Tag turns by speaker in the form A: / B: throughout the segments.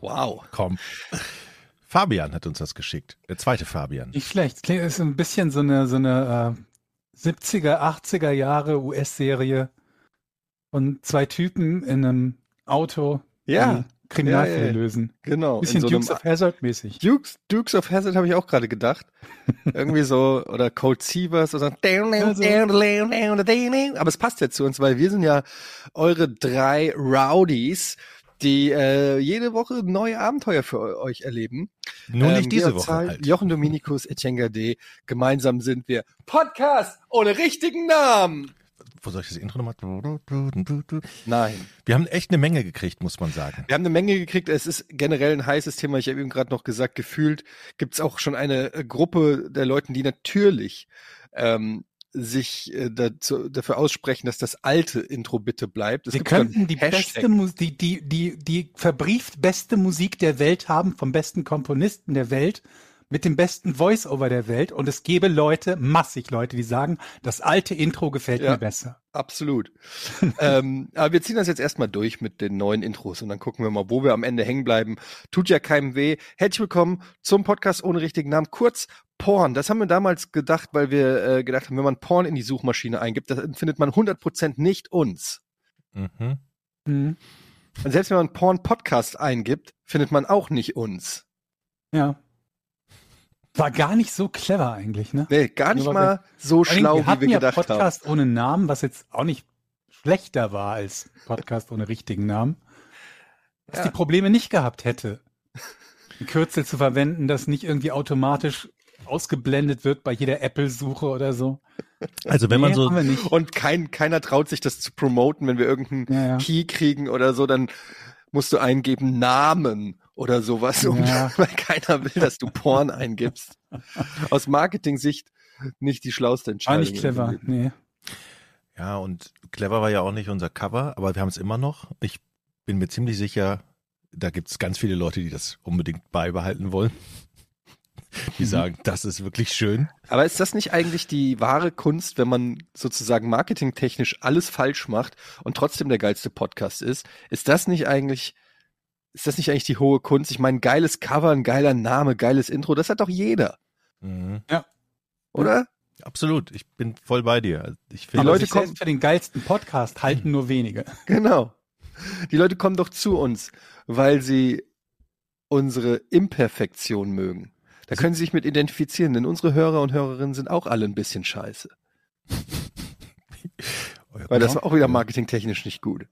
A: wow.
B: Komm. Fabian hat uns das geschickt. Der zweite Fabian.
C: Nicht schlecht. Klingt ist ein bisschen so eine, so eine äh, 70er, 80er Jahre US-Serie von zwei Typen in einem Auto,
A: Ja,
C: Kriminalfälle
A: Ja, ja, ja.
C: lösen.
A: genau.
C: Bisschen
A: so
C: Dukes of Hazzard mäßig.
A: Dukes, Dukes of Hazzard habe ich auch gerade gedacht. Irgendwie so, oder Cold Seavers oder aber es passt ja zu uns, weil wir sind ja eure drei Rowdies, die äh, jede Woche neue Abenteuer für euch erleben.
B: Nur
A: Ähm,
B: nicht diese
A: Georg
B: Woche
A: Zahl,
B: halt.
A: Jochen Dominikus, Etienne Gade. Gemeinsam sind wir Podcast ohne richtigen Namen.
B: Wo soll ich das Intro nochmal?
A: Nein.
B: Wir haben echt eine Menge gekriegt, muss man sagen.
A: Wir haben eine Menge gekriegt. Es ist generell ein heißes Thema. Ich habe eben gerade noch gesagt, gefühlt gibt es auch schon eine äh, Gruppe der Leuten, die natürlich ähm, sich äh, dazu, dafür aussprechen, dass das alte Intro bitte bleibt. Es
C: Wir könnten die
A: Hashtag.
C: beste Musik, die, die, die, die verbrieft beste Musik der Welt haben, vom besten Komponisten der Welt, mit dem besten Voice-Over der Welt und es gäbe Leute, massig Leute, die sagen, das alte Intro gefällt
A: Ja.
C: mir besser.
A: Absolut. ähm, aber wir ziehen das jetzt erstmal durch mit den neuen Intros und dann gucken wir mal, wo wir am Ende hängen bleiben. Tut ja keinem weh. Herzlich willkommen zum Podcast ohne richtigen Namen. Kurz Porn. Das haben wir damals gedacht, weil wir äh, gedacht haben, wenn man Porn in die Suchmaschine eingibt, dann findet man 100% nicht uns.
B: Mhm.
C: Mhm.
A: Und selbst wenn man Porn-Podcast eingibt, findet man auch nicht uns.
C: Ja. War gar nicht so clever eigentlich, ne?
A: Nee, gar nicht
C: Nur
A: mal so schlau,
C: wir
A: wie wir
C: ja
A: gedacht haben.
C: Podcast ohne Namen, was jetzt auch nicht schlechter war als Podcast ohne richtigen Namen. Was
A: Ja.
C: die Probleme nicht gehabt hätte. Ein Kürzel zu verwenden, das nicht irgendwie automatisch ausgeblendet wird bei jeder Apple-Suche oder so.
B: Also wenn man
C: Nee,
B: so,
C: haben wir nicht.
A: Und kein, keiner traut sich das zu promoten, wenn wir irgendeinen
C: Ja, ja.
A: Key kriegen oder so, dann musst du eingeben Namen oder sowas, um,
C: Ja.
A: weil keiner will, dass du Porn eingibst. Aus Marketing-Sicht nicht die schlauste
C: War
A: Entscheidung.
C: nicht clever. Nee.
B: ja, und clever war ja auch nicht unser Cover, aber wir haben es immer noch. Ich bin mir ziemlich sicher, da gibt es ganz viele Leute, die das unbedingt beibehalten wollen. Die sagen, das ist wirklich schön.
A: Aber ist das nicht eigentlich die wahre Kunst, wenn man sozusagen marketingtechnisch alles falsch macht und trotzdem der geilste Podcast ist? Ist das nicht eigentlich, ist das nicht eigentlich die hohe Kunst? Ich meine, geiles Cover, ein geiler Name, geiles Intro, das hat doch jeder,
B: Mhm.
A: oder?
B: Absolut, ich bin voll bei dir. Ich
A: Die
B: finde,
C: Aber
A: Leute kommen-
C: für den geilsten Podcast halten nur wenige.
A: Genau. Die Leute kommen doch zu uns, weil sie unsere Imperfektion mögen. Da können sie sich mit identifizieren, denn unsere Hörer und Hörerinnen sind auch alle ein bisschen scheiße. Weil das war auch wieder marketingtechnisch nicht gut.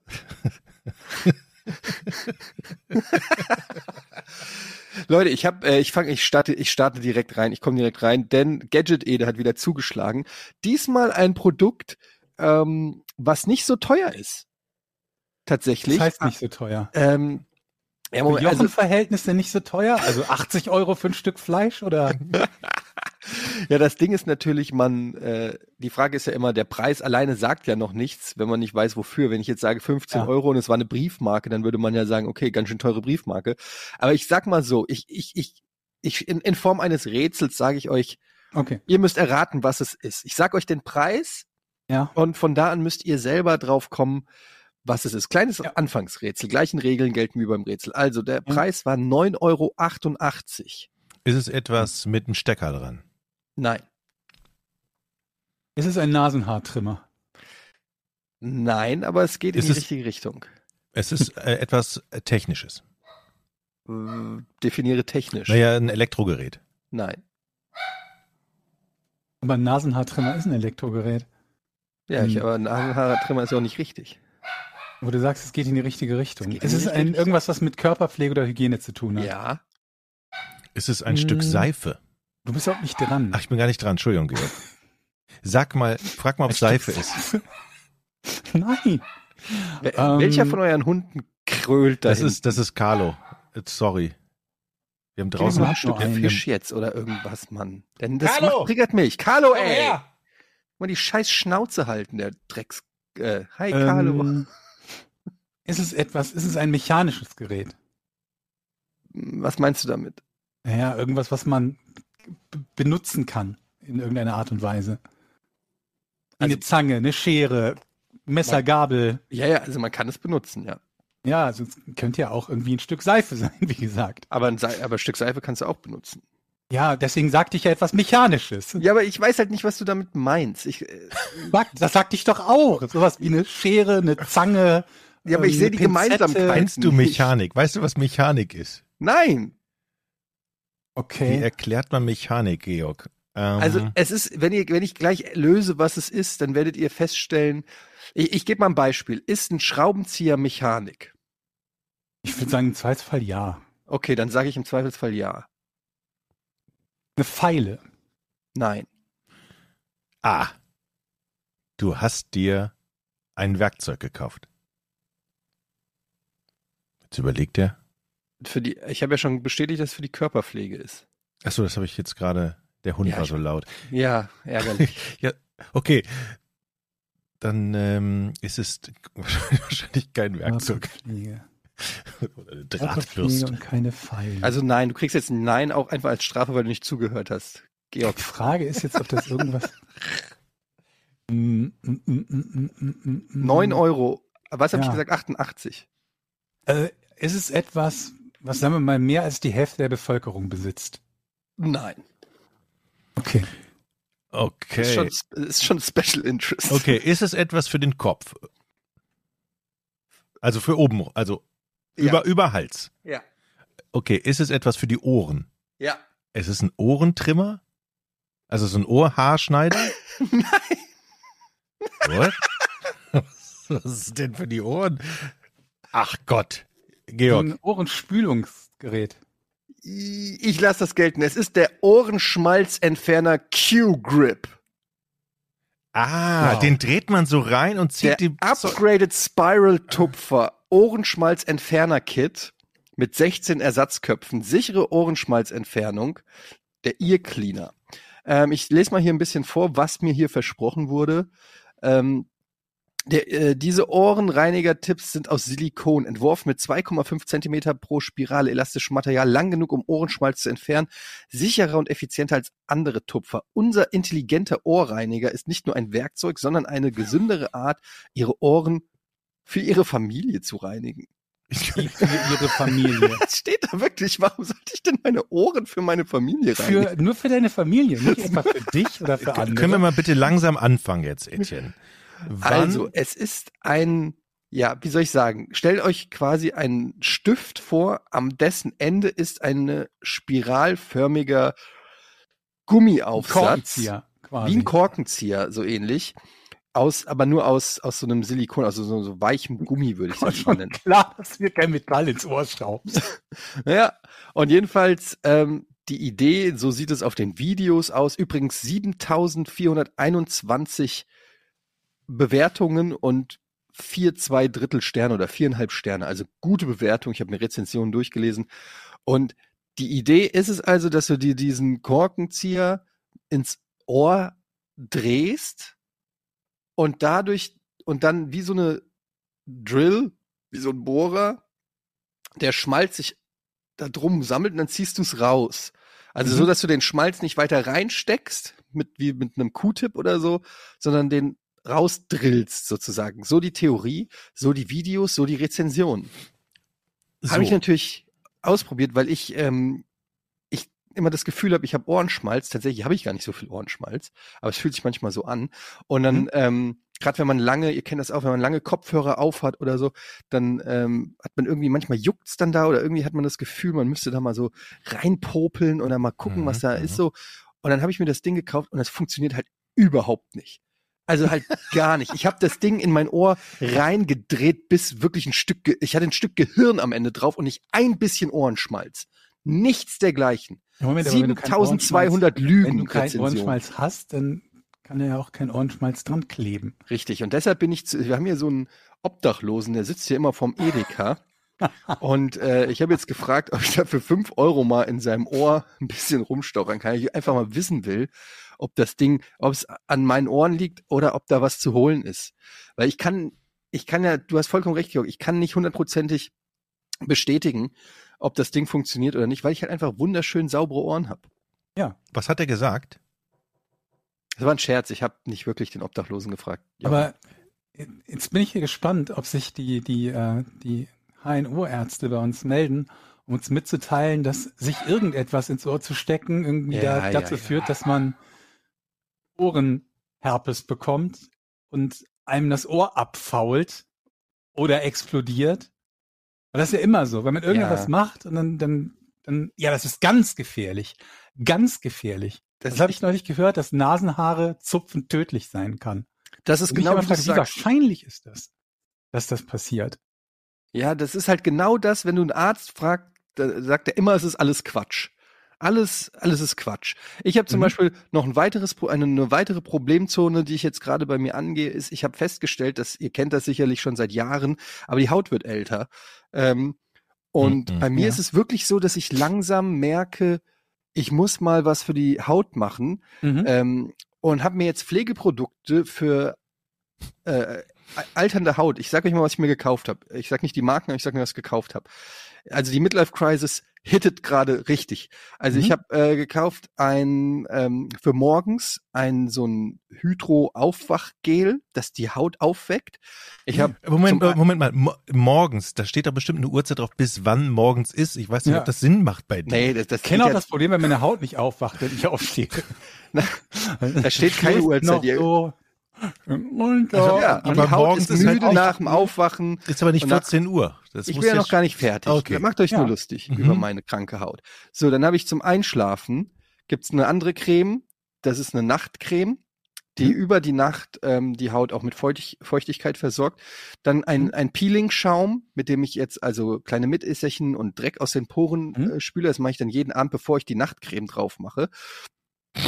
A: Leute, ich habe, äh, ich fange, ich starte, ich starte direkt rein. Ich komme direkt rein, denn Gadget Ede hat wieder zugeschlagen. Diesmal ein Produkt, ähm, was nicht so teuer ist. Tatsächlich.
C: Das heißt nicht so teuer.
A: Ähm, ja, Moment, also,
C: Jochen-Verhältnisse nicht so teuer? Also 80 Euro für ein Stück Fleisch oder?
A: ja, das Ding ist natürlich, man, äh, die Frage ist ja immer, der Preis alleine sagt ja noch nichts, wenn man nicht weiß, wofür. Wenn ich jetzt sage 15
C: Ja.
A: Euro und es war eine Briefmarke, dann würde man ja sagen, okay, ganz schön teure Briefmarke. Aber ich sag mal so, ich, ich, ich, ich in, in Form eines Rätsels sage ich euch,
C: Okay.
A: ihr müsst erraten, was es ist. Ich sag euch den Preis
C: Ja.
A: und von da an müsst ihr selber drauf kommen, was es ist. Kleines
C: Ja.
A: Anfangsrätsel. Gleichen Regeln gelten wie beim Rätsel. Also der
C: Ja.
A: Preis war 9,88 Euro.
B: ist es etwas mit einem Stecker dran?
A: Nein.
C: Es ist ein Nasenhaartrimmer.
A: Nein, aber es geht
B: Ist
A: in die
B: es-
A: richtige Richtung.
B: Es ist äh, etwas äh, Technisches.
A: Äh, definiere technisch.
B: Naja, ein Elektrogerät.
A: Nein.
C: Aber ein Nasenhaartrimmer ist ein Elektrogerät.
A: Ja, ich,
C: Hm.
A: aber ein Nasenhaartrimmer ist ja auch nicht richtig.
C: Wo du sagst, es geht in die richtige Richtung.
A: Es
C: Es
A: die
C: ist ein,
A: Richtung.
C: irgendwas, was mit Körperpflege oder Hygiene zu tun hat.
A: Ja.
B: Es ist ein
C: Mm.
B: Stück Seife.
C: Du bist auch nicht dran.
B: Ach, ich bin gar nicht dran. Entschuldigung, Georg. Sag mal, frag mal, ob es Seife ist.
C: Nein.
A: Wel-
C: Ähm,
A: Welcher von euren Hunden krölt da
B: Das ist, das ist Carlo. Äh, Sorry. Wir haben draußen ein Stück.
A: Fisch jetzt oder irgendwas, Mann. Denn das
B: Carlo!
A: macht, triggert mich. Carlo, ey! Mal die scheiß Schnauze halten, der Drecks. Äh, hi, Carlo.
C: Ist es etwas, ist es ein mechanisches Gerät?
A: Was meinst du damit?
C: Naja, irgendwas, was man benutzen kann in irgendeiner Art und Weise.
A: Also-
C: Eine Zange, eine Schere, Messer,
A: Man-
C: Gabel.
A: Ja, ja, also man kann es benutzen, ja.
C: Ja, also es könnte ja auch irgendwie ein Stück Seife sein, wie gesagt.
A: Aber ein, Sei aber ein Stück Seife kannst du auch benutzen.
C: Ja, deswegen sagte ich ja etwas Mechanisches.
A: Ja, aber ich weiß halt nicht, was du damit meinst. Ich, äh,
C: Das sagte ich doch auch. Sowas wie eine Schere, eine Zange.
A: Ja, aber ich
C: ähm,
A: sehe die
C: Pinzette.
A: Gemeinsamkeit.
B: Meinst du
A: nicht.
B: Mechanik? Weißt du, was Mechanik ist?
A: Nein.
B: Wie
C: Okay.
B: erklärt man Mechanik, Georg? Ähm,
A: Also es ist, wenn ihr, wenn ich gleich löse, was es ist, dann werdet ihr feststellen. Ich, ich gebe mal ein Beispiel. Ist ein Schraubenzieher Mechanik?
C: Ich würde sagen, im Zweifelsfall ja.
A: Okay, dann sage ich im Zweifelsfall ja.
C: Eine Pfeile.
A: Nein.
B: ah, du hast dir ein Werkzeug gekauft. Jetzt überlegt er.
A: Für die, ich habe ja schon bestätigt, dass es für die Körperpflege ist.
B: Achso, das habe ich jetzt gerade. Der Hund
A: Ja,
B: war
A: ich-
B: so laut.
A: Ja, ärgerlich.
B: ja, okay. Dann ähm, ist es wahrscheinlich kein Werkzeug
C: Körperpflege.
B: oder eine Drahtbürste.
C: und keine Pfeile.
A: also nein, du kriegst jetzt ein Nein auch einfach als Strafe, weil du nicht zugehört hast. Georg.
C: die Frage ist jetzt, ob das irgendwas. Mm, mm, mm, mm.
A: 9 Euro. Was habe ich
C: Ja.
A: gesagt? 88.
C: Äh, ist es etwas, was sagen wir mal mehr als die Hälfte der Bevölkerung besitzt?
A: Nein.
C: Okay.
B: Okay.
A: Ist, schon, ist schon Special Interest.
B: Okay, ist es etwas für den Kopf? Also für oben, also
A: Ja.
B: über, über Hals.
A: Ja.
B: Okay, ist es etwas für die Ohren?
A: Ja.
B: Es ist ein Ohrentrimmer? Also so ein Ohrhaarschneider?
A: Nein.
B: What? Was ist denn für die Ohren? Ach Gott. Georg.
C: Ein Ohrenspülungsgerät.
A: Ich lasse das gelten. Es ist der Ohrenschmalzentferner Q-Grip.
B: Ah,
C: Wow.
B: den dreht man so rein und
A: Der
B: zieht die.
A: Upgraded Spiral Tupfer Ohrenschmalzentferner Kit mit 16 Ersatzköpfen, sichere Ohrenschmalzentfernung, der Ear Cleaner. Ähm, ich lese mal hier ein bisschen vor, was mir hier versprochen wurde. Ähm, der, äh, diese Ohrenreiniger-Tipps sind aus Silikon, entworfen mit 2,5 Zentimeter pro Spirale elastischem Material, lang genug, um Ohrenschmalz zu entfernen, sicherer und effizienter als andere Tupfer. Unser intelligenter Ohrreiniger ist nicht nur ein Werkzeug, sondern eine gesündere Art, Ihre Ohren für Ihre Familie zu reinigen.
C: Für ihre Familie.
A: Das steht da wirklich. Warum sollte ich denn meine Ohren für meine Familie reinigen?
C: Für, nur für deine Familie, nicht etwa für dich oder für andere.
B: Können wir mal bitte langsam anfangen jetzt, Etienne? Wann,
A: Also, es ist ein, ja, wie soll ich sagen? Stellt euch quasi einen Stift vor, am dessen Ende ist ein spiralförmiger Gummiaufsatz.
C: Korkenzieher quasi.
A: Wie ein Korkenzieher, so ähnlich. Aus, aber nur aus, aus so einem Silikon, also so, so weichem Gummi, würde ich
C: War
A: das mal nennen.
C: klar, dass dir kein Metall ins Ohr schraubst.
A: Ja, und jedenfalls ähm, die Idee, so sieht es auf den Videos aus, übrigens 7421 Bewertungen und vier, zwei Drittel Sterne oder viereinhalb Sterne, also gute Bewertung. Ich habe eine Rezension durchgelesen. Und die Idee ist es also, dass du dir diesen Korkenzieher ins Ohr drehst und dadurch und dann wie so eine Drill, wie so ein Bohrer, der Schmalz sich da drum sammelt und dann ziehst du es raus. Also
C: Mhm.
A: so, dass du den Schmalz nicht weiter reinsteckst, mit, wie mit einem Q-Tip oder so, sondern den rausdrillst sozusagen. So die Theorie, so die Videos, so die Rezension.
B: so,
A: Habe ich natürlich ausprobiert, weil ich, ähm, ich immer das Gefühl habe, ich habe Ohrenschmalz. Tatsächlich habe ich gar nicht so viel Ohrenschmalz, aber es fühlt sich manchmal so an. Und dann,
C: Mhm.
A: ähm, gerade wenn man lange, ihr kennt das auch, wenn man lange Kopfhörer aufhat oder so, dann ähm, hat man irgendwie, manchmal juckt's dann da oder irgendwie hat man das Gefühl, man müsste da mal so reinpopeln oder mal gucken,
B: Mhm,
A: was da
B: mhm.
A: ist so. Und dann habe ich mir das Ding gekauft und das funktioniert halt überhaupt nicht. Also halt gar nicht. Ich habe das Ding in mein Ohr reingedreht, bis wirklich ein Stück, Ge ich hatte ein Stück Gehirn am Ende drauf und nicht ein bisschen Ohrenschmalz. Nichts dergleichen.
C: Moment, aber wenn du keinen
A: 7200
C: Ohrenschmalz- Wenn
A: Lügen.
C: du keinen. Ohrenschmalz hast, dann kann ja auch kein Ohrenschmalz dran kleben.
A: Richtig. Und deshalb bin ich, zu, wir haben hier so einen Obdachlosen, der sitzt hier immer vorm Edeka. und äh, ich habe jetzt gefragt, ob ich da für fünf Euro mal in seinem Ohr ein bisschen rumstochern kann. Ich einfach mal wissen will, ob das Ding, ob es an meinen Ohren liegt oder ob da was zu holen ist. Weil ich kann, ich kann ja, du hast vollkommen recht, Georg, ich kann nicht hundertprozentig bestätigen, ob das Ding funktioniert oder nicht, weil ich halt einfach wunderschön saubere Ohren habe.
B: was hat er gesagt?
A: Das war ein Scherz, ich habe nicht wirklich den Obdachlosen gefragt. Ja.
C: Aber jetzt bin ich hier gespannt, ob sich die, die, äh, die HNO-Ärzte bei uns melden, um uns mitzuteilen, dass sich irgendetwas ins Ohr zu stecken irgendwie
A: Ja,
C: da,
A: ja,
C: dazu
A: ja.
C: führt, dass man Ohrenherpes bekommt und einem das Ohr abfault oder explodiert. Und das ist ja immer so, wenn man irgendwas
A: Ja.
C: macht und dann, dann, dann, ja, das ist ganz gefährlich. Ganz gefährlich.
A: Das,
C: Das habe ich neulich gehört, dass Nasenhaare zupfen tödlich sein kann.
A: das ist
C: Und
A: genau,
C: habe
A: wie
C: wahrscheinlich ist das, dass das passiert?
A: Ja, das ist halt genau das, wenn du einen Arzt fragst, sagt er immer, es ist alles Quatsch. Alles, alles ist Quatsch. Ich habe zum
C: Mhm.
A: Beispiel noch ein weiteres, eine, eine weitere Problemzone, die ich jetzt gerade bei mir angehe, ist, ich habe festgestellt, dass ihr kennt das sicherlich schon seit Jahren, aber die Haut wird älter. Ähm, und
B: Mhm.
A: bei mir
C: Ja.
A: ist es wirklich so, dass ich langsam merke, ich muss mal was für die Haut machen
C: Mhm.
A: ähm, und habe mir jetzt Pflegeprodukte für äh, alternde Haut. Ich sage euch mal, was ich mir gekauft habe. Ich sage nicht die Marken, aber ich sage mir, was ich gekauft habe. Also die Midlife Crisis hittet gerade richtig. Also ich
C: Mhm.
A: habe äh, gekauft ein ähm, für morgens ein so ein Hydro-Aufwachgel, das die Haut aufweckt. Ich habe
B: Moment,
A: zum-
B: äh, Moment mal, Mo morgens, da steht da bestimmt eine Uhrzeit drauf, bis wann morgens ist. Ich weiß nicht,
C: Ja.
B: ob das Sinn macht bei dir.
A: nee, das, das
C: Ich kenne auch das Problem, wenn meine Haut nicht aufwacht, wenn ich aufstehe.
A: Da steht keine Uhrzeit.
C: noch So.
B: Also,
A: ja,
B: aber
A: die Haut
B: morgens
A: ist
B: halt
A: müde
B: auch-
A: nach dem Aufwachen.
B: Ist aber nicht
A: Und nach-
B: 14 Uhr. Das
A: Ich bin ja noch gar nicht fertig.
B: Okay.
A: Macht euch
C: Ja.
A: nur lustig
B: Mhm.
A: über meine kranke Haut. So, dann habe ich zum Einschlafen gibt's eine andere Creme. Das ist eine Nachtcreme, die
C: Mhm.
A: über die Nacht ähm, die Haut auch mit Feuchtig Feuchtigkeit versorgt. Dann ein,
C: Mhm.
A: ein Peeling-Schaum, mit dem ich jetzt also kleine Mitässerchen und Dreck aus den Poren
C: Mhm.
A: äh, spüle. Das mache ich dann jeden Abend, bevor ich die Nachtcreme drauf mache.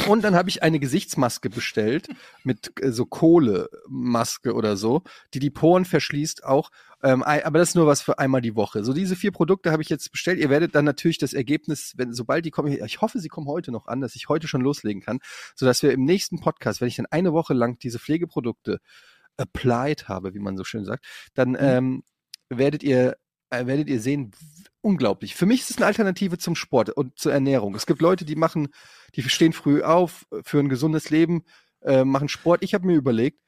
A: Und dann habe ich eine Gesichtsmaske bestellt mit äh, so Kohlemaske oder so, die die Poren verschließt auch. Ähm, aber das ist nur was für einmal die Woche. So diese vier Produkte habe ich jetzt bestellt. Ihr werdet dann natürlich das Ergebnis, wenn sobald die kommen, ich hoffe, sie kommen heute noch an, dass ich heute schon loslegen kann, so dass wir im nächsten Podcast, wenn ich dann eine Woche lang diese Pflegeprodukte applied habe, wie man so schön sagt, dann
C: Mhm.
A: ähm, werdet ihr äh, werdet ihr sehen, unglaublich. Für mich ist es eine Alternative zum Sport und zur Ernährung. Es gibt Leute, die machen, die stehen früh auf, äh, für ein gesundes Leben, äh, machen Sport. Ich habe mir überlegt,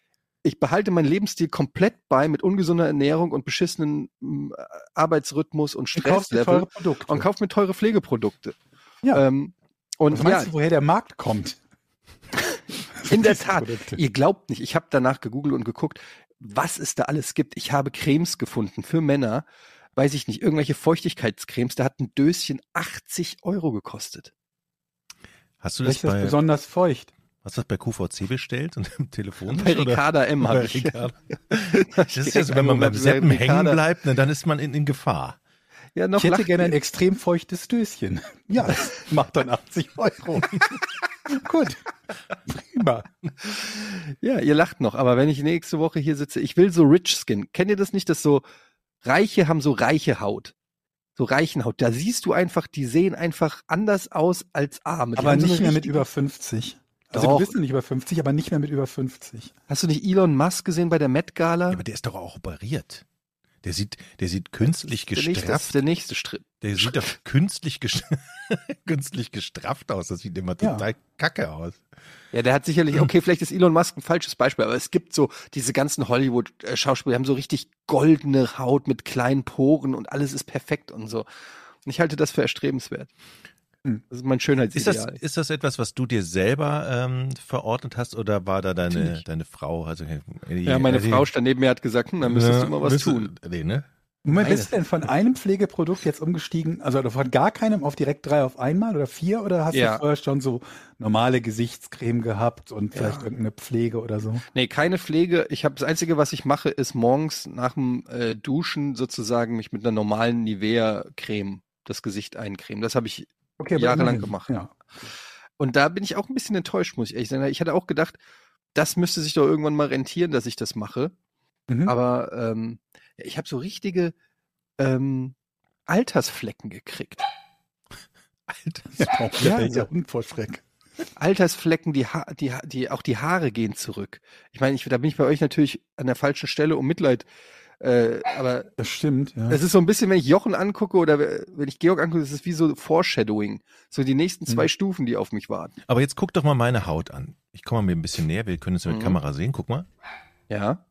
A: ich behalte meinen Lebensstil komplett bei mit ungesunder Ernährung und beschissenen m, Arbeitsrhythmus und Stresslevel
C: teure Produkte.
A: und kaufe mir teure Pflegeprodukte.
C: ja.
A: Ähm, und
C: Was
A: ja,
C: meinst du, woher der Markt kommt?
A: in der Tat,
C: Produkte.
A: ihr glaubt nicht, ich habe danach gegoogelt und geguckt, was es da alles gibt. Ich habe Cremes gefunden für Männer, weiß ich nicht, irgendwelche Feuchtigkeitscremes, da hat ein Döschen 80 Euro gekostet.
B: Hast du das
C: Vielleicht ist das
B: bei,
C: besonders feucht.
B: hast du das bei QVC bestellt und im Telefon?
A: Bei Ricarda M habe ich.
B: Das ist ja so, wenn man beim Seppen hängen bleibt, ne, dann ist man in, in Gefahr.
A: Ja, noch
C: Ich hätte gerne ein extrem feuchtes Döschen. Ja, das macht dann 80 Euro. Gut. Prima.
A: Ja, ihr lacht noch, aber wenn ich nächste Woche hier sitze, ich will so Rich Skin. Kennt ihr das nicht, dass so Reiche haben so reiche Haut? So reichen Haut. Da siehst du einfach, die sehen einfach anders aus als Arme. Die
C: Aber
A: so
C: nicht
A: eine
C: mehr mit über 50. Also
A: Doch.
C: du bist nicht über 50, aber nicht mehr mit über 50.
A: Hast du nicht Elon Musk gesehen bei der Met Gala?
B: Ja, aber der ist doch auch operiert. Der sieht, der sieht künstlich
A: nächste, das ist der nächste Schritt.
B: Der sieht doch künstlich, gest künstlich gestrafft aus. Das sieht immer
C: Ja.
B: total kacke aus.
A: Ja, der hat sicherlich, okay, vielleicht ist Elon Musk ein falsches Beispiel, aber es gibt so diese ganzen Hollywood-Schauspieler, die haben so richtig goldene Haut mit kleinen Poren und alles ist perfekt und so. Und ich halte das für erstrebenswert.
C: Hm.
A: Das ist mein
B: Ist das,
A: Schönheitsideal.
B: ist das etwas, was du dir selber ähm, verordnet hast oder war da deine,
A: Natürlich.
B: deine Frau? Also, äh,
A: ja, meine
B: die-
A: Frau stand neben mir, hat gesagt, hm, dann müsstest du mal was
B: müsste-
A: tun.
B: Nee, ne?
C: Moment, bist du denn von einem Pflegeprodukt jetzt umgestiegen, also von gar keinem auf direkt drei auf einmal oder vier oder hast
A: Ja.
C: du vorher schon so normale Gesichtscreme gehabt und
A: Ja.
C: vielleicht irgendeine Pflege oder so?
A: Nee, keine Pflege. Ich habe das Einzige, was ich mache, ist morgens nach dem äh, Duschen sozusagen mich mit einer normalen Nivea-Creme das Gesicht eincremen. Das habe ich
C: Okay,
A: Jahrelang gemacht.
C: Ja.
A: Und da bin ich auch ein bisschen enttäuscht, muss ich ehrlich sagen. Ich hatte auch gedacht, das müsste sich doch irgendwann mal rentieren, dass ich das mache.
C: Mhm.
A: Aber ähm, ich habe so richtige ähm, Altersflecken gekriegt.
B: Alter.
C: Ja,
A: Ja, so.
C: Hund vor Schreck.
A: Altersflecken, die, ha die, ha- die, auch die Haare gehen zurück. Ich meine, ich, da bin ich bei euch natürlich an der falschen Stelle um Mitleid. Äh, aber
C: Das stimmt, ja.
A: es ist so ein bisschen, wenn ich Jochen angucke oder wenn ich Georg angucke, es ist wie so Foreshadowing. So die nächsten zwei
C: Mhm.
A: Stufen, die auf mich warten.
B: Aber jetzt guck doch mal meine Haut an. Ich komme mal mir ein bisschen näher. Wir können es mit
A: Mhm.
B: Kamera sehen. Guck mal.
A: Ja.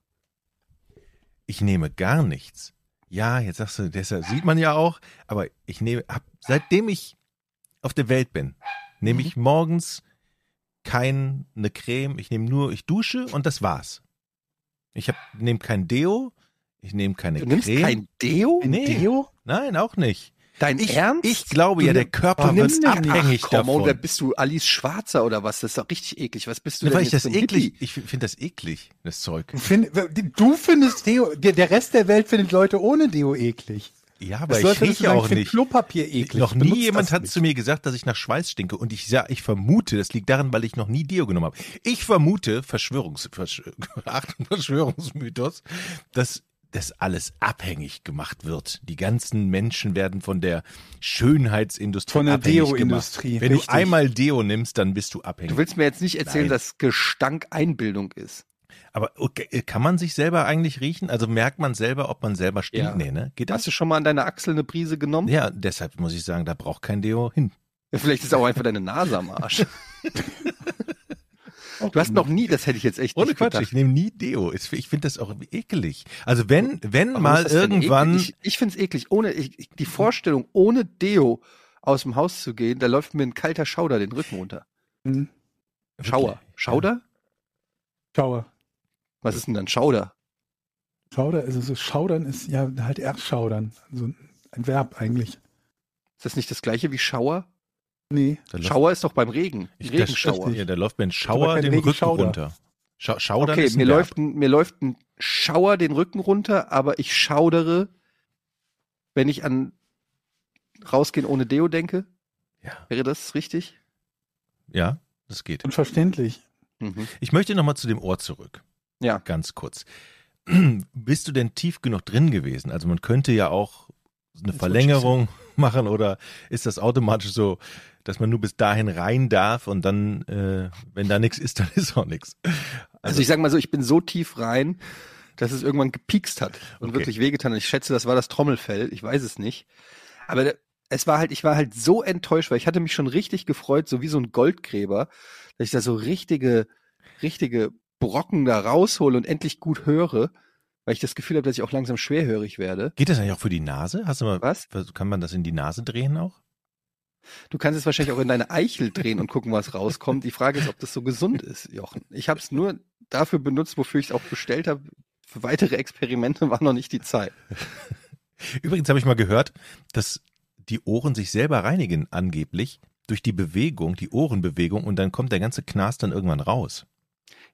B: Ich nehme gar nichts. Ja, jetzt sagst du, das sieht man ja auch, aber ich nehme, hab, seitdem ich auf der Welt bin, nehme ich morgens keine Creme, ich nehme nur, ich dusche und das war's. Ich hab, nehme kein Deo, ich nehme keine
A: Du nimmst
B: Creme.
A: kein Deo?
B: Nee.
C: Deo?
B: Nein, auch nicht.
A: Dein
B: Ich,
A: Ernst?
B: ich glaube ja,
C: Du
B: der
C: nimm-
B: Körper
C: Warum
B: wird abhängig
A: Ach, und wer
B: davon.
A: bist du? Alice Schwarzer oder was? Das ist doch richtig eklig. Was bist du
B: Nur
A: denn
B: weil ich das eklig, ich finde das eklig, das Zeug.
C: Du, find, du findest Deo, der, der Rest der Welt findet Leute ohne Deo eklig.
B: Ja, aber
C: Das
B: ich rieche auch nicht.
C: Klopapier eklig.
B: Noch nie jemand hat
C: nicht.
B: zu mir gesagt, dass ich nach Schweiß stinke und ich sag, ich vermute, das liegt daran, weil ich noch nie Deo genommen habe. Ich vermute, Verschwörungs, Versch Achtung, Verschwörungsmythos, dass das alles abhängig gemacht wird. Die ganzen Menschen werden von der Schönheitsindustrie
C: Von der
B: abhängig
C: Deo-Industrie,
B: gemacht. Wenn
C: richtig.
B: du einmal Deo nimmst, dann bist du abhängig.
A: Du willst mir jetzt nicht erzählen,
B: Nein.
A: dass Gestank Einbildung ist.
B: Aber okay, kann man sich selber eigentlich riechen? Also merkt man selber, ob man selber stinkt?
A: Ja.
B: Nee, ne? Geht
A: Hast
B: das?
A: du schon mal an deine Achsel eine Prise genommen?
B: Ja, deshalb muss ich sagen, da braucht kein Deo hin.
A: Vielleicht ist auch einfach deine Nase am Arsch. Du hast noch nie, das hätte ich jetzt echt
B: Ohne
A: nicht
B: Quatsch,
A: gedacht.
B: ich nehme nie Deo. Ich finde das auch ekelig. Also wenn, wenn
A: Warum
B: mal irgendwann,
A: eklig? Ich, ich finde es eklig. Ohne, ich, die Vorstellung, ohne Deo aus dem Haus zu gehen, da läuft mir ein kalter Schauder den Rücken runter.
C: Hm,
A: Schauer. Schauder?
C: Schauer.
A: Was ist denn dann Schauder?
C: Schauder, also so Schaudern ist ja halt erst Schaudern. So ein Verb eigentlich.
A: Ist das nicht das gleiche wie Schauer?
C: Nee.
B: Läuft-
A: Schauer ist doch beim Regen.
B: ich,
A: Regenschauer.
B: Das, ja, da läuft mir ein Schauer den Rücken runter. Schau, Schaudern
A: Okay, mir läuft, ein, mir läuft ein Schauer den Rücken runter, aber ich schaudere, wenn ich an rausgehen ohne Deo denke.
B: Ja,
A: Wäre das richtig?
B: ja, das geht.
C: Unverständlich.
A: Mhm.
B: Ich möchte nochmal zu dem Ohr zurück.
A: Ja.
B: Ganz kurz. Bist du denn tief genug drin gewesen? Also man könnte ja auch eine
C: Jetzt
B: Verlängerung machen oder ist das automatisch so, dass man nur bis dahin rein darf und dann, äh, wenn da nichts ist, dann ist auch nichts.
A: Also ich sag mal so, ich bin so tief rein, dass es irgendwann gepiekst hat und
B: Okay.
A: wirklich wehgetan. hat. Ich schätze, das war das Trommelfell. Ich weiß es nicht. Aber es war halt, ich war halt so enttäuscht, weil ich hatte mich schon richtig gefreut, so wie so ein Goldgräber, dass ich da so richtige, richtige Brocken da raushole und endlich gut höre, weil ich das Gefühl habe, dass ich auch langsam schwerhörig werde.
B: Geht das eigentlich auch für die Nase? Hast du mal,
A: Was?
B: kann man das in die Nase drehen auch?
A: Du kannst es wahrscheinlich auch in deine Eichel drehen und gucken, was rauskommt. Die Frage ist, ob das so gesund ist, Jochen. Ich habe es nur dafür benutzt, wofür ich es auch bestellt habe. Für weitere Experimente war noch nicht die Zeit.
B: Übrigens habe ich mal gehört, dass die Ohren sich selber reinigen angeblich durch die Bewegung, die Ohrenbewegung und dann kommt der ganze Knast dann irgendwann raus.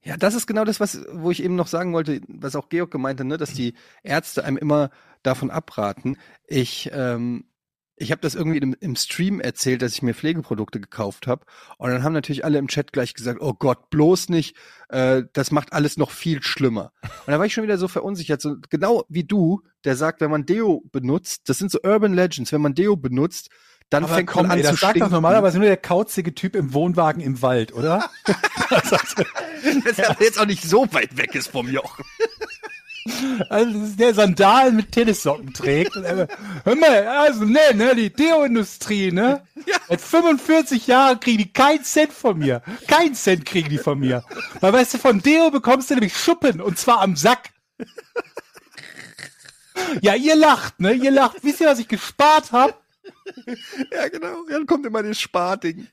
A: Ja, das ist genau das, was, wo ich eben noch sagen wollte, was auch Georg gemeint hat, ne, dass die Ärzte einem immer davon abraten. Ich, ähm, ich habe das irgendwie im, im Stream erzählt, dass ich mir Pflegeprodukte gekauft habe. Und dann haben natürlich alle im Chat gleich gesagt, oh Gott, bloß nicht, äh, das macht alles noch viel schlimmer. Und da war ich schon wieder so verunsichert, so genau wie du, der sagt, wenn man Deo benutzt, das sind so Urban Legends, wenn man Deo benutzt, dann
C: Aber
A: fängt
C: komm,
A: man an
C: ey,
A: zu
C: das sagt doch
A: stinken.
C: normalerweise nur der kauzige Typ im Wohnwagen im Wald, oder?
A: das ja jetzt auch nicht so weit weg ist vom Jochen.
C: Also ist der Sandalen mit Tennissocken trägt. Und er, hör mal, also ne, ne, die Deo-Industrie, ne? Seit 45 Jahren kriegen die keinen Cent von mir. Keinen Cent kriegen die von mir. Weil weißt du, von Deo bekommst du nämlich Schuppen und zwar am Sack. Ja, ihr lacht, ne? Ihr lacht. Wisst ihr, was ich gespart habe?
A: Ja, genau. Dann kommt immer das Sparding.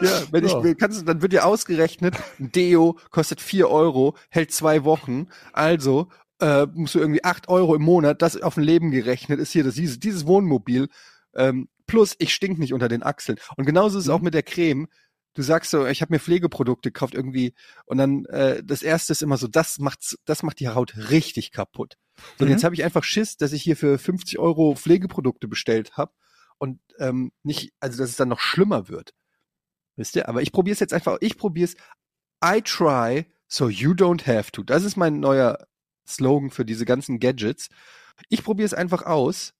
A: Ja, wenn ich
C: Ja.
A: will, kannst dann wird dir ausgerechnet, ein Deo kostet vier Euro, hält zwei Wochen, also äh, musst du irgendwie acht Euro im Monat, das auf ein Leben gerechnet ist hier das, dieses, dieses Wohnmobil, ähm, plus ich stink nicht unter den Achseln. Und genauso ist es auch mit der Creme. Du sagst so, ich habe mir Pflegeprodukte gekauft irgendwie und dann äh, das erste ist immer so, das macht's, das macht die Haut richtig kaputt. So, und
C: Mhm.
A: jetzt habe ich einfach Schiss, dass ich hier für 50 Euro Pflegeprodukte bestellt habe und ähm, nicht, also dass es dann noch schlimmer wird. Wisst ihr? Aber ich probiere es jetzt einfach, ich probiere es. I try, so you don't have to. Das ist mein neuer Slogan für diese ganzen Gadgets. Ich probiere es einfach aus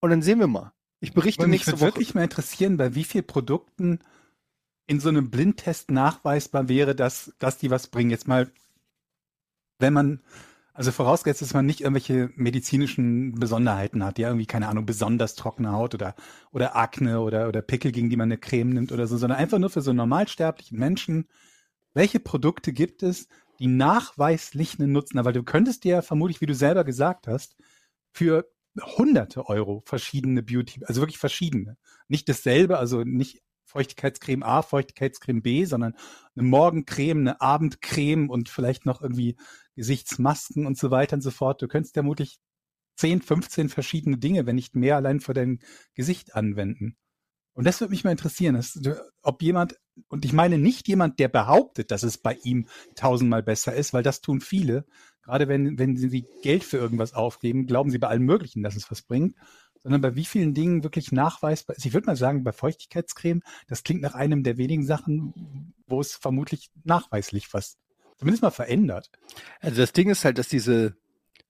A: und dann sehen wir mal. Ich berichte
C: Und mich
A: nächste
C: würde
A: Woche.
C: wirklich mal interessieren, bei wie vielen Produkten in so einem Blindtest nachweisbar wäre, dass, dass die was bringen. Jetzt mal, wenn man, also vorausgesetzt, dass man nicht irgendwelche medizinischen Besonderheiten hat, ja, irgendwie, keine Ahnung, besonders trockene Haut oder, oder Akne oder, oder Pickel, gegen die man eine Creme nimmt oder so, sondern einfach nur für so einen normalsterblichen Menschen. Welche Produkte gibt es, die nachweislichen Nutzen, aber du könntest dir vermutlich, wie du selber gesagt hast, für hunderte Euro verschiedene Beauty, also wirklich verschiedene. Nicht dasselbe, also nicht Feuchtigkeitscreme A, Feuchtigkeitscreme B, sondern eine Morgencreme, eine Abendcreme und vielleicht noch irgendwie Gesichtsmasken und so weiter und so fort. Du könntest vermutlich 10, 15 verschiedene Dinge, wenn nicht mehr, allein für dein Gesicht anwenden. Und das würde mich mal interessieren, dass, ob jemand, und ich meine nicht jemand, der behauptet, dass es bei ihm tausendmal besser ist, weil das tun viele. Gerade wenn, wenn sie Geld für irgendwas aufgeben, glauben sie bei allem Möglichen, dass es was bringt, sondern bei wie vielen Dingen wirklich nachweisbar ist. Ich würde mal sagen, bei Feuchtigkeitscreme, das klingt nach einem der wenigen Sachen, wo es vermutlich nachweislich was, zumindest mal verändert.
A: Also das Ding ist halt, dass diese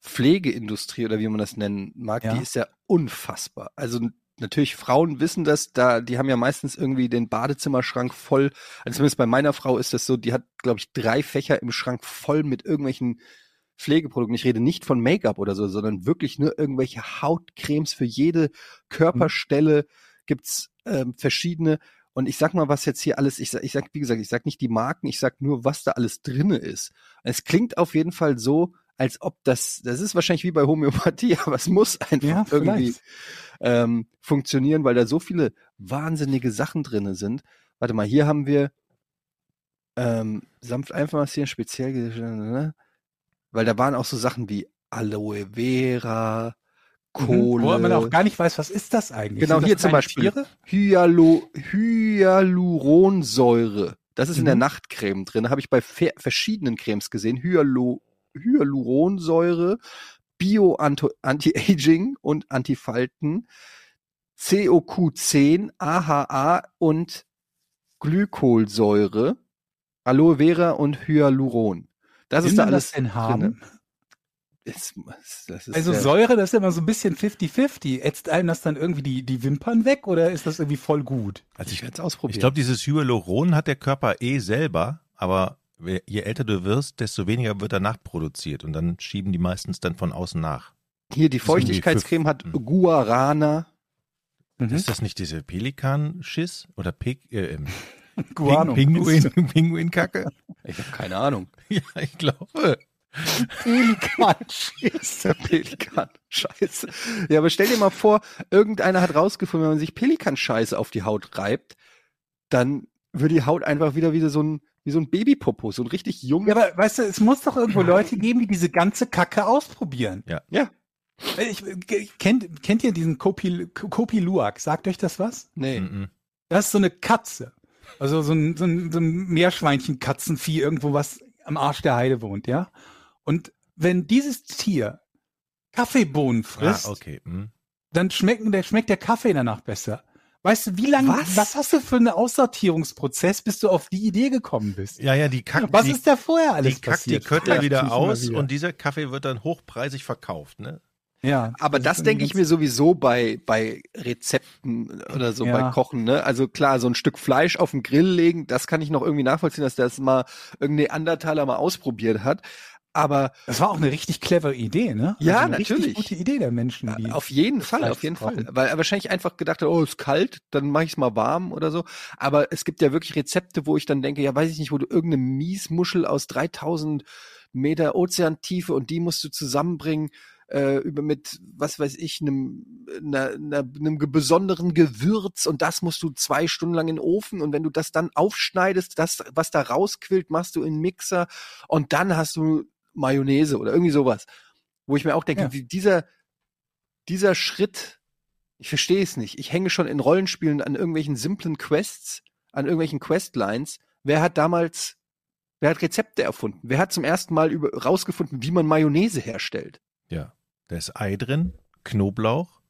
A: Pflegeindustrie oder wie man das nennen mag,
C: Ja.
A: die ist ja unfassbar. Also natürlich Frauen wissen das, da die haben ja meistens irgendwie den Badezimmerschrank voll. Also zumindest bei meiner Frau ist das so, die hat glaube ich drei Fächer im Schrank voll mit irgendwelchen Pflegeprodukten. Ich rede nicht von Make-up oder so, sondern wirklich nur irgendwelche Hautcremes für jede Körperstelle gibt's ähm, verschiedene. Und ich sag mal, was jetzt hier alles, ich sag, ich sag, wie gesagt, ich sag nicht die Marken, ich sag nur, was da alles drinne ist. Es klingt auf jeden Fall so, als ob das, das ist wahrscheinlich wie bei Homöopathie, aber es muss einfach
C: Ja,
A: irgendwie ähm, funktionieren, weil da so viele wahnsinnige Sachen drinne sind. Warte mal, hier haben wir ähm, sanft einfach massieren, speziell, ne? Weil da waren auch so Sachen wie Aloe Vera, Kohle.
C: Mhm. Wo man auch gar nicht weiß, was ist das eigentlich?
A: Genau,
C: das
A: hier zum Beispiel. Hyalo, Hyaluronsäure. Das ist in der
C: Mhm.
A: Nachtcreme drin. Habe ich bei ver- verschiedenen Cremes gesehen. Hyalo, Hyaluronsäure, Bio-Anti-Aging und Antifalten, COQ10, AHA und Glykolsäure, Aloe Vera und Hyaluron. Das ist da alles
C: das denn
A: drinne.
C: haben?
A: Ist, das ist
C: Also
A: ja-
C: Säure, das ist immer so ein bisschen 50-50. Ätzt einem das dann irgendwie die, die Wimpern weg oder ist das irgendwie voll gut?
B: Also ich,
A: werde es ausprobieren.
B: ich glaube, dieses Hyaluron hat der Körper eh selber, aber je älter du wirst, desto weniger wird danach produziert und dann schieben die meistens dann von außen nach.
A: hier die Feuchtigkeitscreme hat Guarana.
C: Mhm.
B: Ist das nicht diese Pelikanschiss oder Pik, äh, ähm,
C: Guano.
B: Ping Pinguin, Pinguinkacke?
A: Ich habe keine Ahnung.
B: Ja, ich glaube.
C: Pelikan-Schiss.
A: Der Pelikan. Scheiße. Ja, aber stell dir mal vor, irgendeiner hat rausgefunden, wenn man sich Pelikan-Scheiße auf die Haut reibt, dann wird die Haut einfach wieder wie so ein, wie so ein Babypopo, so ein richtig junges.
C: Ja, aber weißt du, es muss doch irgendwo Leute geben, die diese ganze Kacke ausprobieren.
A: ja.
C: Ich, ich, kennt, kennt ihr diesen Kopi, Kopi Luwak? Sagt euch das was?
A: Nee.
B: Mhm.
C: Das ist so eine Katze. Also so ein, so ein, so ein Meerschweinchen-Katzenvieh irgendwo, was am Arsch der Heide wohnt, ja? Und wenn dieses Tier Kaffeebohnen
B: Ah,
C: frisst,
B: okay. Mhm.
C: dann schmecken, der, schmeckt der Kaffee danach besser. Weißt du, wie lange,
A: Was?
C: was? hast du für einen Aussortierungsprozess, bis du auf die Idee gekommen bist?
B: Ja, ja, die kackt,
C: Was
B: die,
C: ist da vorher alles
B: die kackt die
C: passiert?
B: Kötter
C: Frag ich
B: wieder aus und dieser Kaffee wird dann hochpreisig verkauft, ne?
C: Ja,
A: Aber das
C: ist
A: denke ich mir sowieso bei, bei Rezepten oder so
C: Ja.
A: bei Kochen, ne? Also klar, so ein Stück Fleisch auf den Grill legen, das kann ich noch irgendwie nachvollziehen, dass das mal irgendein Neandertaler mal ausprobiert hat. Aber
C: Das war auch eine richtig clevere Idee, ne?
A: Ja,
C: eine
A: natürlich.
C: Richtig gute Idee der Menschen. Die
A: Auf jeden
C: das
A: Fall,
C: Fleisch
A: auf jeden. Fall. Weil er wahrscheinlich einfach gedacht hat, oh, ist kalt, dann mache ich es mal warm oder so. Aber es gibt ja wirklich Rezepte, wo ich dann denke, ja, weiß ich nicht, wo du irgendeine Miesmuschel aus 3000 Meter Ozeantiefe und die musst du zusammenbringen äh, über mit, was weiß ich, einem, einer, einer, einem besonderen Gewürz und das musst du zwei Stunden lang in den Ofen und wenn du das dann aufschneidest, das, was da rausquillt, machst du in den Mixer und dann hast du Mayonnaise oder irgendwie sowas. Wo ich mir auch denke,
C: Ja.
A: wie dieser, dieser Schritt, ich verstehe es nicht. Ich hänge schon in Rollenspielen an irgendwelchen simplen Quests, an irgendwelchen Questlines. Wer hat damals, wer hat Rezepte erfunden? Wer hat zum ersten Mal über, rausgefunden, wie man Mayonnaise herstellt?
B: Ja. Da ist Ei drin, Knoblauch,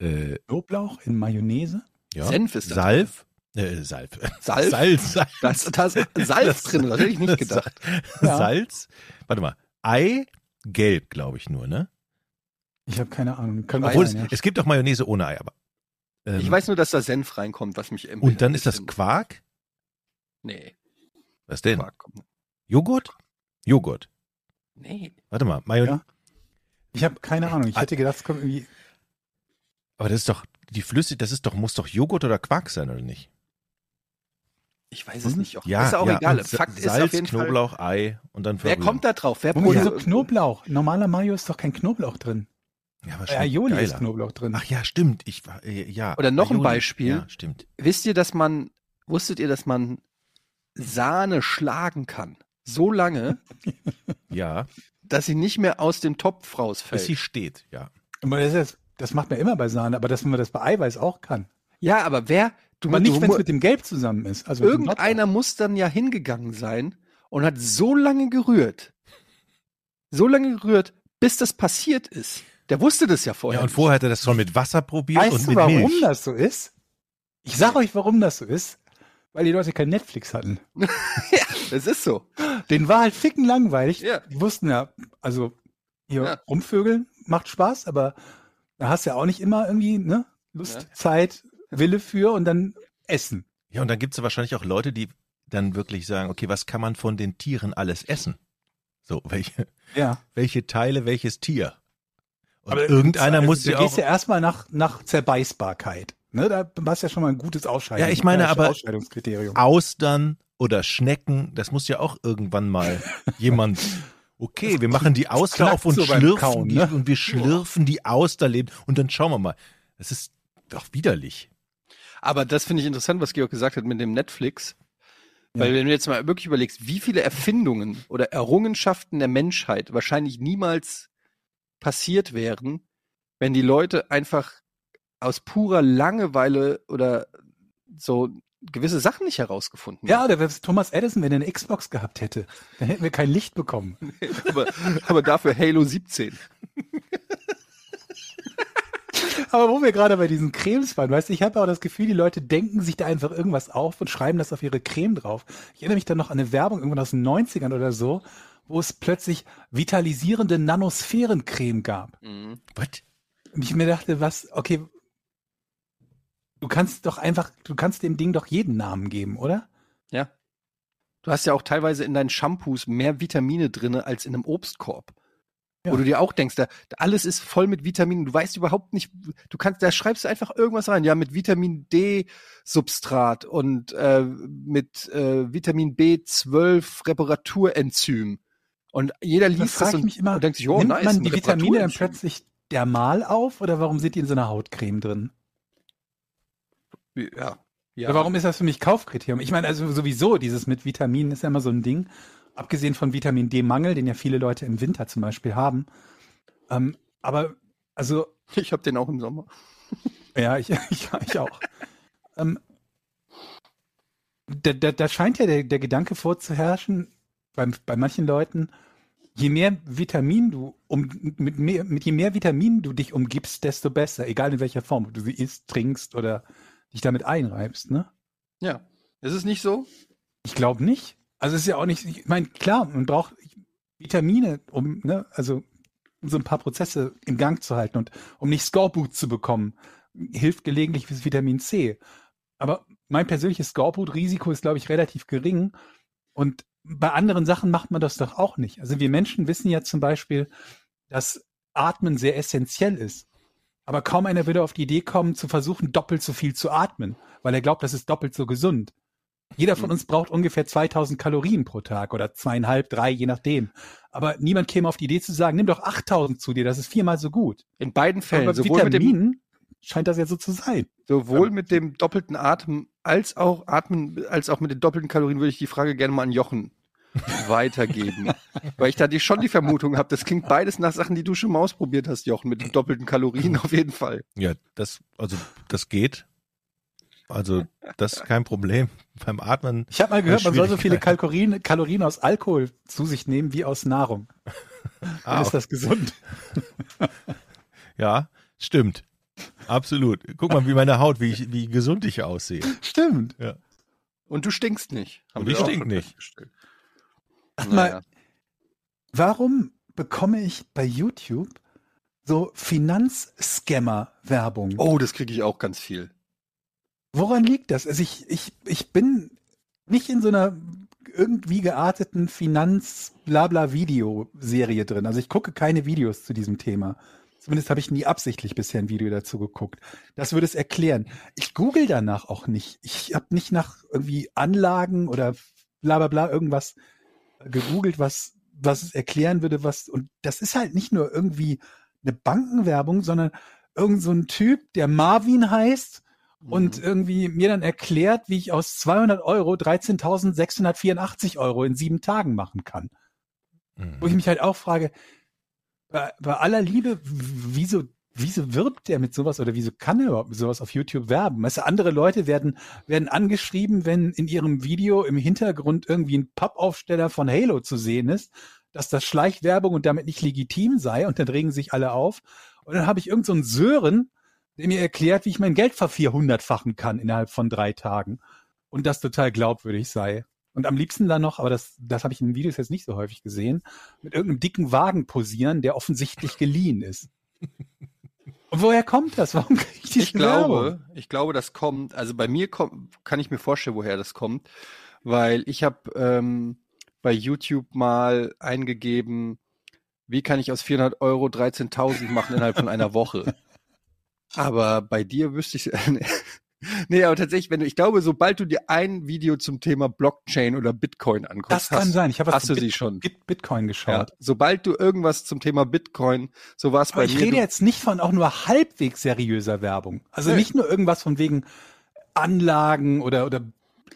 B: äh,
C: Knoblauch in Mayonnaise?
B: ja,
A: Senf ist da
B: Salf, äh, Salf.
A: Salz?
B: Salz, Salz.
A: Da ist, da ist Salz
B: Das-
A: drin, das hätte ich nicht
B: das-
A: gedacht.
C: Ja.
B: Salz. Warte mal. Ei, gelb, glaube ich nur, ne?
C: Ich habe keine Ahnung. Kann
B: Obwohl,
C: sein,
B: es,
C: ja.
B: es gibt auch Mayonnaise ohne Ei, aber. ähm,
A: Ich weiß nur, dass da Senf reinkommt, was mich irgendwie
B: und dann ist das Quark.
A: Nee,
B: Was denn?
A: Quark kommt.
B: Joghurt? Joghurt.
A: Nee.
B: Warte mal, Mayonnaise.
C: Ja. Ich habe keine Ahnung. Ich hätte gedacht, es kommt irgendwie.
B: Aber das ist doch, die Flüssig, das ist doch, muss doch Joghurt oder Quark sein, oder nicht?
A: Ich weiß es nicht. Jochen.
B: Ja,
A: ist auch
B: ja,
A: egal.
B: und
A: Fakt ist
B: Salz,
A: auf jeden Fall.
B: Knoblauch, Ei und dann
A: Wer
B: verrühren.
A: kommt da drauf? Wer
C: Wo
A: ja.
C: so Knoblauch? Normaler Mayo ist doch kein Knoblauch drin.
B: Ja, aber
C: Bei
B: schmeckt
C: Aioli ist
B: geiler.
C: Knoblauch drin.
B: Ach ja, stimmt. Ich war, äh, ja.
A: Oder noch ein
B: Aioli.
A: Beispiel.
B: Ja, stimmt.
A: Wisst ihr, dass man, wusstet ihr, dass man Sahne schlagen kann? So lange,
B: Ja,
A: dass sie nicht mehr aus dem Topf
B: bis
A: rausfällt.
B: sie steht, ja.
C: Aber das, ist, das macht man immer bei Sahne, aber dass man das bei Eiweiß auch kann.
A: Ja, aber wer, du,
C: Aber nicht,
A: du,
C: wenn es mit dem Gelb zusammen ist. Also
A: irgendeiner muss dann ja hingegangen sein und hat so lange gerührt, so lange gerührt, bis das passiert ist. Der wusste das ja vorher.
B: Ja, und vorher hat er das schon mit Wasser probiert
C: Weißt
B: und
C: du,
B: mit
C: warum
B: Milch.
C: das so ist? Ich sag euch, warum das so ist. Weil die Leute kein Netflix hatten.
A: Das ist so.
C: Den war halt ficken langweilig.
A: Ja.
C: Die wussten ja, also hier
A: Ja.
C: rumvögeln macht Spaß, aber da hast du ja auch nicht immer irgendwie ne, Lust,
A: Ja.
C: Zeit, Wille für und dann Essen.
B: Ja, und dann gibt es wahrscheinlich auch Leute, die dann wirklich sagen, okay, was kann man von den Tieren alles essen? So, welche,
C: Ja.
B: welche Teile, welches Tier? Und
C: Aber
B: irgendeiner muss
C: du
B: ja
C: gehst
B: auch.
C: ja erstmal nach, nach Zerbeißbarkeit. Ne, da hast ja schon mal ein gutes Ausscheiden.
B: Ja, ich meine aber-
C: Ausscheidungskriterium.
B: Austern oder Schnecken, das muss ja auch irgendwann mal jemand. Okay, wir machen die Auster auf und
C: so
B: schlürfen
C: Kauen,
B: die
C: ne?
B: und wir schlürfen die Austerleben und dann schauen wir mal. Das ist doch widerlich.
A: Aber das finde ich interessant, was Georg gesagt hat mit dem Netflix.
C: Ja.
A: Weil wenn du jetzt mal wirklich überlegst, wie viele Erfindungen oder Errungenschaften der Menschheit wahrscheinlich niemals passiert wären, wenn die Leute einfach aus purer Langeweile oder so gewisse Sachen nicht herausgefunden
C: Ja, der wäre Thomas Edison, wenn er eine Xbox gehabt hätte. Dann hätten wir kein Licht bekommen.
A: aber, aber dafür Halo 17.
C: Aber wo wir gerade bei diesen Cremes waren, weißt du, ich habe auch das Gefühl, die Leute denken sich da einfach irgendwas auf und schreiben das auf ihre Creme drauf. Ich erinnere mich dann noch an eine Werbung irgendwann aus den 90ern oder so, wo es plötzlich vitalisierende Nanosphärencreme gab.
B: Was?
C: Und ich mir dachte, was, okay, du kannst doch einfach, du kannst dem Ding doch jeden Namen geben, oder?
A: Ja. Du hast ja auch teilweise in deinen Shampoos mehr Vitamine drinne als in einem Obstkorb.
C: Ja.
A: Wo du dir auch denkst, da, alles ist voll mit Vitaminen. Du weißt überhaupt nicht, du kannst, da schreibst du einfach irgendwas rein. Ja, mit Vitamin D Substrat und äh, mit äh, Vitamin B12 Reparaturenzym. Und jeder
C: Das
A: liest das
C: ich
A: und,
C: immer.
A: und denkt sich, oh,
C: Nimmt
A: nice.
C: man die Vitamine dann plötzlich dermal auf oder warum sind die in so einer Hautcreme drin?
A: Ja. ja.
C: Warum ist das für mich Kaufkriterium? Ich meine, also sowieso, dieses mit Vitaminen ist ja immer so ein Ding. Abgesehen von Vitamin D-Mangel, den ja viele Leute im Winter zum Beispiel haben. Ähm, aber, also,
A: Ich habe den auch im Sommer.
C: ja, ich, ich, ich auch. ähm, da, da, da scheint ja der, der Gedanke vorzuherrschen, bei, bei manchen Leuten, je mehr Vitamin du, um, mit, mehr, mit je mehr Vitamin du dich umgibst, desto besser, egal in welcher Form, ob du sie isst, trinkst oder dich damit einreibst, ne?
A: Ja. Ist es nicht so?
C: Ich glaube nicht. Also es ist ja auch nicht, ich meine, klar, man braucht Vitamine, um, ne, also um so ein paar Prozesse in Gang zu halten und um nicht Skorbut zu bekommen, hilft gelegentlich fürs Vitamin C. Aber mein persönliches Skorbut-Risiko ist, glaube ich, relativ gering. Und bei anderen Sachen macht man das doch auch nicht. Also wir Menschen wissen ja zum Beispiel, dass Atmen sehr essentiell ist. Aber kaum einer würde auf die Idee kommen, zu versuchen, doppelt so viel zu atmen, weil er glaubt, das ist doppelt so gesund. Jeder von
A: Mhm.
C: uns braucht ungefähr 2000 Kalorien pro Tag oder zweieinhalb, drei, je nachdem. Aber niemand käme auf die Idee zu sagen, nimm doch 8000 zu dir, das ist viermal so gut.
A: In beiden Fällen,
C: Aber
A: sowohl mit dem
C: Vitaminen scheint das ja so zu sein.
A: Sowohl mit dem doppelten Atmen als auch Atmen, als auch mit den doppelten Kalorien würde ich die Frage gerne mal an Jochen weitergeben. Weil ich da die, schon die Vermutung habe, das klingt beides nach Sachen, die du schon mal ausprobiert hast, Jochen, mit den doppelten Kalorien auf jeden Fall.
B: Ja, das, also, das geht. Also, das ist kein Problem. Beim Atmen,
C: Ich habe mal gehört, man soll so viele. Kalorien, Kalorien aus Alkohol zu sich nehmen wie aus Nahrung. Dann
B: ah,
C: ist das gesund.
B: ja, stimmt. Absolut. Guck mal, wie meine Haut, wie, ich, wie gesund ich aussehe.
C: Stimmt.
A: Und du stinkst nicht.
B: Und ich stink nicht.
A: Naja.
C: mal, warum bekomme ich bei YouTube so Finanzscammer-Werbung?
A: Oh, das kriege ich auch ganz viel.
C: Woran liegt das? Also ich, ich, ich bin nicht in so einer irgendwie gearteten Finanz-Blabla-Videoserie drin. Also ich gucke keine Videos zu diesem Thema. Zumindest habe ich nie absichtlich bisher ein Video dazu geguckt. Das würde es erklären. Ich google danach auch nicht. Ich habe nicht nach irgendwie Anlagen oder bla bla bla irgendwas gegoogelt, was, was es erklären würde, was, und das ist halt nicht nur irgendwie eine Bankenwerbung, sondern irgend so ein Typ, der Marvin heißt und
A: Mhm.
C: irgendwie mir dann erklärt, wie ich aus 200 Euro 13.684 Euro in sieben Tagen machen kann. Wo ich
B: Mhm.
C: mich halt auch frage, bei, bei aller Liebe, wieso, wieso wirbt der mit sowas oder wieso kann er überhaupt mit sowas auf YouTube werben? Weißt du, andere Leute werden, werden angeschrieben, wenn in ihrem Video im Hintergrund irgendwie ein Pappaufsteller von Halo zu sehen ist, dass das Schleichwerbung und damit nicht legitim sei und dann regen sich alle auf. Und dann habe ich irgend so Sören, der mir erklärt, wie ich mein Geld vervierhundertfachen kann innerhalb von drei Tagen und das total glaubwürdig sei. Und am liebsten dann noch, aber das, das habe ich in Videos jetzt nicht so häufig gesehen, mit irgendeinem dicken Wagen posieren, der offensichtlich geliehen ist. Und woher kommt das? Warum kriege ich diese
A: Ich glaube,
C: Werbung?
A: ich glaube, das kommt, also bei mir kommt, kann ich mir vorstellen, woher das kommt, weil ich habe ähm, bei YouTube mal eingegeben, wie kann ich aus 400 Euro 13.000 machen innerhalb von einer Woche. Aber bei dir wüsste ich, nee, aber tatsächlich, wenn du, ich glaube, sobald du dir ein Video zum Thema Blockchain oder Bitcoin anguckst,
C: Das kann
A: hast,
C: sein. Ich habe
A: hast du sie
C: Bit
A: schon.
C: Bit Bitcoin
A: Ja,
C: geschaut.
A: sobald du irgendwas zum Thema Bitcoin, so war es bei
C: ich
A: mir.
C: rede
A: du,
C: jetzt nicht von auch nur halbwegs seriöser Werbung. Also
A: Nee.
C: nicht nur irgendwas von wegen Anlagen oder, oder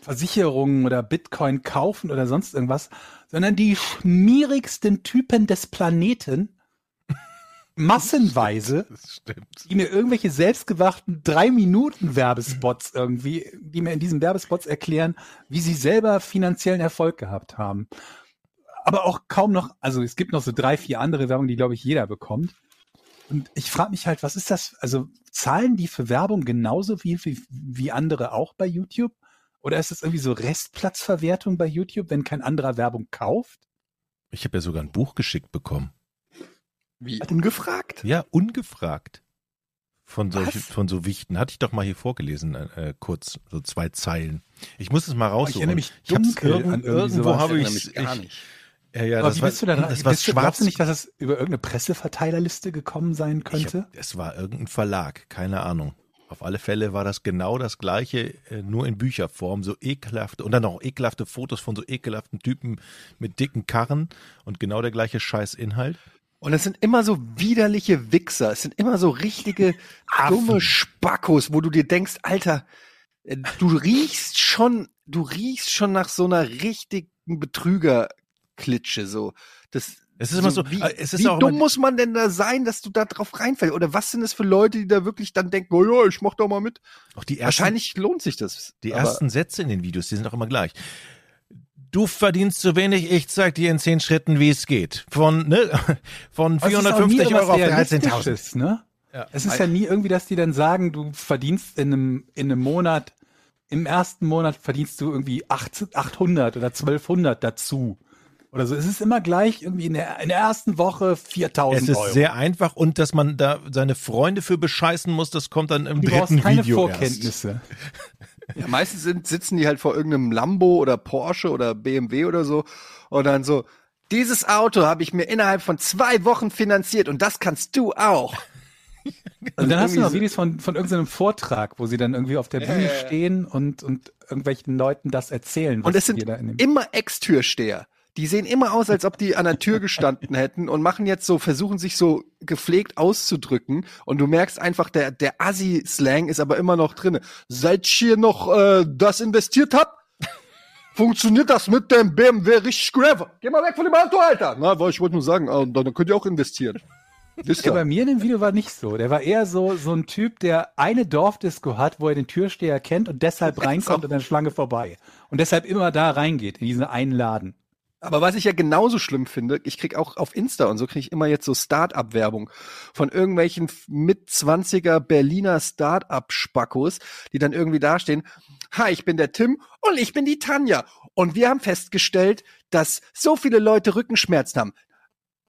C: Versicherungen oder Bitcoin kaufen oder sonst irgendwas, sondern die schmierigsten Typen des Planeten massenweise, die mir irgendwelche selbstgewachten drei Minuten Werbespots irgendwie, die mir in diesen Werbespots erklären, wie sie selber finanziellen Erfolg gehabt haben. Aber auch kaum noch, also es gibt noch so drei, vier andere Werbung, die glaube ich jeder bekommt. Und ich frage mich halt, was ist das? Also zahlen die für Werbung genauso viel wie, wie andere auch bei YouTube? Oder ist das irgendwie so Restplatzverwertung bei YouTube, wenn kein anderer Werbung kauft?
B: Ich habe ja sogar ein Buch geschickt bekommen.
A: Wie ungefragt?
B: Ja, ungefragt. Von solchen,
A: Was?
B: von so Wichten. Hatte ich doch mal hier vorgelesen, äh, kurz, so zwei Zeilen. Ich muss es mal
C: ich
B: raussuchen.
C: erinnere mich
B: ich
C: dunkel an
B: irgendwo habe
A: Ich
B: ich
A: mich gar
B: ich,
A: nicht.
B: Ja, ja,
C: Aber
B: das
C: wie
B: war,
C: bist du da dran?
B: das war schwarz.
C: du nicht, dass es über irgendeine Presseverteilerliste gekommen sein
B: Ich
C: könnte?
B: hab, es war irgendein Verlag, keine Ahnung. Auf alle Fälle war das genau das gleiche, äh, nur in Bücherform, so ekelhafte, und dann noch ekelhafte Fotos von so ekelhaften Typen mit dicken Karren und genau der gleiche Scheißinhalt.
A: Und es sind immer so widerliche Wichser. Es sind immer so richtige dumme Spackos, wo du dir denkst, Alter, äh, du riechst schon, du riechst schon nach so einer richtigen Betrügerklitsche, so. Das,
B: Es ist immer so,
A: wie,
B: äh, es ist
A: wie
B: auch
A: dumm muss man denn da sein, dass du da drauf reinfällst? Oder was sind es für Leute, die da wirklich dann denken, oh ja, ich mach doch mal mit?
B: auch die ersten,
A: Wahrscheinlich lohnt sich das.
B: die ersten Sätze in den Videos, die sind auch immer gleich. Du verdienst zu wenig, ich zeig dir in zehn Schritten, wie es geht. Von, ne, von
C: Aber es ist auch nie
B: 450 Euro auf
C: irgendwas
B: 13.000.
C: Realistisches, Ne?
B: Ja.
C: Es ist ja nie irgendwie, dass die dann sagen, du verdienst in einem, in einem Monat, im ersten Monat verdienst du irgendwie 8, 800 oder 1200 dazu. Oder so. Es ist immer gleich irgendwie in der, in der ersten Woche 4000
B: Es ist
C: Euro.
B: sehr einfach und dass man da seine Freunde für bescheißen muss, das kommt dann im
C: du brauchst
B: dritten
C: keine
B: Video erst.
A: Ja, meistens sind, sitzen die halt vor irgendeinem Lambo oder Porsche oder BMW oder so und dann so, dieses Auto habe ich mir innerhalb von zwei Wochen finanziert und das kannst du auch.
C: Und dann hast du noch
A: so-
C: Videos von, von irgendeinem Vortrag, wo sie dann irgendwie auf der Bühne stehen und, und irgendwelchen Leuten das erzählen.
A: Und es sind immer Ex-Türsteher. Die sehen immer aus, als ob die an der Tür gestanden hätten und machen jetzt so, versuchen sich so gepflegt auszudrücken. Und du merkst einfach, der, der Assi-Slang ist aber immer noch drinne. Seit ich hier noch äh, das investiert hab, funktioniert das mit dem BMW richtig clever. Geh mal weg von dem Auto, Alter. Na, weil ich wollte nur sagen, äh, dann könnt ihr auch investieren. Wisst
C: Ja, bei
A: ihr?
C: mir in dem Video war nicht so. Der war eher so, so ein Typ, der eine Dorfdisco hat, wo er den Türsteher kennt und deshalb reinkommt und an der Schlange vorbei. Und deshalb immer da reingeht, in diesen einen Laden.
A: Aber was ich ja genauso schlimm finde, ich krieg auch auf Insta und so kriege ich immer jetzt so Start-up-Werbung von irgendwelchen mit 20er Berliner Start-up-Spackos, die dann irgendwie dastehen, hi, ich bin der Tim und ich bin die Tanja. Und wir haben festgestellt, dass so viele Leute Rückenschmerzen haben.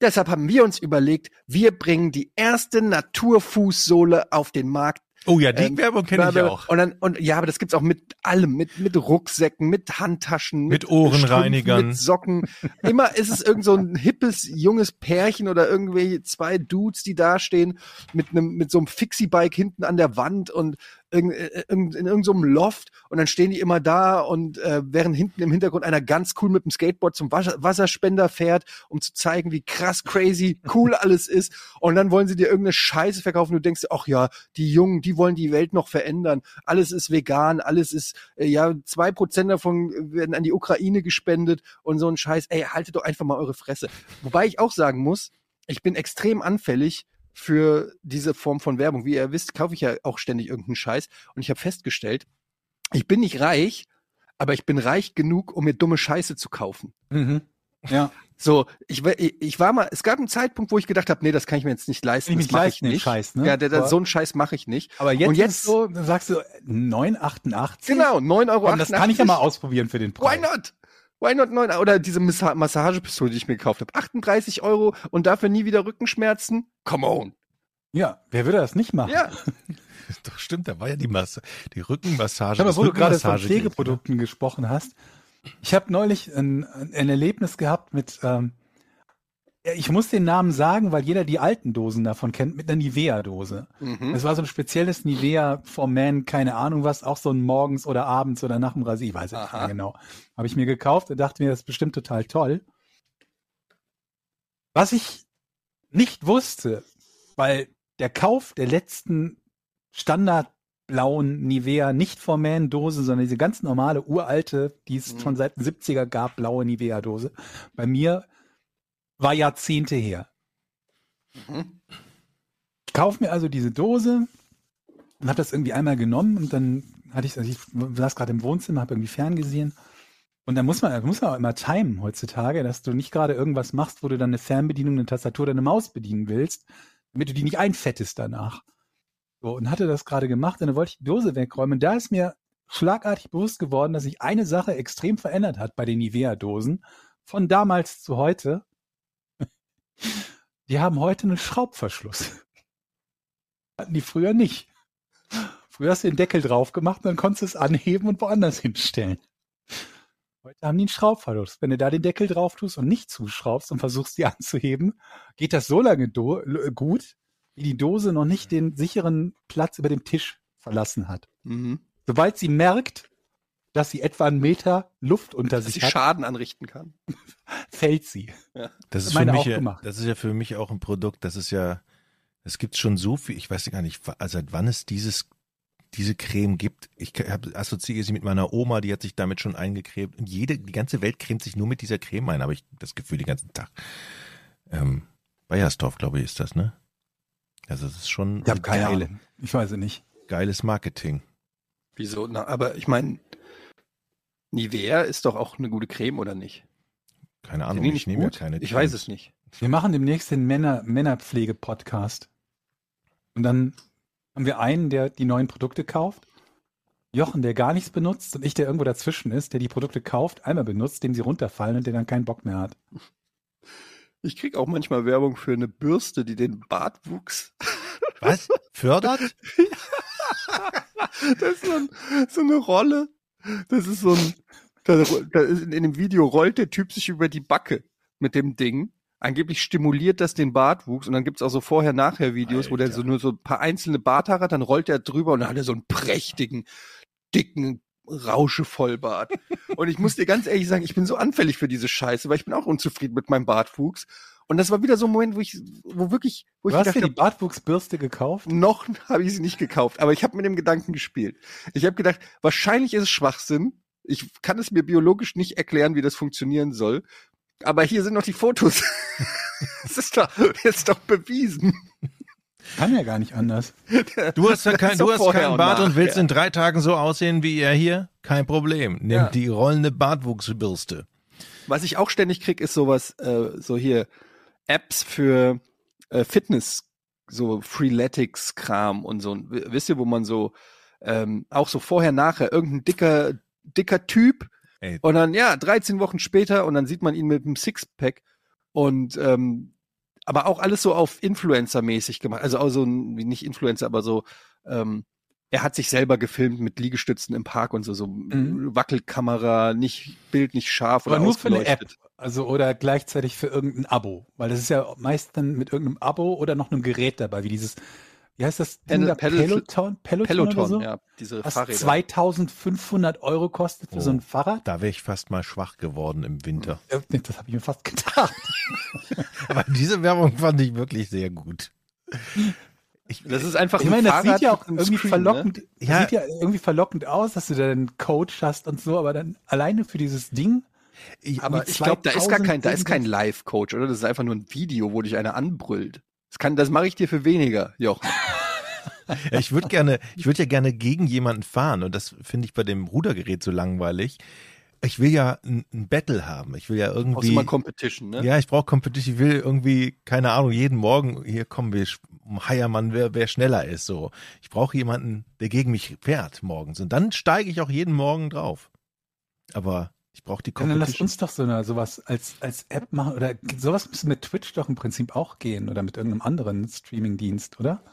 A: Deshalb haben wir uns überlegt, wir bringen die erste Naturfußsohle auf den Markt.
B: Oh ja, die
A: Ähm,
B: Werbung kenne ich auch.
A: Und dann, und ja, aber das gibt's auch mit allem, mit, mit Rucksäcken, mit Handtaschen,
B: Mit Ohrenreinigern.
A: Strümpfen, mit Socken. Immer ist es irgend so ein hippes, junges Pärchen oder irgendwie zwei Dudes, die dastehen mit einem, mit so einem Fixie-Bike hinten an der Wand und irgend- äh, irgend- in irgendeinem so Loft und dann stehen die immer da und äh, während hinten im Hintergrund einer ganz cool mit dem Skateboard zum Wasser Wasserspender fährt, um zu zeigen, wie krass crazy cool alles ist. Und dann wollen sie dir irgendeine Scheiße verkaufen. Du denkst, ach ja, die Jungen, die wollen die Welt noch verändern, alles ist vegan, alles ist, äh, ja, zwei Prozent davon werden an die Ukraine gespendet und so ein Scheiß, ey, haltet doch einfach mal eure Fresse. Wobei ich auch sagen muss, ich bin extrem anfällig für diese Form von Werbung. Wie ihr wisst, kaufe ich ja auch ständig irgendeinen Scheiß. Und ich habe festgestellt, ich bin nicht reich, aber ich bin reich genug, um mir dumme Scheiße zu kaufen.
C: Mhm. Ja,
A: So, ich, ich ich war mal, es gab einen Zeitpunkt, wo ich gedacht habe, nee, das kann ich mir jetzt nicht leisten.
C: Ich
A: das
C: nicht
A: mache
C: leisten, den Scheiß, ne?
A: Ja, der, der, so einen Scheiß mache ich nicht.
C: aber jetzt,
A: Und jetzt-
C: so, sagst du 9,88.
A: Genau, 9,88 Euro.
C: Das kann ich ja mal ausprobieren für den Preis.
A: Why not? Why not 9 Oder diese Massa Massagepistole, die ich mir gekauft habe. 38 Euro und dafür nie wieder Rückenschmerzen? Come on.
C: Ja, wer würde das nicht machen?
A: Ja.
B: Doch, stimmt, da war ja die Masse, die Rückenmassage.
C: Schau mal,
B: das
C: wo du gerade von Pflegeprodukten gesprochen hast. Ich habe neulich ein, ein Erlebnis gehabt mit, ähm, ja, ich muss den Namen sagen, weil jeder die alten Dosen davon kennt, mit einer Nivea-Dose.
A: Mhm.
C: Es war so ein spezielles Nivea for Man, keine Ahnung was, auch so ein morgens oder abends oder nach dem Rasier, ich weiß es nicht mehr genau. Habe ich mir gekauft und dachte mir, das ist bestimmt total toll. Was ich nicht wusste, weil der Kauf der letzten standardblauen Nivea nicht for Man Dose, sondern diese ganz normale uralte, die es
A: Mhm.
C: schon seit den 70er gab, blaue Nivea Dose, bei mir war Jahrzehnte her.
A: Mhm.
C: Ich kaufe mir also diese Dose und habe das irgendwie einmal genommen und dann hatte ich, also ich saß gerade im Wohnzimmer, habe irgendwie ferngesehen und dann muss man, muss man auch immer timen heutzutage, dass du nicht gerade irgendwas machst, wo du dann eine Fernbedienung, eine Tastatur oder eine Maus bedienen willst, damit du die nicht einfettest danach. So, und hatte das gerade gemacht und dann wollte ich die Dose wegräumen. Und da ist mir schlagartig bewusst geworden, dass sich eine Sache extrem verändert hat bei den Nivea-Dosen von damals zu heute. Die haben heute einen Schraubverschluss. Hatten die früher nicht. Früher hast du den Deckel drauf gemacht und dann konntest du es anheben und woanders hinstellen. Heute haben die einen Schraubverschluss. Wenn du da den Deckel drauf tust und nicht zuschraubst und versuchst, die anzuheben, geht das so lange gut, wie die Dose noch nicht den sicheren Platz über dem Tisch verlassen hat.
A: Mhm.
C: Sobald sie merkt, dass sie etwa einen Meter Luft unter
A: Dass
C: sich
A: ich
C: hat,
A: Schaden anrichten kann.
C: fällt sie.
B: Das ist für mich
C: auch
B: ja, das ist ja für mich auch ein Produkt, das ist ja, es gibt schon so viel, ich weiß gar nicht, also seit wann es dieses, diese Creme gibt. Ich hab, assoziiere sie mit meiner Oma, die hat sich damit schon eingecremt. Und jede, die ganze Welt cremt sich nur mit dieser Creme ein, habe ich das Gefühl den ganzen Tag. Ähm, Bayersdorf, glaube ich, ist das, ne? Also es ist schon
C: Ich habe keine
B: geile,
C: Ahnung. Ich weiß es nicht.
B: geiles Marketing.
A: Wieso? Na, aber ich meine, Nivea ist doch auch eine gute Creme, oder nicht?
B: Keine Ahnung, ich nehme ja
A: gut?
B: keine
A: Ich weiß es nicht.
C: Wir machen demnächst den Männer, Männerpflege-Podcast. Und dann haben wir einen, der die neuen Produkte kauft. Jochen, der gar nichts benutzt und ich, der irgendwo dazwischen ist, der die Produkte kauft, einmal benutzt, dem sie runterfallen und der dann keinen Bock mehr hat.
A: Ich krieg auch manchmal Werbung für eine Bürste, die den Bartwuchs.
B: Was? Fördert?
A: Das ist so, ein, so eine Rolle. Das ist so ein. Da, da ist in, dem Video rollt der Typ sich über die Backe mit dem Ding. Angeblich stimuliert das den Bartwuchs und dann gibt's auch so Vorher-Nachher-Videos, wo der so nur so ein paar einzelne Barthaare hat, dann rollt er drüber und dann hat er so einen prächtigen, dicken Rauschevollbart. und ich muss dir ganz ehrlich sagen, ich bin so anfällig für diese Scheiße, weil ich bin auch unzufrieden mit meinem Bartwuchs. Und das war wieder so ein Moment, wo ich, wo wirklich, wo
C: Du
A: ich
C: hast
A: gedacht
C: dir die Bartwuchsbürste gekauft?
A: noch habe ich sie nicht gekauft, aber ich habe mit dem Gedanken gespielt. Ich habe gedacht, wahrscheinlich ist es Schwachsinn. Ich kann es mir biologisch nicht erklären, wie das funktionieren soll. Aber hier sind noch die Fotos. Es ist doch, ist doch bewiesen.
C: Kann ja gar nicht anders.
B: Du hast, ja kein, du hast keinen
A: und
B: Bart und
A: nachher.
B: willst in drei Tagen so aussehen wie er hier? Kein Problem. Nimm
A: Ja.
B: die rollende Bartwuchsbürste.
A: Was ich auch ständig krieg, ist sowas, äh, so hier Apps für äh, Fitness, so Freeletics-Kram und so. Wisst ihr, wo man so ähm, auch so vorher, nachher irgendein dicker, dicker Typ
B: Ey.
A: und dann ja 13 Wochen später und dann sieht man ihn mit einem Sixpack und ähm, aber auch alles so auf Influencer-mäßig gemacht. Also auch so ein, nicht Influencer, aber so ähm, er hat sich selber gefilmt mit Liegestützen im Park und so, so
C: Mhm.
A: Wackelkamera, nicht Bild nicht scharf
C: Aber
A: oder
C: nur für eine
A: ausgeleuchtet.
C: App. Also oder gleichzeitig für irgendein Abo. Weil das ist ja meist dann mit irgendeinem Abo oder noch einem Gerät dabei, wie dieses, wie heißt das Ding da?
A: Pedal-
C: Peloton? Peloton,
A: Peloton,
C: oder so?
A: ja, diese
C: Was
A: Fahrräder.
C: 2500 Euro kostet für so
B: Oh.
C: ein Fahrrad?
B: Da wäre ich fast mal schwach geworden im Winter.
C: Das habe ich mir fast gedacht.
B: Aber diese Werbung fand ich wirklich sehr gut. Ich,
A: Das ist einfach
C: Ich meine, das
A: Fahrrad
C: sieht ja auch irgendwie
A: Screen, ne?
C: verlockend, das
B: Ja.
C: sieht ja irgendwie verlockend aus, dass du da einen Coach hast und so, aber dann alleine für dieses Ding.
B: Ich,
A: Aber ich glaube, da ist gar kein, da ist
C: 2000
A: kein Live-Coach, oder? Das ist einfach nur ein Video, wo dich einer anbrüllt. Das kann, das mache ich dir für weniger, Jochen.
B: Ja, ich würde gerne, ich würde ja gerne gegen jemanden fahren und das finde ich bei dem Rudergerät so langweilig. Ich will ja ein, ein Battle haben. Ich will ja
A: Brauchst
B: irgendwie.
A: du mal Competition, ne?
B: Ja, ich brauche Competition. Ich will irgendwie, keine Ahnung, jeden Morgen, hier kommen wir, Heiermann, wer, wer schneller ist. So, Ich brauche jemanden, der gegen mich fährt morgens. Und dann steige ich auch jeden Morgen drauf. Aber ich brauche die
C: Dann lass
B: Competition.
C: uns doch so eine, sowas als, als App machen oder sowas müsste mit Twitch doch im Prinzip auch gehen oder mit irgendeinem anderen Streaming-Dienst, oder?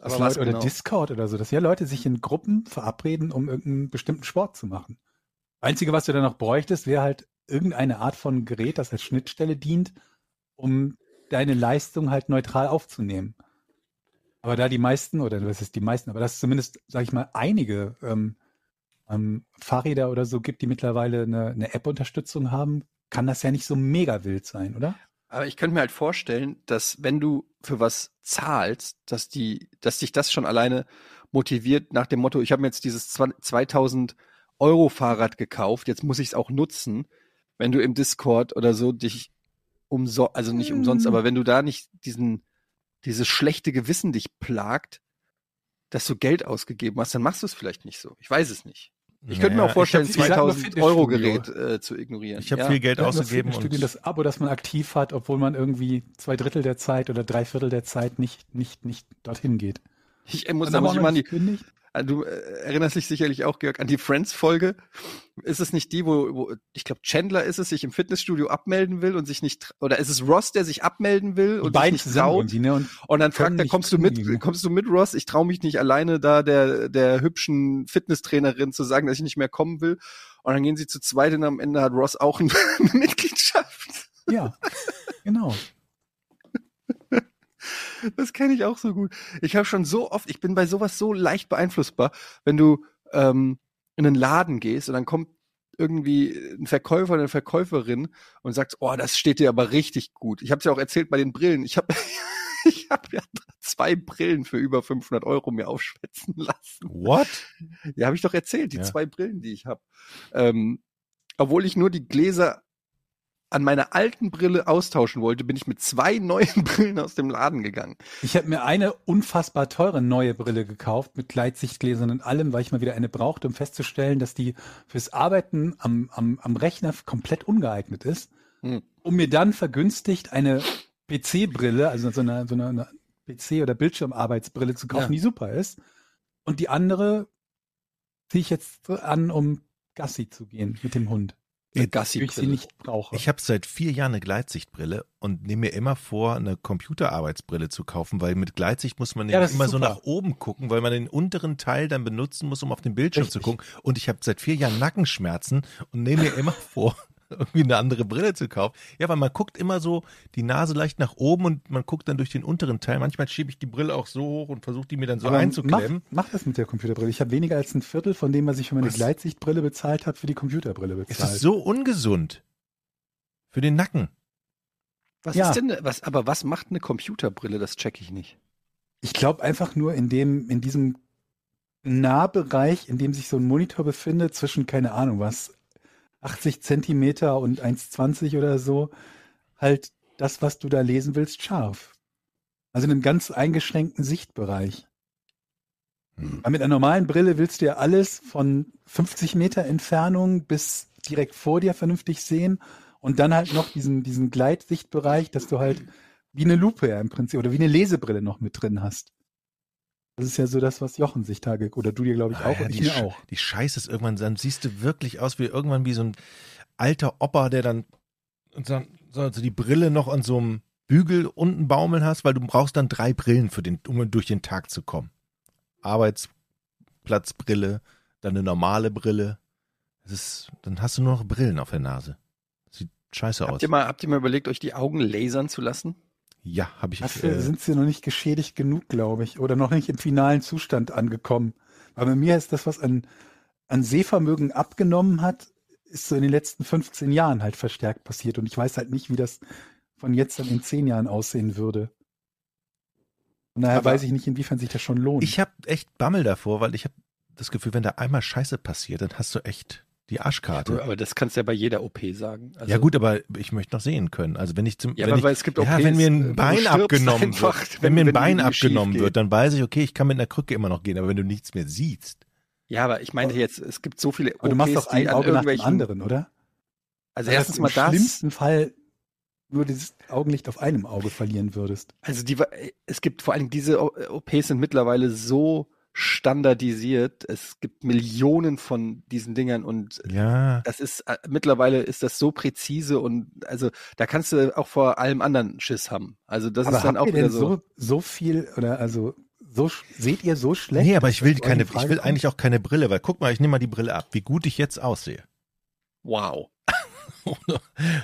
C: Dass
A: Aber was
C: Leute,
A: genau?
C: Oder Discord oder so, dass ja Leute sich in Gruppen verabreden, um irgendeinen bestimmten Sport zu machen. Einzige, was du dann noch bräuchtest, wäre halt irgendeine Art von Gerät, das als Schnittstelle dient, um deine Leistung halt neutral aufzunehmen. Aber da die meisten, oder was ist die meisten, aber dass es zumindest, sag ich mal, einige ähm, ähm, Fahrräder oder so gibt, die mittlerweile eine, eine App-Unterstützung haben, kann das ja nicht so mega wild sein, oder?
A: Aber ich könnte mir halt vorstellen, dass wenn du für was zahlst, dass die, dass dich das schon alleine motiviert nach dem Motto, ich habe mir jetzt dieses 2000 Euro Fahrrad gekauft, jetzt muss ich es auch nutzen. Wenn du im Discord oder so dich umso, also nicht umsonst,
C: Hm.
A: aber wenn du da nicht diesen, dieses schlechte Gewissen dich plagt, dass du Geld ausgegeben hast, dann machst du es vielleicht nicht so. Ich weiß es nicht. Ich könnte mir auch vorstellen,
C: ich hab- ich sag nur
A: 2000 Euro. Gerät äh, zu ignorieren.
B: Ich habe
A: Ja.
B: viel Geld
C: das
B: ausgegeben
C: Fitnessstudio,
B: und
C: das Abo, das man aktiv hat, obwohl man irgendwie zwei Drittel der Zeit oder drei Viertel der Zeit nicht, nicht, nicht dorthin geht.
A: Ich äh, muss,
C: Dann
A: da
C: aber
A: muss ich
C: noch
A: mal an die, Du äh, erinnerst dich sicherlich auch, Georg, an die Friends-Folge. Ist es nicht die, wo, wo ich glaube, Chandler ist es, sich im Fitnessstudio abmelden will und sich nicht, oder ist es Ross, der sich abmelden will
C: Die
A: und sich
C: beiden
A: nicht traut?
C: irgendwie, ne? Und
A: Und dann fragt er, kommst du mit, kommst du mit, Ross? Ich traue mich nicht alleine da der, der hübschen Fitnesstrainerin zu sagen, dass ich nicht mehr kommen will. Und dann gehen sie zu zweit und am Ende hat Ross auch eine Mitgliedschaft.
C: ja, genau.
A: Das kenne ich auch so gut. Ich habe schon so oft, ich bin bei sowas so leicht beeinflussbar, wenn du ähm, in einen Laden gehst und dann kommt irgendwie ein Verkäufer oder eine Verkäuferin und sagt, oh, das steht dir aber richtig gut. Ich habe es ja auch erzählt bei den Brillen. Ich habe ich hab ja zwei Brillen für über 500 Euro mir aufschwätzen lassen.
B: What?
A: Ja, habe ich doch erzählt, die
B: Ja.
A: zwei Brillen, die ich habe. Ähm, obwohl ich nur die Gläser an meiner alten Brille austauschen wollte, bin ich mit zwei neuen Brillen aus dem Laden gegangen.
C: Ich habe mir eine unfassbar teure neue Brille gekauft mit Gleitsichtgläsern und allem, weil ich mal wieder eine brauchte, um festzustellen, dass die fürs Arbeiten am, am, am Rechner komplett ungeeignet ist.
A: Hm.
C: Um mir dann vergünstigt eine PC-Brille, also so eine, so eine, eine PC- oder Bildschirmarbeitsbrille zu kaufen,
A: Ja.
C: die super ist. Und die andere ziehe ich jetzt an, um Gassi zu gehen mit dem Hund. Weil ich sie nicht brauche.
B: Ich habe seit vier Jahren eine Gleitsichtbrille und nehme mir immer vor, eine Computerarbeitsbrille zu kaufen, weil mit Gleitsicht muss man
C: Ja,
B: immer so nach oben gucken, weil man den unteren Teil dann benutzen muss, um auf den Bildschirm zu
C: Richtig.
B: gucken. Und ich habe seit vier Jahren Nackenschmerzen und nehme mir immer vor, irgendwie eine andere Brille zu kaufen. Ja, weil man guckt immer so die Nase leicht nach oben und man guckt dann durch den unteren Teil. Manchmal schiebe ich die Brille auch so hoch und versuche die mir dann so
C: Aber
B: einzuklemmen.
C: Mach, mach das mit der Computerbrille. Ich habe weniger als ein Viertel von dem, was ich für meine
B: Was?
C: Gleitsichtbrille bezahlt habe, für die Computerbrille
B: Es
C: bezahlt.
B: ist so ungesund. Für den Nacken.
A: Was
C: Ja.
A: ist denn, was, aber was macht eine Computerbrille? Das check ich nicht.
C: Ich glaube einfach nur in dem, in diesem Nahbereich, in dem sich so ein Monitor befindet, zwischen, keine Ahnung was, 80 Zentimeter und 1,20 oder so, halt das, was du da lesen willst, scharf. Also in einem ganz eingeschränkten Sichtbereich.
B: Hm.
C: Weil mit einer normalen Brille willst du ja alles von 50 Meter Entfernung bis direkt vor dir vernünftig sehen und dann halt noch diesen, diesen Gleitsichtbereich, dass du halt wie eine Lupe ja im Prinzip oder wie eine Lesebrille noch mit drin hast. Das ist ja so das, was Jochen sich tage oder du dir glaube ich
B: Ah,
C: auch
B: ja,
C: und ich
B: die,
C: mir
B: Sch-
C: auch.
B: die Scheiße ist irgendwann, dann siehst du wirklich aus wie irgendwann wie so ein alter Opa, der dann und dann so also die Brille noch an so einem Bügel unten baumeln hast, weil du brauchst dann drei Brillen für den, um durch den Tag zu kommen. Arbeits Arztplatzbrille, dann eine normale Brille. Das ist, dann hast du nur noch Brillen auf der Nase. Sieht scheiße
A: Habt
B: aus.
A: ihr, mal, habt ihr mal überlegt, euch die Augen lasern zu lassen?
B: Ja, habe ich.
C: Dafür
B: Äh,
C: sind sie noch nicht geschädigt genug, glaube ich, oder noch nicht im finalen Zustand angekommen. Aber bei mir ist das, was an, an Sehvermögen abgenommen hat, ist so in den letzten 15 Jahren halt verstärkt passiert. Und ich weiß halt nicht, wie das von jetzt dann in 10 Jahren aussehen würde. Von daher
A: Aber-
C: weiß ich nicht, inwiefern sich das schon lohnt.
B: ich habe echt Bammel davor, weil ich habe das Gefühl, wenn da einmal Scheiße passiert, dann hast du echt die Arschkarte.
A: Aber das kannst du ja bei jeder OP sagen. Also,
B: ja gut, aber ich möchte noch sehen können. Also wenn ich zum,
A: Ja,
B: wenn
A: aber
B: ich,
A: es gibt
B: ja,
A: OPs,
B: wenn mir
A: äh,
B: ein
A: du
B: Bein abgenommen
A: einfach,
B: wird, wenn,
A: wenn-
B: mir ein
A: wenn
B: Bein abgenommen wird, dann weiß ich, okay, ich kann mit einer Krücke immer noch gehen. Aber wenn du nichts mehr siehst,
A: Ja, aber ich meinte jetzt, es gibt so viele
C: Aber du machst
A: OPs,
C: doch ein
A: die an
C: Auge nach dem
A: irgendwelchen-
C: anderen, oder?
A: Also
C: Dass
A: erstens
C: du
A: mal
C: im
A: das.
C: schlimmsten Fall nur dieses Augenlicht auf einem Auge verlieren würdest.
A: Also die, es gibt vor allem diese OPs sind mittlerweile so standardisiert. Es gibt Millionen von diesen Dingern und
B: ja,
A: das ist äh, mittlerweile ist das so präzise und also da kannst du auch vor allem anderen Schiss haben. Also das
C: Aber
A: ist dann auch wieder so.
C: so, so viel, oder also, so, seht ihr so schlecht?
B: nee, aber ich will
C: dass
B: keine, ich will eigentlich auch keine Brille, weil guck mal, ich nehme mal die Brille ab, wie gut ich jetzt aussehe.
A: Wow.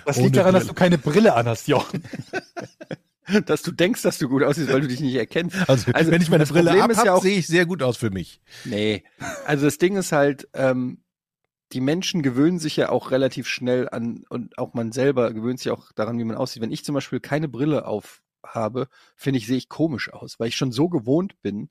C: Das
B: ohne
C: liegt daran, dass
B: Brille.
C: du keine Brille anhast, Jochen.
A: Dass du denkst, dass du gut aussiehst, weil du dich nicht erkennst.
B: Also,
A: Also,
B: wenn ich meine Brille
A: Problem ist
B: ab
A: ja auch-
B: sehe ich sehr gut aus für mich.
A: Nee. Also das Ding ist halt, ähm, die Menschen gewöhnen sich ja auch relativ schnell an und auch man selber gewöhnt sich auch daran, wie man aussieht. Wenn ich zum Beispiel keine Brille auf habe, finde ich, sehe ich komisch aus, weil ich schon so gewohnt bin,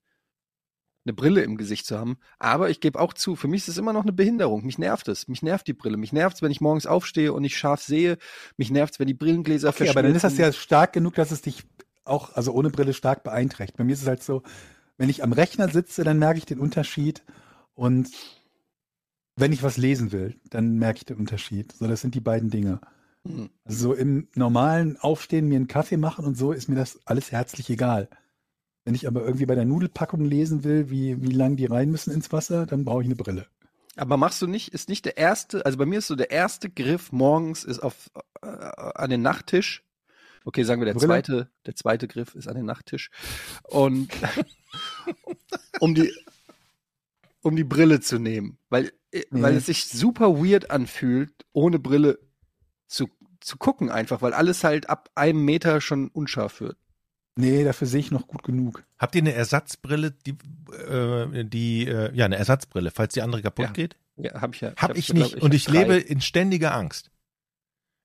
A: eine Brille im Gesicht zu haben. Aber ich gebe auch zu, für mich ist es immer noch eine Behinderung. Mich nervt es. Mich nervt die Brille. Mich nervt es, wenn ich morgens aufstehe und nicht scharf sehe. Mich nervt es, wenn die Brillengläser
C: Okay, aber dann ist das ja stark genug, dass es dich auch, also ohne Brille stark beeinträchtigt. Bei mir ist es halt so, wenn ich am Rechner sitze, dann merke ich den Unterschied und wenn ich was lesen will, dann merke ich den Unterschied. So, das sind die beiden Dinge.
A: Hm.
C: Also so im normalen Aufstehen, mir einen Kaffee machen und so, ist mir das alles herzlich egal. Wenn ich aber irgendwie bei der Nudelpackung lesen will, wie, wie lang die rein müssen ins Wasser, dann brauche ich eine Brille.
A: Aber machst du nicht, ist nicht der erste, also bei mir ist so der erste Griff morgens ist auf äh, an den Nachttisch. Okay, sagen wir der
C: Brille?
A: zweite, der zweite Griff ist an den Nachttisch. Und um die um die Brille zu nehmen, weil äh, weil
C: Nee.
A: es sich super weird anfühlt, ohne Brille zu zu gucken einfach, weil alles halt ab einem Meter schon unscharf wird.
C: Nee, dafür sehe ich noch gut genug.
B: Habt ihr eine Ersatzbrille, die, äh, die, äh, ja, eine Ersatzbrille, falls die andere kaputt
A: Ja.
B: geht?
A: Ja, hab ich ja.
B: Hab
A: hab
B: ich
A: glaub
B: nicht. und ich
A: drei.
B: lebe in ständiger Angst.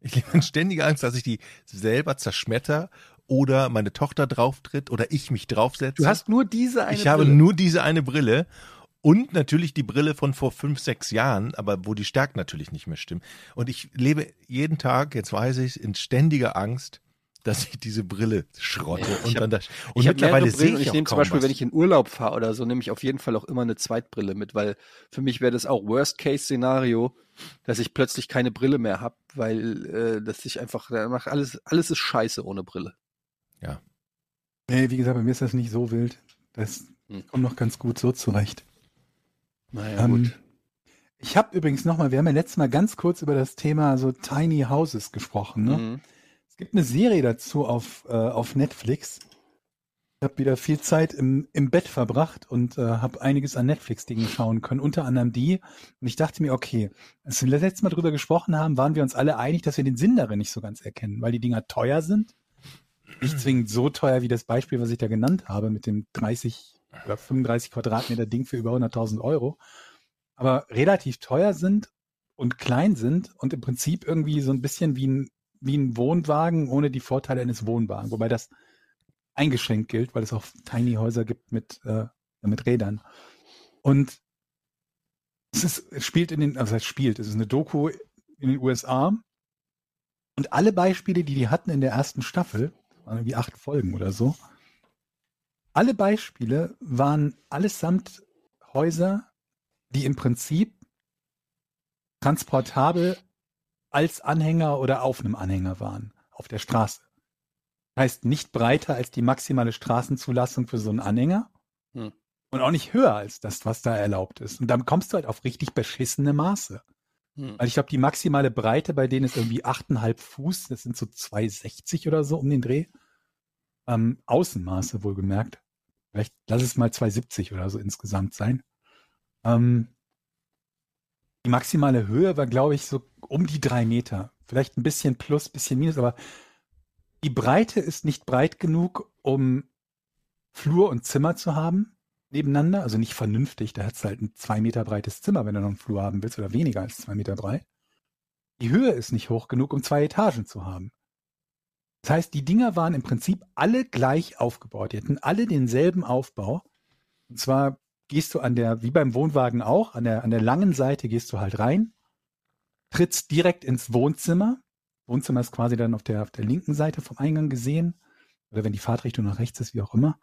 B: Ich lebe in ständiger Angst, dass ich die selber zerschmetter oder meine Tochter drauftritt oder ich mich draufsetze.
A: Du hast nur diese eine
B: ich habe
A: Brille.
B: nur diese eine Brille und natürlich die Brille von vor fünf, sechs Jahren, aber wo die Stärken natürlich nicht mehr stimmen. Und ich lebe jeden Tag, jetzt weiß ich in ständiger Angst, dass ich diese Brille schrotte.
A: Ja,
B: und
A: hab-
B: dann das, und
A: ich
B: mittlerweile sehe ich,
A: ich nehme zum Beispiel,
B: was.
A: wenn ich in Urlaub fahre oder so, nehme ich auf jeden Fall auch immer eine Zweitbrille mit, weil für mich wäre das auch Worst-Case-Szenario, dass ich plötzlich keine Brille mehr habe, weil äh, dass ich einfach danach alles alles ist scheiße ohne Brille.
C: Nee, wie gesagt, bei mir ist das nicht so wild. Das
A: Hm.
C: kommt noch ganz gut so zurecht.
A: Naja,
C: Ähm, Ich habe übrigens nochmal, wir haben ja letztes Mal ganz kurz über das Thema so Tiny Houses gesprochen. Ne?
A: Mhm.
C: Gibt eine Serie dazu auf, äh, auf Netflix. Ich habe wieder viel Zeit im, im Bett verbracht und äh, habe einiges an Netflix-Dingen schauen können, unter anderem die. Und ich dachte mir, okay, als wir das letzte Mal drüber gesprochen haben, waren wir uns alle einig, dass wir den Sinn darin nicht so ganz erkennen, weil die Dinger teuer sind. Nicht zwingend so teuer wie das Beispiel, was ich da genannt habe, mit dem 30 oder 35 Quadratmeter Ding für über 100.000 Euro. Aber relativ teuer sind und klein sind und im Prinzip irgendwie so ein bisschen wie ein, wie ein Wohnwagen ohne die Vorteile eines Wohnwagens. Wobei das eingeschränkt gilt, weil es auch Tiny Häuser gibt mit, äh, mit Rädern. Und es ist, spielt in den, also es spielt, es ist eine Doku in den USA. Und alle Beispiele, die die hatten in der ersten Staffel, waren irgendwie acht Folgen oder so, alle Beispiele waren allesamt Häuser, die im Prinzip transportabel als Anhänger oder auf einem Anhänger waren, auf der Straße. Heißt nicht breiter als die maximale Straßenzulassung für so einen Anhänger
A: Hm.
C: und auch nicht höher als das, was da erlaubt ist. Und dann kommst du halt auf richtig beschissene Maße.
A: Mhm.
C: Weil ich glaube, die maximale Breite bei denen ist irgendwie 8,5 Fuß, das sind so 2,60 oder so um den Dreh. Ähm, Außenmaße wohlgemerkt. Vielleicht lass es mal 2,70 oder so insgesamt sein. Ähm, die maximale Höhe war, glaube ich, so um die drei Meter. Vielleicht ein bisschen plus, bisschen minus, aber die Breite ist nicht breit genug, um Flur und Zimmer zu haben nebeneinander. Also nicht vernünftig. Da hat halt ein zwei Meter breites Zimmer, wenn du noch einen Flur haben willst, oder weniger als zwei Meter breit. Die Höhe ist nicht hoch genug, um zwei Etagen zu haben. Das heißt, die Dinger waren im Prinzip alle gleich aufgebaut. Die hatten alle denselben Aufbau. Und zwar gehst du an der, wie beim Wohnwagen auch, an der, an der langen Seite gehst du halt rein, trittst direkt ins Wohnzimmer. Wohnzimmer ist quasi dann auf der, auf der linken Seite vom Eingang gesehen. Oder wenn die Fahrtrichtung nach rechts ist, wie auch immer.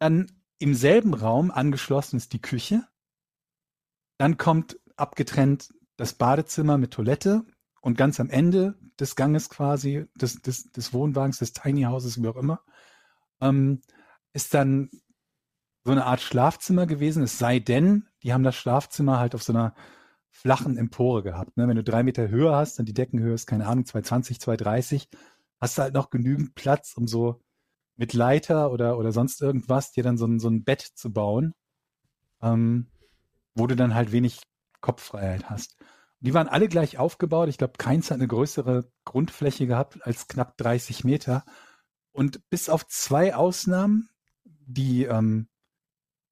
C: Dann im selben Raum angeschlossen ist die Küche. Dann kommt abgetrennt das Badezimmer mit Toilette und ganz am Ende des Ganges quasi, des, des, des Wohnwagens, des Tiny Houses, wie auch immer, ähm, ist dann so eine Art Schlafzimmer gewesen. Es sei denn, die haben das Schlafzimmer halt auf so einer flachen Empore gehabt. Ne? Wenn du drei Meter Höhe hast, dann die Deckenhöhe ist, keine Ahnung, 220, 230, hast du halt noch genügend Platz, um so mit Leiter oder, oder sonst irgendwas dir dann so ein, so ein Bett zu bauen, ähm, wo du dann halt wenig Kopffreiheit hast. Die waren alle gleich aufgebaut. Ich glaube, keins hat eine größere Grundfläche gehabt als knapp 30 Meter. Und bis auf zwei Ausnahmen, die ähm,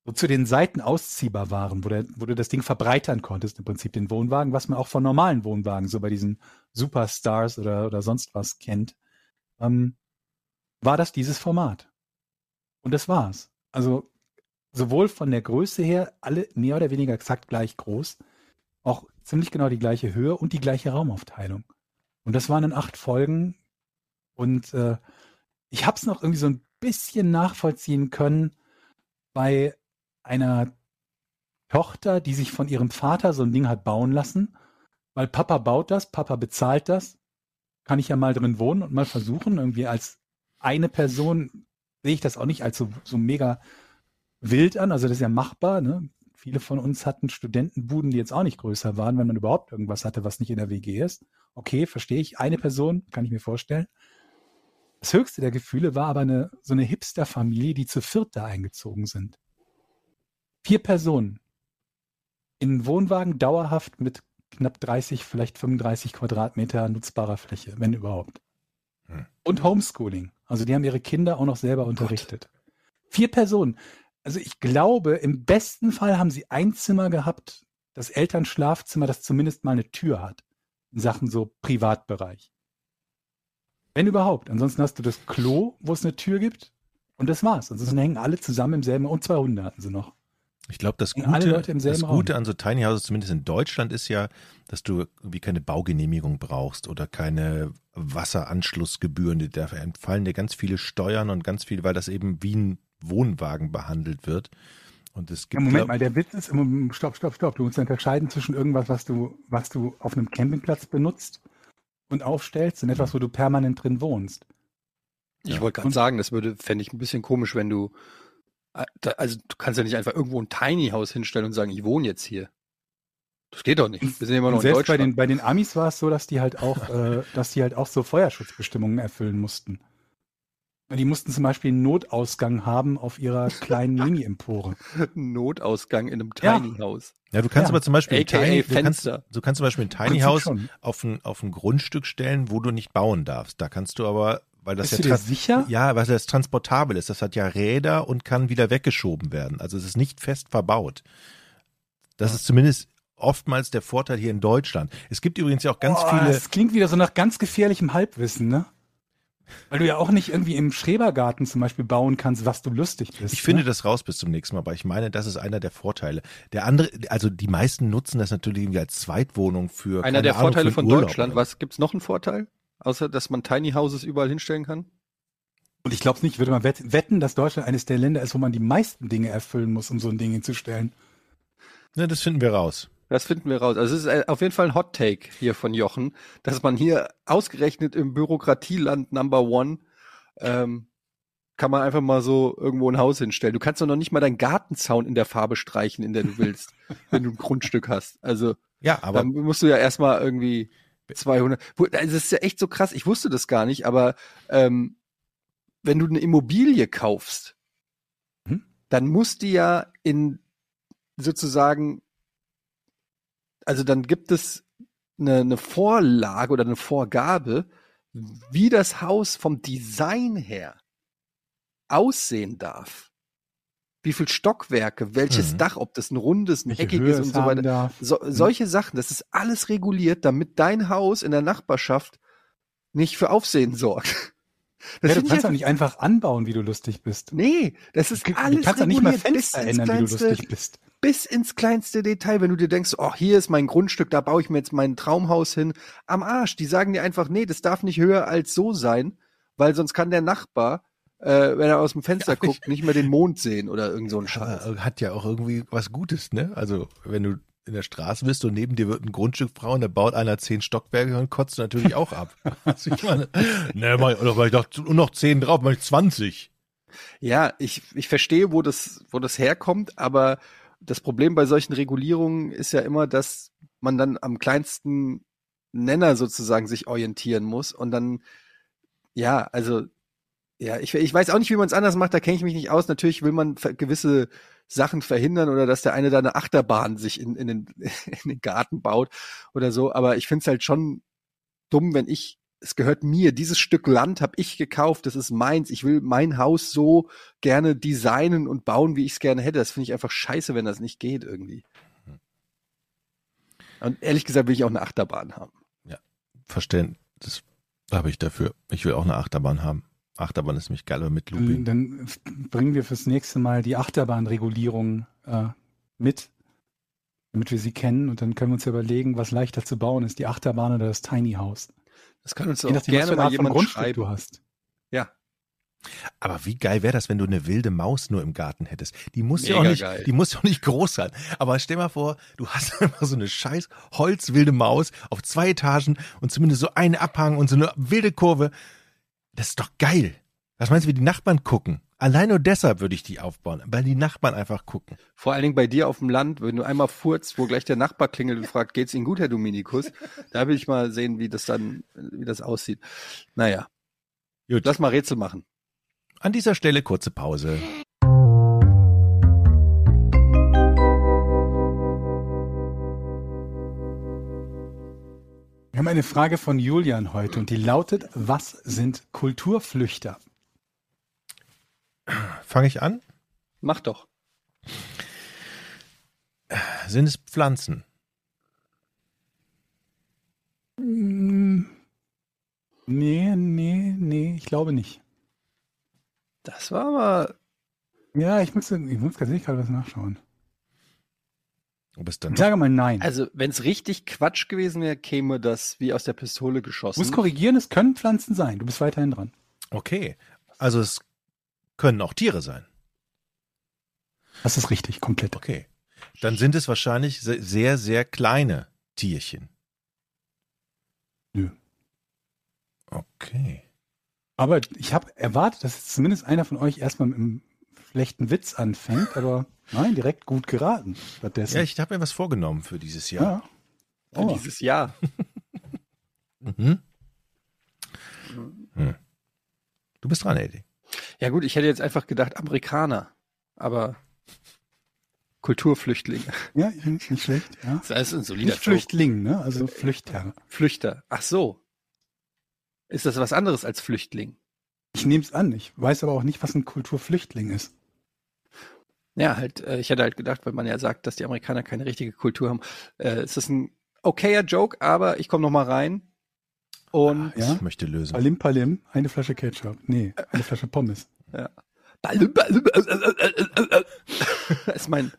C: so zu den Seiten ausziehbar waren, wo, der, wo du das Ding verbreitern konntest, im Prinzip den Wohnwagen, was man auch von normalen Wohnwagen, so bei diesen Superstars oder, oder sonst was kennt, ähm, war das dieses Format. Und das war's. Also sowohl von der Größe her, alle mehr oder weniger exakt gleich groß, auch ziemlich genau die gleiche Höhe und die gleiche Raumaufteilung. Und das waren dann acht Folgen. Und äh, ich habe es noch irgendwie so ein bisschen nachvollziehen können bei einer Tochter, die sich von ihrem Vater so ein Ding hat bauen lassen, weil Papa baut das, Papa bezahlt das, kann ich ja mal drin wohnen und mal versuchen, irgendwie als eine Person sehe ich das auch nicht als so, so mega wild an, also das ist ja machbar, ne? Viele von uns hatten Studentenbuden, die jetzt auch nicht größer waren, wenn man überhaupt irgendwas hatte, was nicht in der WG ist. Okay, verstehe ich. Eine Person, kann ich mir vorstellen. Das höchste der Gefühle war aber eine, so eine Hipster-Familie, die zu viert da eingezogen sind. Vier Personen. In Wohnwagen dauerhaft mit knapp 30, vielleicht 35 Quadratmeter nutzbarer Fläche, wenn überhaupt. Hm. Und Homeschooling. Also die haben ihre Kinder auch noch selber oh unterrichtet. Gott. Vier Personen also ich glaube, im besten Fall haben sie ein Zimmer gehabt, das Elternschlafzimmer, das zumindest mal eine Tür hat. In Sachen so Privatbereich. Wenn überhaupt. Ansonsten hast du das Klo, wo es eine Tür gibt. Und das war's. Ansonsten hängen alle zusammen im selben, und zwei Hunde hatten sie noch.
B: Ich glaube, das, Gute, das Gute an so Tiny Houses, zumindest in Deutschland, ist ja, dass du irgendwie keine Baugenehmigung brauchst oder keine Wasseranschlussgebühren. Da entfallen dir ganz viele Steuern und ganz viel, weil das eben wie ein Wohnwagen behandelt wird. Und es gibt,
C: ja, Moment mal, der Witz ist, stopp, stopp, stopp. Du musst unterscheiden zwischen irgendwas, was du, was du auf einem Campingplatz benutzt und aufstellst und etwas, wo du permanent drin wohnst.
A: Ich ja. wollte gerade sagen, das würde, fände ich ein bisschen komisch, wenn du, also du kannst ja nicht einfach irgendwo ein Tiny House hinstellen und sagen, ich wohne jetzt hier. Das geht doch nicht.
C: Wir sind immer noch und in selbst Deutschland. Bei den, bei den Amis war es so, dass die halt auch, äh, dass die halt auch so Feuerschutzbestimmungen erfüllen mussten. Die mussten zum Beispiel einen Notausgang haben auf ihrer kleinen Mini-Empore.
A: Notausgang in einem Tiny ja. House.
B: Ja, du kannst ja. aber zum Beispiel AKA Tiny, du kannst, du kannst zum Beispiel ein Tiny House auf ein, auf ein Grundstück stellen, wo du nicht bauen darfst. Da kannst du aber, weil das
C: Bist
B: ja
C: du dir sicher?
B: Ja, weil das transportabel ist. Das hat ja Räder und kann wieder weggeschoben werden. Also es ist nicht fest verbaut. Das ja. ist zumindest oftmals der Vorteil hier in Deutschland. Es gibt übrigens ja auch ganz oh, viele.
C: Das klingt wieder so nach ganz gefährlichem Halbwissen, ne? Weil du ja auch nicht irgendwie im Schrebergarten zum Beispiel bauen kannst, was du lustig bist.
B: Ich ne? finde das raus bis zum nächsten Mal, aber ich meine, das ist einer der Vorteile. Der andere, also die meisten nutzen das natürlich irgendwie als Zweitwohnung für.
A: Einer der Ahnung, Vorteile von Urlaub, Deutschland. Oder? Was gibt's noch einen Vorteil? Außer, dass man Tiny Houses überall hinstellen kann?
C: Und ich glaube es nicht, ich würde mal wetten, dass Deutschland eines der Länder ist, wo man die meisten Dinge erfüllen muss, um so ein Ding hinzustellen.
B: Ja, das finden wir raus.
A: Das finden wir raus. Also es ist äh, auf jeden Fall ein Hot Take hier von Jochen, dass man hier ausgerechnet im Bürokratieland Number One ähm, kann man einfach mal so irgendwo ein Haus hinstellen. Du kannst doch noch nicht mal deinen Gartenzaun in der Farbe streichen, in der du willst, wenn du ein Grundstück hast. Also
B: ja, aber
A: dann musst du ja erstmal irgendwie 200. Also das ist ja echt so krass. Ich wusste das gar nicht, aber ähm, wenn du eine Immobilie kaufst, hm? dann musst du ja in sozusagen, also dann gibt es eine, eine Vorlage oder eine Vorgabe, wie das Haus vom Design her aussehen darf. Wie viel Stockwerke, welches
B: Mhm.
A: Dach, ob das ein rundes, ein
C: Welche
A: eckiges
C: Höhe
A: und so weiter. So, solche Sachen, das ist alles reguliert, damit dein Haus in der Nachbarschaft nicht für Aufsehen sorgt. Das
C: Ja, du kannst doch
A: einfach-
C: nicht einfach anbauen, wie du lustig bist.
A: Nee, das ist
C: Du
A: alles
C: kannst doch nicht mal Fenster ändern, wie du lustig bist.
A: bis ins kleinste Detail, wenn du dir denkst, oh, hier ist mein Grundstück, da baue ich mir jetzt mein Traumhaus hin. Am Arsch, die sagen dir einfach, nee, das darf nicht höher als so sein, weil sonst kann der Nachbar, äh, wenn er aus dem Fenster
B: Ja, ich-
A: guckt, nicht mehr den Mond sehen oder irgend so ein Scheiß.
B: Hat ja auch irgendwie was Gutes, ne? Also, wenn du in der Straße bist und neben dir wird ein Grundstück und da baut einer zehn Stockwerke und kotzt natürlich auch ab. Also ich meine, ne, mach ich, oder mach ich doch nur noch zehn drauf, mach ich 20.
A: Ja, ich, ich verstehe, wo das, wo das herkommt, aber das Problem bei solchen Regulierungen ist ja immer, dass man dann am kleinsten Nenner sozusagen sich orientieren muss und dann, ja, also, ja, ich, ich weiß auch nicht, wie man es anders macht, da kenne ich mich nicht aus. Natürlich will man gewisse Sachen verhindern oder dass der eine da eine Achterbahn sich in, in, den, in den Garten baut oder so, aber ich finde es halt schon dumm, wenn ich es gehört mir, dieses Stück Land habe ich gekauft, das ist meins. Ich will mein Haus so gerne designen und bauen, wie ich es gerne hätte. Das finde ich einfach scheiße, wenn das nicht geht irgendwie. Und ehrlich gesagt will ich auch eine Achterbahn haben.
B: Verständnis, das habe ich dafür. Ich will auch eine Achterbahn haben. Achterbahn ist nämlich geil, aber mit
C: Dann,
B: Looping.
C: dann f- bringen wir fürs nächste Mal die Achterbahnregulierung äh, mit, damit wir sie kennen und dann können wir uns ja überlegen, was leichter zu bauen ist, die Achterbahn oder das Tiny House.
A: Das kann uns
C: Je
A: auch
C: nachdem,
A: gerne mal jemand
C: Grundstück
A: schreiben.
C: du hast.
A: Ja,
B: Aber wie geil wäre das, wenn du eine wilde Maus nur im Garten hättest? Die muss ja auch
A: Mega
B: nicht,
A: geil.
B: die muss ja auch nicht groß sein. Aber stell mal vor, du hast einfach so eine scheiß holzwilde Maus auf zwei Etagen und zumindest so einen Abhang und so eine wilde Kurve. Das ist doch geil. Was meinst du, wie die Nachbarn gucken? Allein nur deshalb würde ich die aufbauen, weil die Nachbarn einfach gucken.
A: vor allen Dingen bei dir auf dem Land, wenn du einmal furzt, wo gleich der Nachbar klingelt und fragt, geht's Ihnen gut, Herr Dominikus? Da will ich mal sehen, wie das dann, wie das aussieht. Naja,
B: Gut.
A: lass mal Rätsel machen.
B: An dieser Stelle kurze Pause.
C: Wir haben eine Frage von Julian heute und die lautet, was sind Kulturflüchter?
B: Fange ich an?
A: Mach doch.
B: Sind es Pflanzen?
C: Mm, Nee, nee, nee, ich glaube nicht.
A: Das war aber
C: Ja, ich muss, ich muss tatsächlich gerade was nachschauen.
B: Ob es dann
C: Ich sage mal nein.
A: Also, wenn es richtig Quatsch gewesen wäre, käme das wie aus der Pistole geschossen.
C: muss korrigieren, es können Pflanzen sein. Du bist weiterhin dran.
B: Okay. Also es können auch Tiere sein.
C: Das ist richtig, komplett.
B: Okay. Dann sind es wahrscheinlich se- sehr, sehr kleine Tierchen.
C: Nö.
B: Okay.
C: Aber ich habe erwartet, dass zumindest einer von euch erstmal mit einem schlechten Witz anfängt, aber nein, direkt gut geraten. Stattdessen.
B: Ja, ich habe mir was vorgenommen für dieses Jahr.
C: ja.
A: Für
C: Oh.
A: dieses Jahr.
B: Mhm. Hm. Du bist dran, Eddie.
A: Ja gut, ich hätte jetzt einfach gedacht Amerikaner, aber Kulturflüchtlinge.
C: Ja, nicht nicht schlecht. Ja.
A: Das ist ein solider
C: Nicht Flüchtling, ne? Also Flüchter.
A: Flüchter. Ach so. Ist das was anderes als Flüchtling?
C: Ich nehme es an. Ich weiß aber auch nicht, was ein Kulturflüchtling ist.
A: Ja, halt, äh, ich hätte halt gedacht, weil man ja sagt, dass die Amerikaner keine richtige Kultur haben. Äh, ist das ein okayer Joke, aber ich komme noch mal rein. Und
C: Ja?
B: Ich möchte lösen.
C: Palim Palim, eine Flasche Ketchup. Nee, eine Flasche Pommes.
A: Äh, äh, äh, äh, äh. das ist mein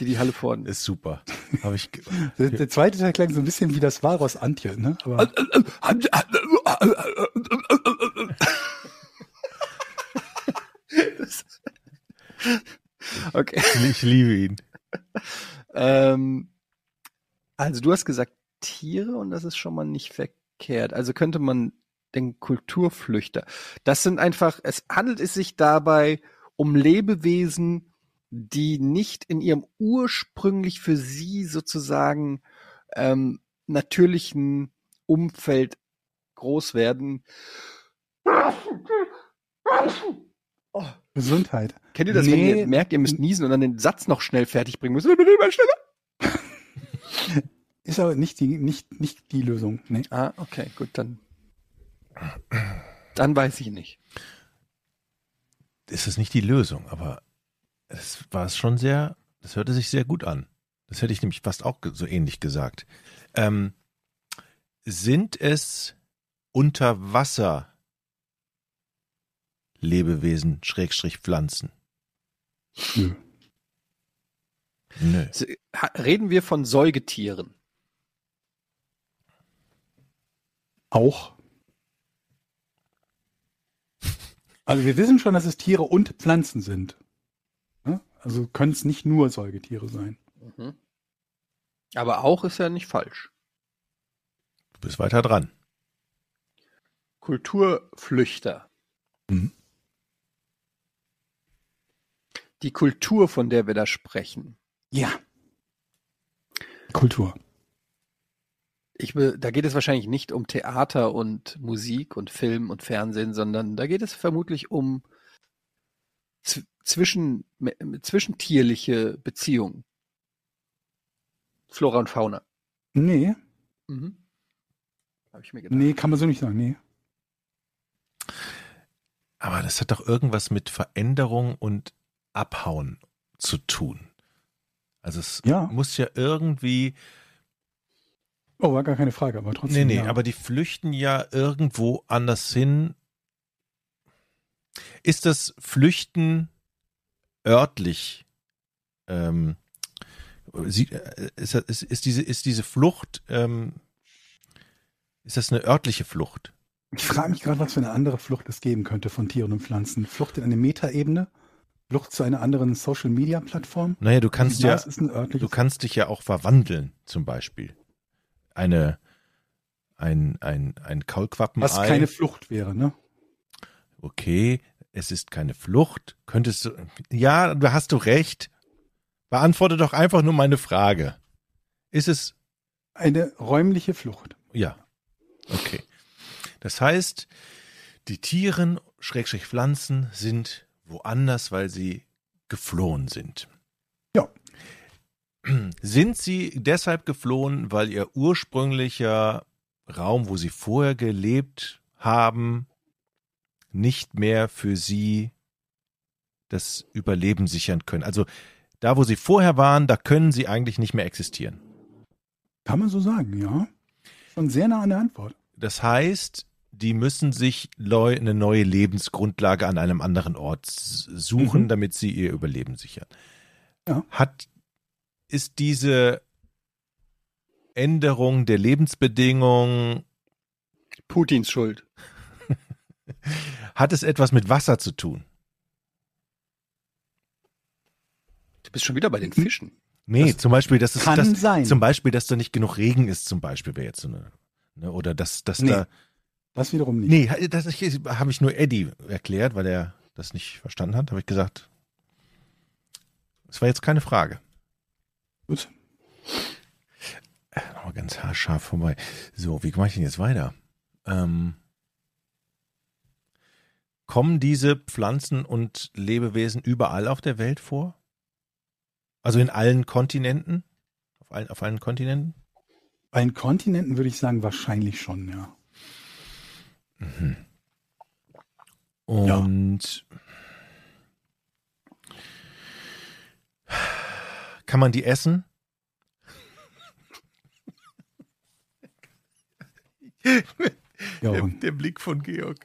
A: Didi Halle vorn.
B: Ist super. Habe ich.
C: Der, der zweite Teil klang so ein bisschen wie das Varos Antje, ne? Aber
A: Das- okay.
B: Ich liebe ihn.
A: Ähm, also du hast gesagt Tiere und das ist schon mal nicht verkehrt. Also könnte man den Kulturflüchter. Das sind einfach, es handelt es sich dabei um Lebewesen, die nicht in ihrem ursprünglich für sie sozusagen ähm, natürlichen Umfeld groß werden. Oh,
C: Gesundheit.
A: Kennt ihr das, wenn
C: Nee.
A: ihr merkt, ihr müsst niesen und dann den Satz noch schnell fertig bringen müsst? Bitte mal schneller.
C: Ist aber nicht die, nicht, nicht die Lösung. Nee.
A: Ah, okay, gut, dann. Dann weiß ich nicht.
B: ist das nicht die Lösung, aber es war es schon sehr, das hörte sich sehr gut an. Das hätte ich nämlich fast auch so ähnlich gesagt. Ähm, sind es Unterwasser Lebewesen, Schrägstrich Pflanzen?
C: Nö.
B: Nö.
A: Reden wir von Säugetieren?
C: Auch. Also wir wissen schon, dass es Tiere und Pflanzen sind. Also können es nicht nur Säugetiere sein.
A: Mhm. Aber auch ist ja nicht falsch.
B: Du bist weiter dran.
A: Kulturflüchter.
C: Mhm.
A: Die Kultur, von der wir da sprechen.
C: Ja. Kultur.
A: Ich, be- da geht es wahrscheinlich nicht um Theater und Musik und Film und Fernsehen, sondern da geht es vermutlich um zwischen, zwischentierliche Beziehungen. Flora und Fauna.
C: Nee,
A: Mhm. Ich mir gedacht.
C: nee, kann man so nicht sagen. Nee.
B: Aber das hat doch irgendwas mit Veränderung und Abhauen zu tun. Also es
C: Ja.
B: muss ja irgendwie,
C: Oh, war gar keine Frage, aber
B: nee,
C: trotzdem.
B: nee,
C: ja.
B: aber die flüchten ja irgendwo anders hin. Ist das Flüchten örtlich? Ähm, sie, äh, ist, ist, ist, diese, ist diese Flucht, ähm, ist das eine örtliche Flucht?
C: Ich frage mich gerade, was für eine andere Flucht es geben könnte von Tieren und Pflanzen. Flucht in eine Metaebene? Flucht zu einer anderen Social-Media-Plattform?
B: Naja, du kannst ja. Du kannst dich ja auch verwandeln, zum Beispiel. Eine, ein, ein, ein Kaulquappenei.
C: was keine Flucht wäre, ne?
B: okay, es ist keine Flucht. Könntest du, ja, da hast du recht. Beantworte doch einfach nur meine Frage. Ist es,
C: Eine räumliche Flucht.
B: ja, okay. Das heißt, die Tieren, Schrägstrich Pflanzen, sind woanders, weil sie geflohen sind.
C: Ja.
B: Sind sie deshalb geflohen, weil ihr ursprünglicher Raum, wo sie vorher gelebt haben, nicht mehr für sie das Überleben sichern können? Also da, wo sie vorher waren, da können sie eigentlich nicht mehr existieren.
C: Kann man so sagen, ja. Schon sehr nah an der Antwort.
B: Das heißt, die müssen sich eine neue Lebensgrundlage an einem anderen Ort suchen,
C: Mhm.
B: damit sie ihr Überleben sichern.
C: Ja.
B: Hat ist diese Änderung der Lebensbedingungen
A: Putins Schuld.
B: hat es etwas mit Wasser zu tun?
A: Du bist schon wieder bei den Fischen.
B: Nee,
C: Das
B: zum Beispiel, dass es
C: kann
B: das,
C: sein.
B: zum Beispiel, dass da nicht genug Regen ist, zum Beispiel wäre jetzt so eine, ne, oder dass, dass
C: Nee.
B: da,
C: Das wiederum nicht.
B: nee, das habe ich nur Eddie erklärt, weil er das nicht verstanden hat, habe ich gesagt, es war jetzt keine Frage.
C: Gut.
B: Nochmal ganz haarscharf vorbei. So, wie mache ich denn jetzt weiter? Ähm, kommen diese Pflanzen und Lebewesen überall auf der Welt vor? Also in allen Kontinenten? Auf allen, auf allen Kontinenten?
C: Bei den Kontinenten würde ich sagen, wahrscheinlich schon, ja.
B: Mhm. Und kann man die essen?
C: ja
B: Der, der Blick von Georg.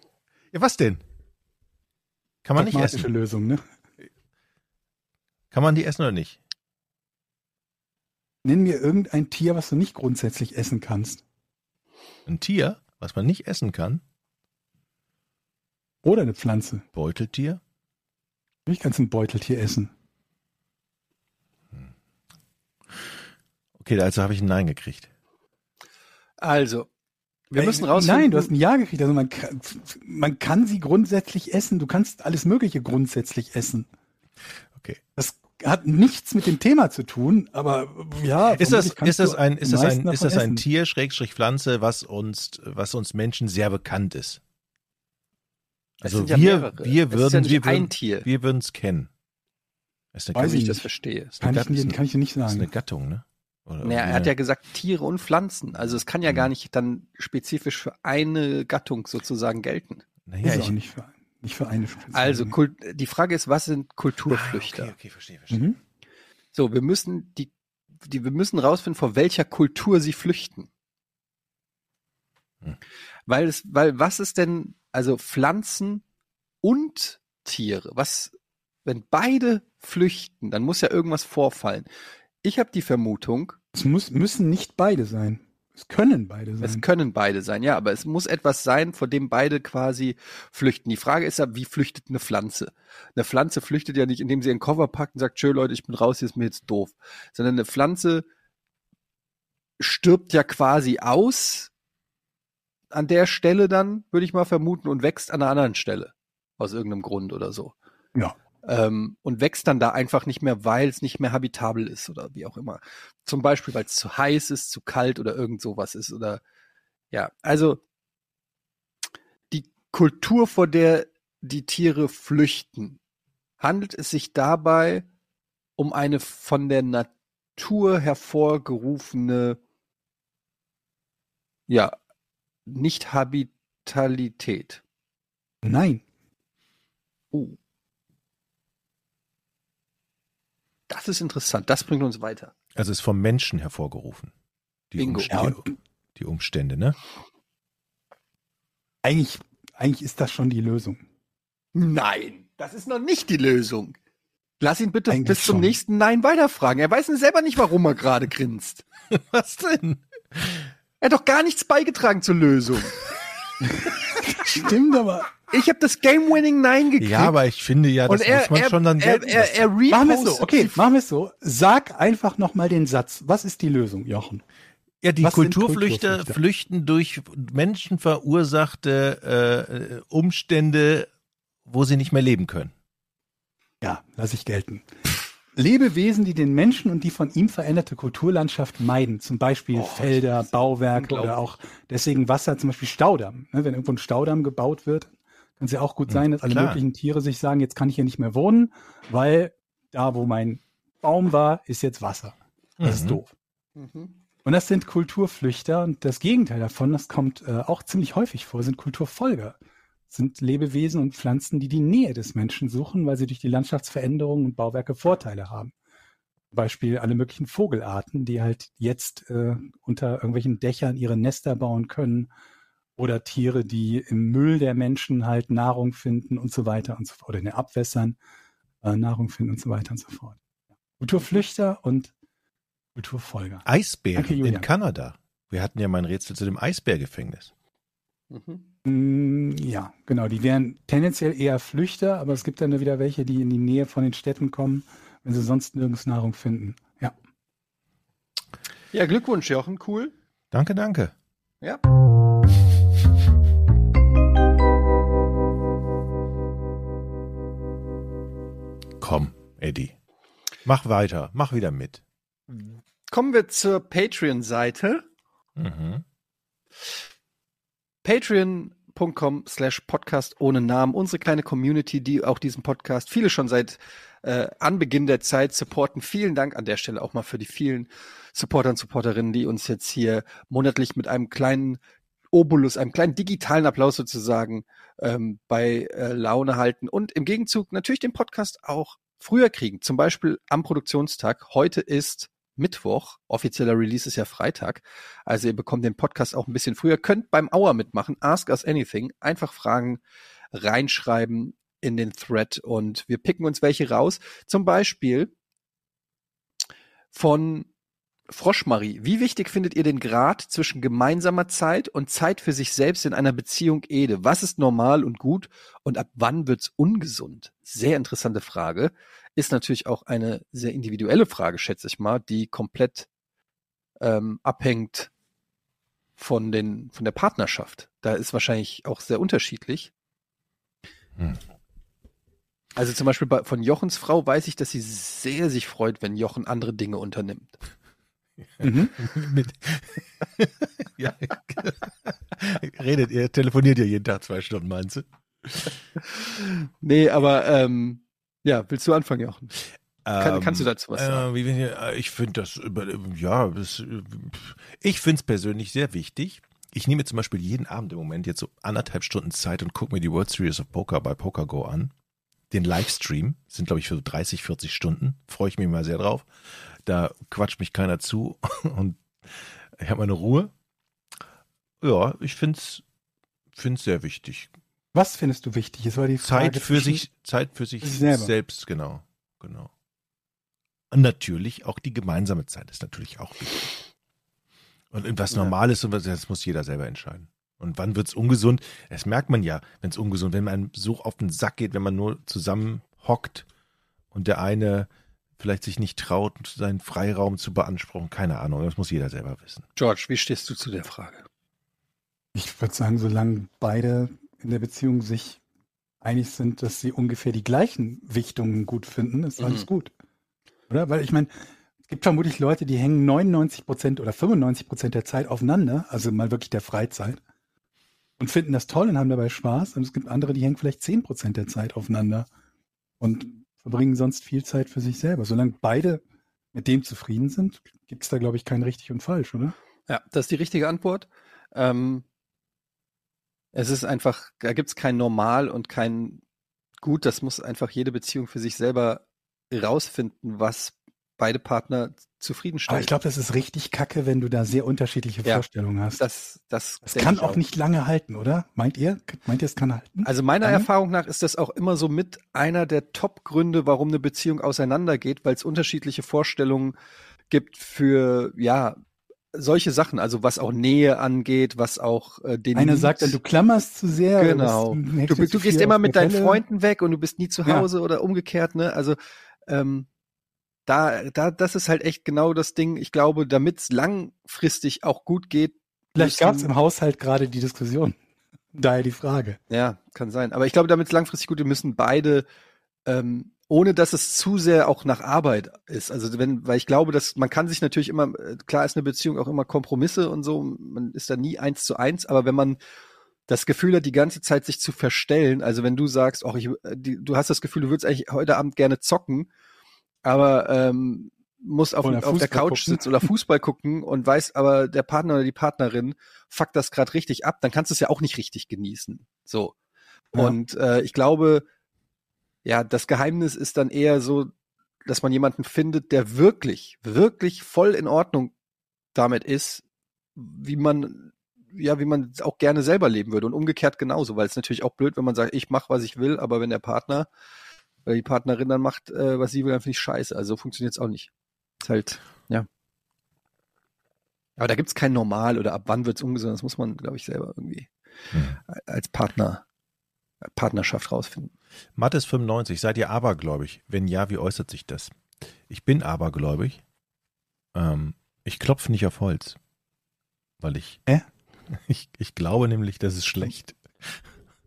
B: Ja, was denn? Kann man nicht essen?
C: Lösung, ne?
B: Kann man die essen oder nicht?
C: Nenn mir irgendein Tier, was du nicht grundsätzlich essen kannst.
B: Ein Tier, was man nicht essen kann?
C: Oder eine Pflanze.
B: Beuteltier?
C: Natürlich kannst du ein Beuteltier essen.
B: Okay, also habe ich ein Nein gekriegt.
A: Also, wir
C: Äh,
A: müssen rausfinden.
C: Nein, du hast ein Ja gekriegt. Also man kann, man kann sie grundsätzlich essen. Du kannst alles Mögliche grundsätzlich essen.
B: Okay.
C: Das hat nichts mit dem Thema zu tun, aber ja.
B: Ist das, ist das ein, ist das ein, ist das ein
C: essen.
B: Tier, Schrägstrich Pflanze, was uns, was uns Menschen sehr bekannt ist?
A: Es
B: Also
A: sind ja
B: wir, wir würden,
A: ja
B: wir würden,
A: ein Tier.
B: wir würden es kennen. Das ist eine,
C: Weiß
B: Gattung,
A: ich das verstehe.
B: ist
C: Kann ich,
B: Gattung,
C: dir- kann ich dir nicht
B: das ist eine
C: sagen.
B: Gattung, ne? Oder
A: Naja, er hat ja gesagt Tiere und Pflanzen. Also es kann ja
B: Mhm.
A: gar nicht dann spezifisch für eine Gattung sozusagen gelten.
B: naja,
C: ist auch
B: ich,
C: nicht für, nicht für eine spezielle.
A: Also Kult, die Frage ist, was sind
B: ah,
A: Kulturflüchter?
B: okay, okay, verstehe, verstehe.
C: Mhm.
A: So, wir müssen die, die, wir müssen rausfinden, vor welcher Kultur sie flüchten.
B: Hm.
A: Weil es, weil was ist denn, also Pflanzen und Tiere, was, wenn beide flüchten, dann muss ja irgendwas vorfallen. Ich habe die Vermutung,
C: Es muss, müssen nicht beide sein. Es können beide
A: es
C: sein.
A: können beide sein, ja, aber es muss etwas sein, vor dem beide quasi flüchten. Die Frage ist ja, wie flüchtet eine Pflanze? Eine Pflanze flüchtet ja nicht, indem sie ihren Koffer packt und sagt, tschö Leute, ich bin raus, hier ist mir jetzt doof. Sondern eine Pflanze stirbt ja quasi aus an der Stelle dann, würde ich mal vermuten, und wächst an einer anderen Stelle. Aus irgendeinem Grund oder so.
C: Ja.
A: Ähm, und wächst dann da einfach nicht mehr, weil es nicht mehr habitabel ist oder wie auch immer. Zum Beispiel, weil es zu heiß ist, zu kalt oder irgend sowas ist oder ja, also die Kultur, vor der die Tiere flüchten, handelt es sich dabei um eine von der Natur hervorgerufene, ja, Nicht-Habitalität.
C: Nein.
A: Oh. Das ist interessant. Das bringt uns weiter.
B: Also ist vom Menschen hervorgerufen. Die,
A: Bingo.
B: Umst-
C: Ja,
B: die, die Umstände, ne?
C: Eigentlich, eigentlich ist das schon die Lösung.
A: Nein, das ist noch nicht die Lösung. Lass ihn bitte
C: Eigentlich
A: bis zum
C: schon.
A: nächsten Nein weiterfragen. Er weiß selber nicht, warum er gerade grinst.
B: Was denn?
A: Er hat doch gar nichts beigetragen zur Lösung.
C: Stimmt aber.
A: Ich habe das Game-Winning Nein gekriegt.
B: Ja, aber ich finde ja, das
A: und er,
B: muss man
A: er,
B: schon dann
A: er,
B: gelten
A: er,
B: lassen.
A: er
C: Machen wir es so. Okay, machen wir es so. Sag einfach nochmal den Satz. Was ist die Lösung, Jochen?
B: Ja, die Kulturflüchter
C: Kulturflüchter?
B: flüchten durch menschenverursachte äh, äh, Umstände, wo sie nicht mehr leben können.
C: Ja, lass ich gelten. Lebewesen, die den Menschen und die von ihm veränderte Kulturlandschaft meiden, zum Beispiel
A: Oh,
C: Felder, Bauwerke oder auch deswegen Wasser, zum Beispiel Staudamm. Ne, wenn irgendwo ein Staudamm gebaut wird, kann es ja auch gut sein, dass alle
B: klar.
C: möglichen Tiere sich sagen, jetzt kann ich hier nicht mehr wohnen, weil da, wo mein Baum war, ist jetzt Wasser. Das ist
B: Mhm.
C: doof.
A: Mhm.
C: Und das sind Kulturflüchter und das Gegenteil davon, das kommt äh, auch ziemlich häufig vor, sind Kulturfolger. Sind Lebewesen und Pflanzen, die die Nähe des Menschen suchen, weil sie durch die Landschaftsveränderungen und Bauwerke Vorteile haben. Beispiel alle möglichen Vogelarten, die halt jetzt äh, unter irgendwelchen Dächern ihre Nester bauen können oder Tiere, die im Müll der Menschen halt Nahrung finden und so weiter und so fort, oder in den Abwässern äh, Nahrung finden und so weiter und so fort. Kulturflüchter und Kulturfolger.
B: Eisbären
C: Danke,
B: in. Kanada. Wir hatten ja mein Rätsel zu dem Eisbärgefängnis.
A: Mhm.
C: Mm, Ja, genau. Die wären tendenziell eher Flüchter, aber es gibt dann wieder welche, die in die Nähe von den Städten kommen, wenn sie sonst nirgends Nahrung finden. Ja.
A: Ja, Glückwunsch, Jochen, cool.
B: Danke, danke.
A: Ja.
B: Komm, Eddie. Mach weiter. Mach wieder mit.
A: Kommen wir zur Patreon-Seite.
B: Mhm.
A: Patreon.com slash Podcast ohne Namen. Unsere kleine Community, die auch diesen Podcast, viele schon seit äh, Anbeginn der Zeit supporten. Vielen Dank an der Stelle auch mal für die vielen Supporter und Supporterinnen, die uns jetzt hier monatlich mit einem kleinen Obolus, einem kleinen digitalen Applaus sozusagen ähm, bei äh, Laune halten und im Gegenzug natürlich den Podcast auch früher kriegen. Zum Beispiel am Produktionstag. Heute ist Mittwoch. Offizieller Release ist ja Freitag. Also ihr bekommt den Podcast auch ein bisschen früher. Könnt beim Hour mitmachen. Ask us anything. Einfach Fragen reinschreiben in den Thread und wir picken uns welche raus. Zum Beispiel von Froschmarie. Wie wichtig findet ihr den Grad zwischen gemeinsamer Zeit und Zeit für sich selbst in einer Beziehung Ede? Was ist normal und gut und ab wann wird's ungesund? Sehr interessante Frage. Ist natürlich auch eine sehr individuelle Frage, schätze ich mal, die komplett ähm, abhängt von den von der Partnerschaft. Da ist wahrscheinlich auch sehr unterschiedlich.
B: Hm.
A: Also zum Beispiel bei, von Jochens Frau weiß ich, dass sie sehr sich freut, wenn Jochen andere Dinge unternimmt.
C: Mhm.
B: Ja. Redet ihr, telefoniert ihr jeden Tag zwei Stunden, meinst du?
A: nee, aber ähm, ja, willst du anfangen, Jochen? Kann,
B: Ähm,
A: kannst du dazu was sagen?
B: Äh, wir- äh, ich finde das, ja, das, äh, ich finde es persönlich sehr wichtig. Ich nehme zum Beispiel jeden Abend im Moment jetzt so anderthalb Stunden Zeit und gucke mir die World Series of Poker bei PokerGo an. Den Livestream sind, glaube ich, für so 30, 40 Stunden. Freue ich mich mal sehr drauf. Da quatscht mich keiner zu und ich habe meine Ruhe. Ja, ich finde es find's sehr wichtig.
C: Was findest du wichtig? Es war die Frage
B: Zeit für sich, Zeit für sich
C: selber.
B: selbst, genau, genau. Und natürlich auch die gemeinsame Zeit ist natürlich auch wichtig. Und was
A: Ja.
B: normal ist und was, das muss jeder selber entscheiden. Und wann wird's ungesund? Das merkt man ja, wenn es ungesund, wenn man so auf den Sack geht, wenn man nur zusammen hockt und der eine vielleicht sich nicht traut, seinen Freiraum zu beanspruchen. Keine Ahnung, das muss jeder selber wissen.
A: George, wie stehst du zu der Frage?
C: Ich würde sagen, solange beide in der Beziehung sich einig sind, dass sie ungefähr die gleichen Wichtungen gut finden, ist alles
A: Mhm.
C: gut. Oder? Weil ich meine, es gibt vermutlich Leute, die hängen 99 Prozent oder 95 Prozent der Zeit aufeinander, also mal wirklich der Freizeit, und finden das toll und haben dabei Spaß. Und es gibt andere, die hängen vielleicht 10 Prozent der Zeit aufeinander und verbringen sonst viel Zeit für sich selber. Solange beide mit dem zufrieden sind, gibt es da, glaube ich, kein richtig und falsch, oder?
A: Ja, das ist die richtige Antwort. Ähm, es ist einfach, da gibt's kein Normal und kein Gut. Das muss einfach jede Beziehung für sich selber rausfinden, was beide Partner zufriedenstellt.
C: Aber ich glaube, das ist richtig kacke, wenn du da sehr unterschiedliche
A: Ja.
C: Vorstellungen hast.
A: das, das,
C: Das kann
A: ich
C: auch nicht lange halten, oder? Meint ihr? Meint ihr, es kann halten?
A: Also meiner
C: Lange?
A: Erfahrung nach ist das auch immer so mit einer der Top-Gründe, warum eine Beziehung auseinandergeht, weil es unterschiedliche Vorstellungen gibt für, ja, solche Sachen, also was auch Nähe angeht, was auch äh, den
C: Einer sagt dann, du klammerst zu sehr.
A: Genau. Du,
C: zu
A: du gehst immer mit deinen. Freunden weg und du bist nie zu
C: Ja.
A: Hause oder umgekehrt, ne? Also ähm, da, da, das ist halt echt genau das Ding. Ich glaube, damit es langfristig auch gut geht,
C: Vielleicht gab es im Haushalt gerade die Diskussion. Daher die Frage.
A: Ja, kann sein. Aber ich glaube, damit es langfristig gut ist, müssen beide, ähm, ohne dass es zu sehr auch nach Arbeit ist. Also wenn, weil ich glaube, dass man kann sich natürlich immer, äh, klar ist eine Beziehung auch immer Kompromisse und so, man ist da nie eins zu eins, aber wenn man das Gefühl hat, die ganze Zeit sich zu verstellen, also wenn du sagst, ach, ich, äh, die, du hast das Gefühl, du würdest eigentlich heute Abend gerne zocken, aber ähm, muss auf, auf der Couch
C: gucken.
A: sitzen oder Fußball gucken und weiß aber, der Partner oder die Partnerin fuckt das gerade richtig ab, dann kannst du es ja auch nicht richtig genießen. So.
C: Ja.
A: Und äh, ich glaube, ja, das Geheimnis ist dann eher so, dass man jemanden findet, der wirklich, wirklich voll in Ordnung damit ist, wie man, ja, wie man auch gerne selber leben würde und umgekehrt genauso, weil es natürlich auch blöd, wenn man sagt, ich mache, was ich will, aber wenn der Partner oder die Partnerin dann macht, äh, was sie will, dann finde ich scheiße. Also so funktioniert es auch nicht. Ist halt, ja. Aber da gibt's kein Normal oder ab wann wird's ungesund, das muss man, glaube ich, selber irgendwie
B: Hm.
A: als Partner, Partnerschaft rausfinden.
B: Mattes 95, seid ihr abergläubig? Wenn ja, wie äußert sich das? Ich bin abergläubig. Ähm, ich klopfe nicht auf Holz. Weil ich,
C: Hä?
B: ich. Ich glaube nämlich, das ist schlecht.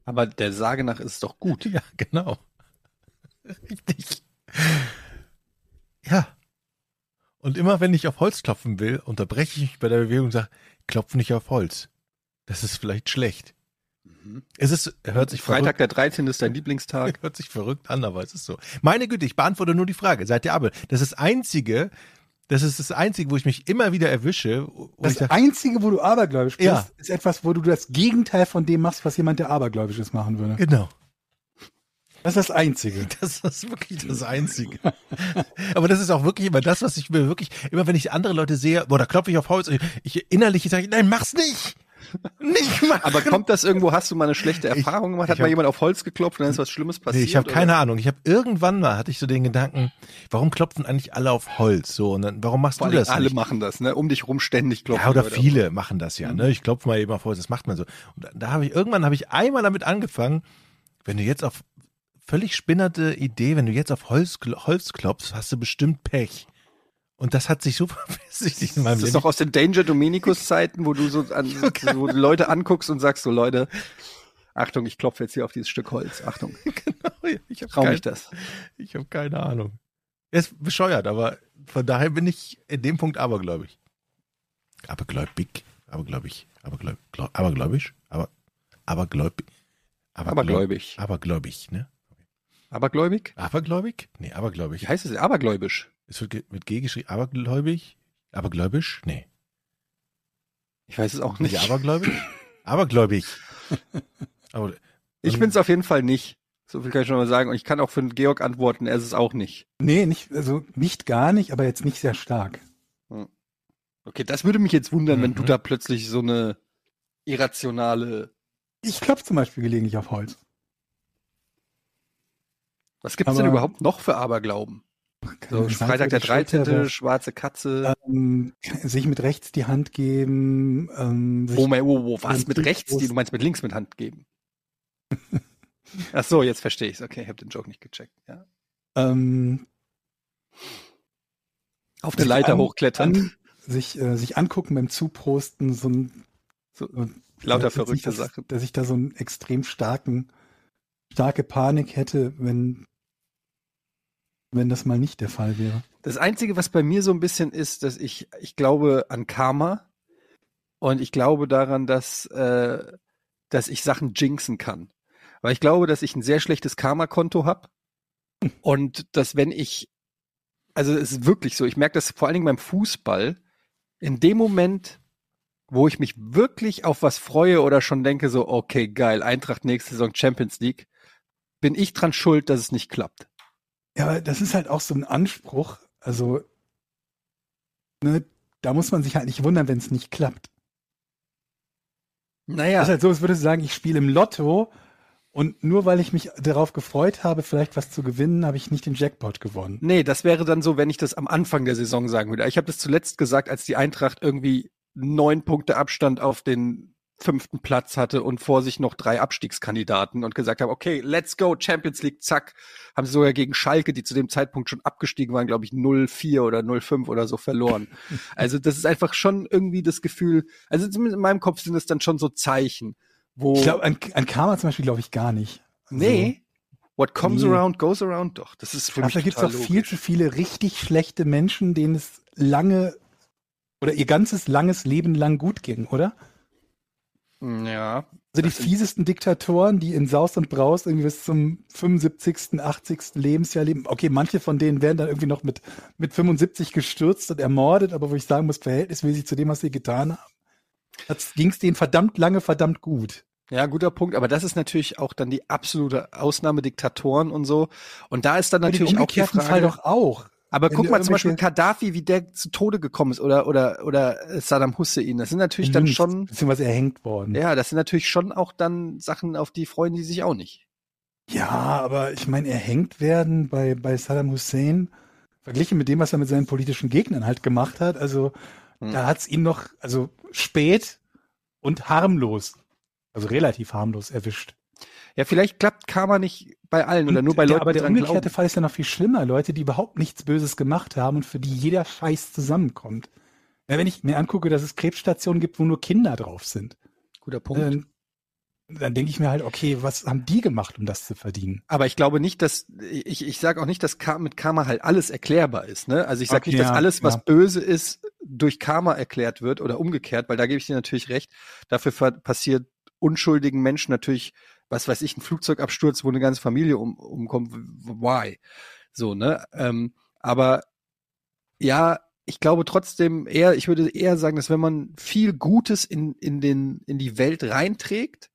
A: Aber der Sage nach ist es doch gut.
B: Ja, genau. Richtig. Ja. Und immer wenn ich auf Holz klopfen will, unterbreche ich mich bei der Bewegung und sage, klopf nicht auf Holz. Das ist vielleicht schlecht. Es ist, hört sich
A: Freitag der 13. ist dein Lieblingstag.
B: Hört sich verrückt an, aber es ist so. Meine Güte, ich beantworte nur die Frage. Seid ihr aber? Das ist das Einzige, das ist das Einzige, wo ich mich immer wieder erwische. Wo ich
C: Das
B: sag,
C: Einzige, wo du abergläubisch bist,
B: Ja.
C: ist etwas, wo du das Gegenteil von dem machst, was jemand, der abergläubisch ist, machen würde.
B: genau.
C: Das ist das Einzige.
B: Das ist wirklich das Einzige. aber das ist auch wirklich immer das, was ich mir wirklich, immer wenn ich andere Leute sehe, boah, da klopfe ich auf Holz, ich, ich innerlich sage, nein, mach's nicht. Nicht machen.
A: Aber kommt das irgendwo, hast du mal eine schlechte
B: Ich-
A: Erfahrung gemacht? Hat
B: ich
A: mal
B: hab-
A: jemand auf Holz geklopft und dann ist was Schlimmes passiert?
B: Nee, ich habe keine Ahnung. Ich habe irgendwann mal hatte ich so den Gedanken, warum klopfen eigentlich alle auf Holz so und dann warum machst
A: Vor
B: du das
A: alle
B: nicht?
A: machen das, ne? Um dich rum ständig klopfen.
B: Ja, oder
A: Leute.
B: viele machen das ja, ne? Ich klopfe mal eben auf Holz, das macht man so. Und da, da habe ich, irgendwann habe ich einmal damit angefangen, wenn du jetzt auf völlig spinnerte Idee, wenn du jetzt auf Holz, Holz klopfst, hast du bestimmt Pech. Und das hat sich so verfestigt in meinem
A: Das ist
B: Leben.
A: doch aus den Danger Dominicus Zeiten, wo du so an, wo du Leute anguckst und sagst so, Leute, Achtung, ich klopfe jetzt hier auf dieses Stück Holz. Achtung,
B: ich habe
A: trau mich
B: kein,
A: das.
B: ich hab keine Ahnung. Er ist bescheuert, aber von daher bin ich in dem Punkt abergläubig. Abergläubig, abergläubig, abergläubig, abergläubisch, aber abergläubig.
A: Abergläubig.
B: Abergläubig, ne?
A: Abergläubig?
B: Abergläubig? Nee, abergläubig.
A: Wie heißt es? Abergläubisch.
B: Es wird mit G geschrieben. Abergläubig? Abergläubisch? Nee.
A: Ich weiß es auch
B: Nicht
A: nicht.
B: abergläubig? abergläubig. Aber,
A: Ich bin's auf jeden Fall nicht. So viel kann ich schon mal sagen. Und ich kann auch für den Georg antworten, er ist es auch nicht.
C: Nee, nicht, also nicht gar nicht, aber jetzt nicht sehr stark.
A: Okay, das würde mich jetzt wundern, wenn
B: Mhm.
A: du da plötzlich so eine irrationale.
C: Ich klopfe zum Beispiel gelegentlich auf Holz.
A: Was gibt's denn
C: Aber-
A: überhaupt noch für Aberglauben? So, Freitag der
C: Schulter,
A: 13.,
C: aber,
A: schwarze Katze.
C: ähm, sich mit rechts die Hand geben, ähm,
A: Oh, mein, oh, oh, was? Mit rechts? Die, du meinst mit links mit Hand geben? Ach so, jetzt verstehe ich's. Okay, ich habe den Joke nicht gecheckt. Ja.
C: ähm,
A: Auf eine
C: sich
A: Leiter
C: an-
A: hochklettern.
C: an- sich, äh, sich angucken beim Zuprosten, so ein
A: So, lauter
C: ich
A: verrückte Sachen.
C: Dass ich da so einen extrem starken, starke Panik hätte, wenn, wenn das mal nicht der Fall wäre.
A: Das Einzige, was bei mir so ein bisschen ist, dass ich, ich glaube an Karma und ich glaube daran, dass, äh, dass ich Sachen jinxen kann. Weil ich glaube, dass ich ein sehr schlechtes Karma-Konto habe und dass wenn ich, also es ist wirklich so, ich merke das vor allen Dingen beim Fußball, in dem Moment, wo ich mich wirklich auf was freue oder schon denke, so, okay, geil, Eintracht nächste Saison Champions League, bin ich dran schuld, dass es nicht klappt.
C: Ja, aber das ist halt auch so ein Anspruch. Also, ne, da muss man sich halt nicht wundern, wenn es nicht klappt.
A: Naja.
C: Das ist halt so, als würde ich sagen, ich spiele im Lotto und nur weil ich mich darauf gefreut habe, vielleicht was zu gewinnen, habe ich nicht den Jackpot gewonnen.
A: Nee, das wäre dann so, wenn ich das am Anfang der Saison sagen würde. Ich habe das zuletzt gesagt, als die Eintracht irgendwie neun Punkte Abstand auf den fünften Platz hatte und vor sich noch drei Abstiegskandidaten und gesagt habe, okay, let's go, Champions League, zack. Haben sie sogar gegen Schalke, die zu dem Zeitpunkt schon abgestiegen waren, glaube ich, 0-4 oder 0-5 oder so verloren. also das ist einfach schon irgendwie das Gefühl, also in meinem Kopf sind es dann schon so Zeichen, wo...
C: Ich glaube, an, an Karma zum Beispiel glaube ich gar nicht. Also,
A: nee, what comes
C: Nee.
A: around goes around doch. Das ist für mich
C: Dafür gibt es doch viel zu viele richtig schlechte Menschen, denen es lange oder ihr ganzes langes Leben lang gut ging, oder?
A: Ja,
C: Also die fiesesten Diktatoren, die in Saus und Braus irgendwie bis zum 75., 80. Lebensjahr leben. Okay, manche von denen werden dann irgendwie noch mit, mit 75 gestürzt und ermordet, aber wo ich sagen muss, verhältnismäßig zu dem, was sie getan haben, ging es denen verdammt lange, verdammt gut.
A: Ja, guter Punkt. Aber das ist natürlich auch dann die absolute Ausnahme Diktatoren und so. Und da ist dann natürlich auch die Frage.
C: Fall doch auch.
A: Aber
C: wenn
A: guck mal zum Beispiel Gaddafi, wie der zu Tode gekommen ist oder oder oder Saddam Hussein. Das sind natürlich dann schon.
C: Beziehungsweise erhängt worden.
A: Ja, das sind natürlich schon auch dann Sachen, auf die freuen die sich auch nicht.
C: Ja, aber ich meine, erhängt werden bei, bei Saddam Hussein, verglichen mit dem, was er mit seinen politischen Gegnern halt gemacht hat, also
A: Hm.
C: da hat's ihn noch, also spät und harmlos, also relativ harmlos erwischt.
A: Ja, vielleicht klappt Karma nicht bei allen oder
C: Und
A: nur bei
C: der,
A: Leuten,
C: aber
A: die
C: der umgekehrte
A: glauben.
C: Fall ist ja noch viel schlimmer. Leute, die überhaupt nichts Böses gemacht haben und für die jeder Scheiß zusammenkommt. Ja, wenn ich mir angucke, dass es Krebsstationen gibt, wo nur Kinder drauf sind,
A: Guter Punkt.
C: dann, dann denke ich mir halt, okay, was haben die gemacht, um das zu verdienen?
A: Aber ich glaube nicht, dass ich, ich sage auch nicht, dass mit Karma halt alles erklärbar ist. Ne? Also ich sage
C: Okay,
A: nicht, dass
C: ja,
A: alles, was
C: ja.
A: böse ist, durch Karma erklärt wird oder umgekehrt, weil da gebe ich dir natürlich recht. Dafür passiert unschuldigen Menschen natürlich, was weiß ich, ein Flugzeugabsturz, wo eine ganze Familie um, umkommt. Why? So ne. Ähm, aber ja, ich glaube trotzdem eher, ich würde eher sagen, dass wenn man viel Gutes in in den in die Welt reinträgt,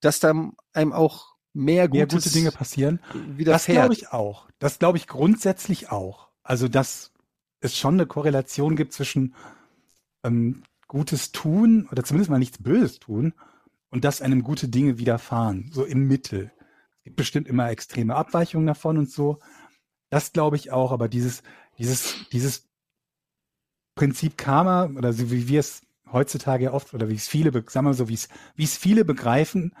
A: dass dann einem auch mehr
C: Mehr
A: Gutes
C: gute Dinge passieren. Das glaube ich auch. Das glaube ich grundsätzlich auch. Also, dass es schon eine Korrelation gibt zwischen ähm, Gutes tun oder zumindest mal nichts Böses tun und dass einem gute Dinge widerfahren, so im Mittel. Es gibt bestimmt immer extreme Abweichungen davon und so. Das glaube ich auch, aber dieses, dieses, dieses Prinzip Karma oder so wie wir es heutzutage oft oder wie es viele, sagen wir so, wie es, wie es viele begreifen,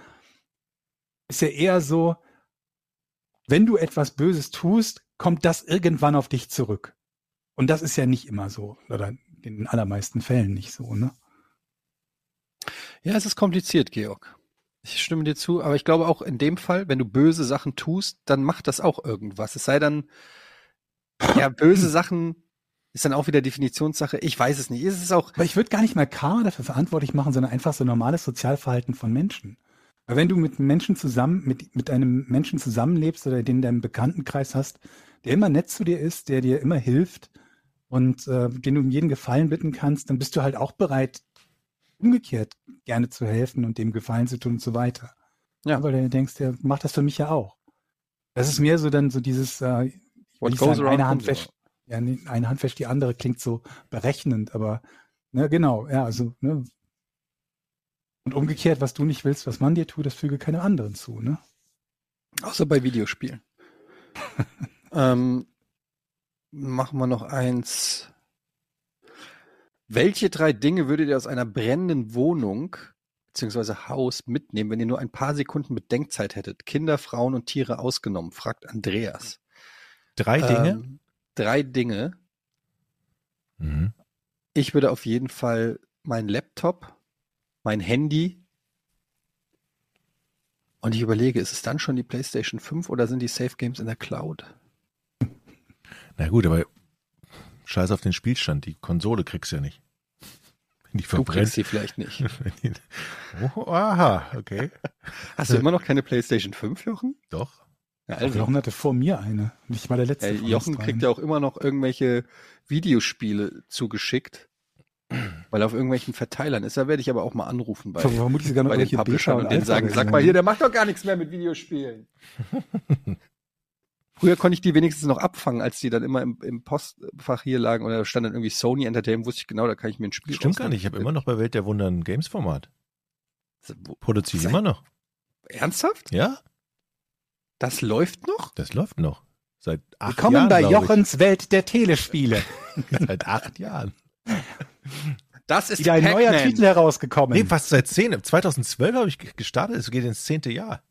C: ist ja eher so, wenn du etwas Böses tust, kommt das irgendwann auf dich zurück. Und das ist ja nicht immer so. Oder in den allermeisten Fällen nicht so, ne?
A: Ja, es ist kompliziert, Georg. Ich stimme dir zu, aber ich glaube auch in dem Fall, wenn du böse Sachen tust, dann macht das auch irgendwas. Es sei dann, ja, böse Sachen ist dann auch wieder Definitionssache. Ich weiß es nicht. Es ist auch,
C: Aber ich würde gar nicht mal Karma dafür verantwortlich machen, sondern einfach so normales Sozialverhalten von Menschen. Weil wenn du mit Menschen zusammen, mit, mit einem Menschen zusammenlebst oder den in deinem Bekanntenkreis hast, der immer nett zu dir ist, der dir immer hilft und äh, den du um jeden Gefallen bitten kannst, dann bist du halt auch bereit, umgekehrt gerne zu helfen und dem Gefallen zu tun und so weiter.
A: Ja.
C: Weil du denkst, der macht das für mich ja auch. Das ist mehr so dann so dieses, äh, ich
A: What goes
C: sagen,
A: around
C: eine Hand wäscht, ja, eine Hand wäscht die andere, klingt so berechnend, aber ne, genau, ja, also, ne. Und umgekehrt, was du nicht willst, was man dir tut, das füge keinem anderen zu, ne?
A: Außer bei Videospielen. ähm, machen wir noch eins. Welche drei Dinge würdet ihr aus einer brennenden Wohnung beziehungsweise Haus mitnehmen, wenn ihr nur ein paar Sekunden Bedenkzeit hättet? Kinder, Frauen und Tiere ausgenommen, fragt Andreas.
B: Drei Dinge?
A: Ähm, drei Dinge.
B: Mhm.
A: Ich würde auf jeden Fall mein Laptop, mein Handy und ich überlege, ist es dann schon die PlayStation 5 oder sind die Safe Games in der Cloud?
B: Na gut, aber scheiß auf den Spielstand. Die Konsole kriegst du ja nicht. Wenn die
A: Du
B: verbrennt.
A: kriegst sie vielleicht nicht.
B: Die- oh, aha, okay.
A: Hast du immer noch keine PlayStation 5, Jochen?
B: Doch.
A: Ja,
C: Also, Jochen hatte vor mir eine. Ich war der Letzte.
A: Ja, Jochen kriegt ja auch immer noch irgendwelche Videospiele zugeschickt, weil er auf irgendwelchen Verteilern ist. Da werde ich aber auch mal anrufen bei,
C: Ver- vermutlich sogar noch
A: bei den Publishern und denen sagen, sag mal hier, der macht doch gar nichts mehr mit Videospielen. Früher konnte ich die wenigstens noch abfangen, als die dann immer im, im Postfach hier lagen oder da stand dann irgendwie Sony Entertainment, wusste ich genau, da kann ich mir ein Spiel
B: Stimmt gar nicht. Ich habe immer noch bei Welt der Wunder ein Games-Format. Produziere ich immer noch.
A: Ernsthaft?
B: Ja,
A: Das läuft noch?
B: das läuft noch. Seit acht
C: Willkommen
B: Jahren.
C: bei
B: glaub
C: Jochens Welt der Telespiele.
B: Ich. Seit acht Jahren.
A: Das ist
C: Wieder ein neuer. Titel herausgekommen.
B: Nee, fast seit zehn. 2012 habe ich gestartet. Es geht ins zehnte Jahr.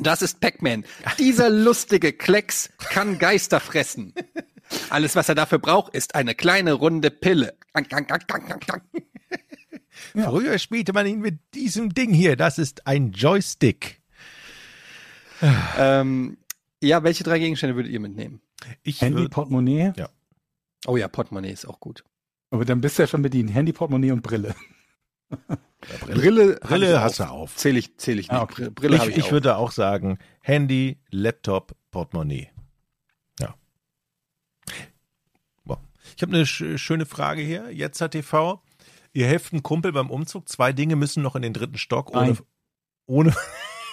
A: Das ist Pac-Man. Dieser lustige Klecks kann Geister fressen. Alles, was er dafür braucht, ist eine kleine runde Pille. Gang, gang, gang, gang, gang, gang.
C: Ja.
B: Früher spielte man ihn mit diesem Ding hier. Das ist ein Joystick.
A: Ähm, ja, welche drei Gegenstände würdet ihr mitnehmen?
B: Ich
C: Handy,
B: würd,
C: Portemonnaie.
A: Oh ja, Portemonnaie ist auch gut.
C: Aber dann bist du ja schon bedient. Handy, Portemonnaie und Brille.
A: Brille,
B: Brille
A: ich
B: hast du auf.
A: Zähle ich, zähle ich nicht.
C: Ah, okay.
A: Brille
B: ich
A: ich,
B: ich würde auch sagen, Handy, Laptop, Portemonnaie. Ja. Boah. Ich habe eine sch schöne Frage hier. Jetzt hat TV. Ihr helft einem Kumpel beim Umzug. Zwei Dinge müssen noch in den dritten Stock ohne.
C: Nein.
B: Ohne.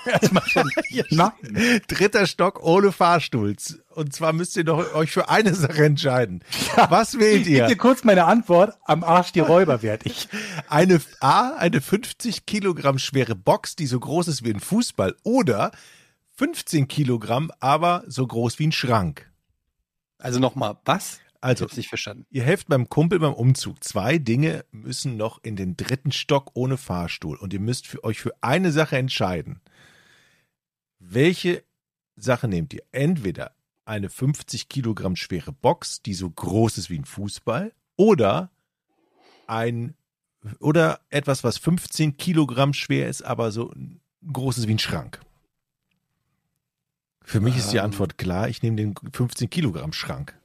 C: Erstmal schon.
B: Ja, Dritter Stock ohne Fahrstuhl. Und zwar müsst ihr doch euch für eine Sache entscheiden. Was wählt
C: Ich gebe dir
B: ihr?
C: kurz meine Antwort. Am Arsch die Räuber werd ich.
B: Eine A, eine 50 Kilogramm schwere Box, die so groß ist wie ein Fußball, oder 15 Kilogramm, aber so groß wie ein Schrank.
A: Also nochmal, was? Ich
B: Also,
A: hab's nicht verstanden.
B: ihr helft beim Kumpel beim Umzug. Zwei Dinge müssen noch in den dritten Stock ohne Fahrstuhl und ihr müsst für euch für eine Sache entscheiden. Welche Sache nehmt ihr? Entweder eine 50 Kilogramm schwere Box, die so groß ist wie ein Fußball, oder ein oder etwas, was 15 Kilogramm schwer ist, aber so groß ist wie ein Schrank. Für mich ist die
A: Ähm.
B: Antwort klar. Ich nehme den 15 Kilogramm Schrank.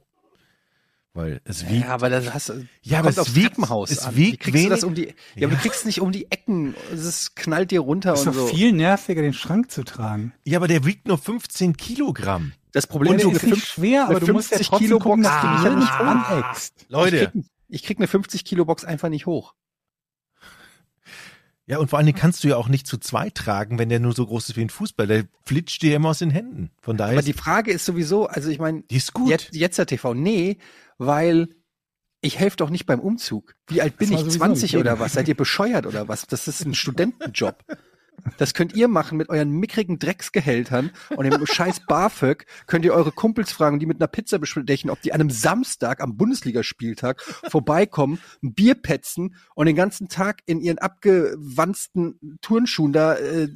B: Weil es wiegt.
A: Ja, aber das hast du.
B: Ja, aber
A: kommt
B: es
A: aufs
B: wiegt-
A: Treppenhaus
B: es
A: an. Wie
B: wiegt
A: kriegst du das
B: wenig-
A: um die? Ja, aber
B: Ja.
A: du kriegst nicht um die Ecken. Es knallt dir runter
C: Das ist
A: und
C: doch
A: so.
C: viel nerviger, den Schrank zu tragen.
B: Ja, aber der wiegt nur 15 Kilogramm.
A: Das Problem
C: Und
A: eine
C: ist nicht
A: fünf-
C: schwer, aber du musst ja
A: 50
C: trotzdem
A: Kilo
C: gucken, dass
A: Box
C: du
A: krieg
C: dich
A: ich
C: ja
A: ja
C: nicht
A: hoch.
C: aneckst.
B: Leute.
A: Ich krieg, ich krieg eine 50 Kilo Box einfach nicht hoch.
B: Ja, und vor allen Dingen kannst du ja auch nicht zu zweit tragen, wenn der nur so groß ist wie ein Fußball. Der flitscht dir immer aus den Händen. Von daher
A: Aber die Frage ist sowieso, also ich meine,
B: die ist gut.
A: jetzt, jetzt der TV, nee, weil ich helfe doch nicht beim Umzug. Wie alt bin ich?
C: sowieso
A: 20
C: nicht
A: oder was? Seid ihr bescheuert oder was? Das ist ein Studentenjob. Das könnt ihr machen mit euren mickrigen Drecksgehältern und dem scheiß BAföG könnt ihr eure Kumpels fragen, die mit einer Pizza bestechen, ob die an einem Samstag am Bundesligaspieltag vorbeikommen, ein Bier petzen und den ganzen Tag in ihren abgewanzten Turnschuhen da, äh,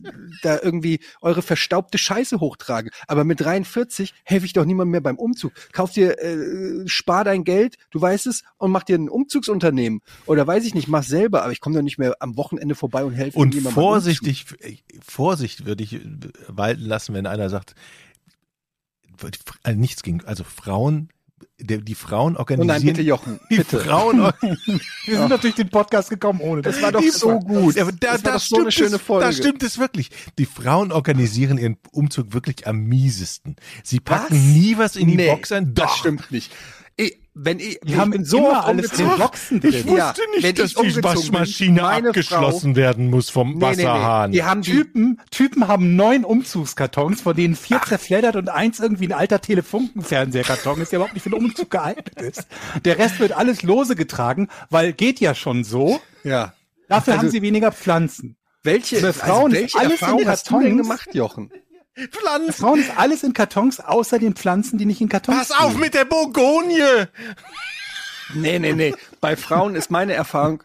A: da irgendwie eure verstaubte Scheiße hochtragen. Aber mit 43 helfe ich doch niemandem mehr beim Umzug. Kauf dir, äh, spar dein Geld, du weißt es, und mach dir ein Umzugsunternehmen. Oder weiß ich nicht, mach selber, aber ich komme doch nicht mehr am Wochenende vorbei und helfe
B: Und
A: jemandem
B: vorsichtig, Vorsicht würde ich walten lassen, wenn einer sagt, äh, nichts gegen, also Frauen die Frauen
A: Oh
B: organisieren.
A: nein, bitte Jochen,
B: die
A: bitte.
B: Frauen
C: Wir sind durch den Podcast gekommen ohne das.
A: Das war doch
B: Die-
A: so gut.
B: Ja, da,
A: das war
B: da
A: doch so eine
B: stimmt
A: schöne Folge.
B: Da stimmt es wirklich. Die Frauen organisieren ihren Umzug wirklich am miesesten. Sie packen
A: Was?
B: nie was in die
A: nee,
B: Box ein.
A: Das
B: Doch.
A: stimmt nicht. Ich, wenn ich,
C: Die
A: ich
C: haben
A: bin so oft
C: alles
A: umgezogen.
C: Boxen
B: Ich
C: drin.
B: wusste
A: Ja,
B: nicht,
A: wenn
B: dass
A: ich
B: die
A: bin,
B: Waschmaschine
A: meine
B: abgeschlossen werden muss vom
A: Nee, nee, nee.
B: Wasserhahn.
A: Die haben
C: Typen, Typen haben neun Umzugskartons, von denen vier zerfleddert und eins irgendwie ein alter Telefunkenfernsehkarton ist, der überhaupt nicht für den Umzug geeignet ist. Der Rest wird alles lose getragen, weil geht ja schon so.
A: ja.
C: Dafür
A: Also-
C: haben sie weniger Pflanzen.
A: Welche,
C: Bei Frauen ist
A: welche
C: alles in
A: Erfahrung hast du denn gemacht, Jochen?
B: Pflanzen.
C: Frauen ist alles in Kartons, außer den Pflanzen, die nicht in Kartons
B: Pass auf mit der Bourgogne.
A: Nee, nee, nee. Bei Frauen ist meine Erfahrung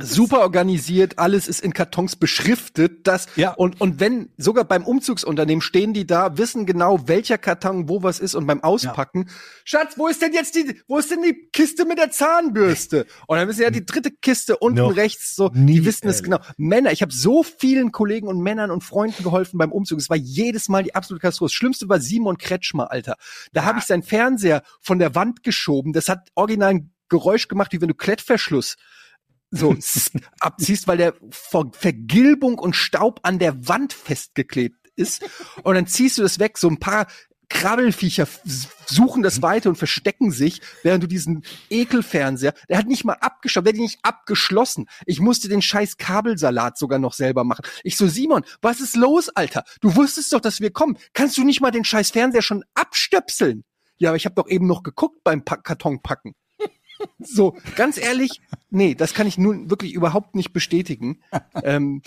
A: super organisiert, alles ist in Kartons beschriftet, das
C: Ja.
A: und und wenn sogar beim Umzugsunternehmen stehen die da, wissen genau, welcher Karton wo was ist und beim Auspacken, Schatz, wo ist denn jetzt die wo ist denn die Kiste mit der Zahnbürste? Und dann wissen sie ja die dritte Kiste unten
B: Noch
A: rechts so,
B: nie
A: die wissen es genau. Männer, ich habe so vielen Kollegen und Männern und Freunden geholfen beim Umzug. Es war jedes Mal die absolute Katastrophe. Das Schlimmste war Simon Kretschmer, Alter. Da habe ich seinen Fernseher von der Wand geschoben. Das hat original ein Geräusch gemacht, wie wenn du Klettverschluss so abziehst, weil der vor Vergilbung und Staub an der Wand festgeklebt ist. Und dann ziehst du das weg. So ein paar Krabbelfiecher suchen das weiter und verstecken sich, während du diesen Ekelfernseher, der hat nicht mal abgeschlossen, der hat nicht abgeschlossen. Ich musste den scheiß Kabelsalat sogar noch selber machen. Ich so, Simon, was ist los, Alter? Du wusstest doch, dass wir kommen. Kannst du nicht mal den scheiß Fernseher schon abstöpseln? Ja, aber ich habe doch eben noch geguckt beim pa Karton packen. So, ganz ehrlich, nee, das kann ich nun wirklich überhaupt nicht bestätigen. Ähm,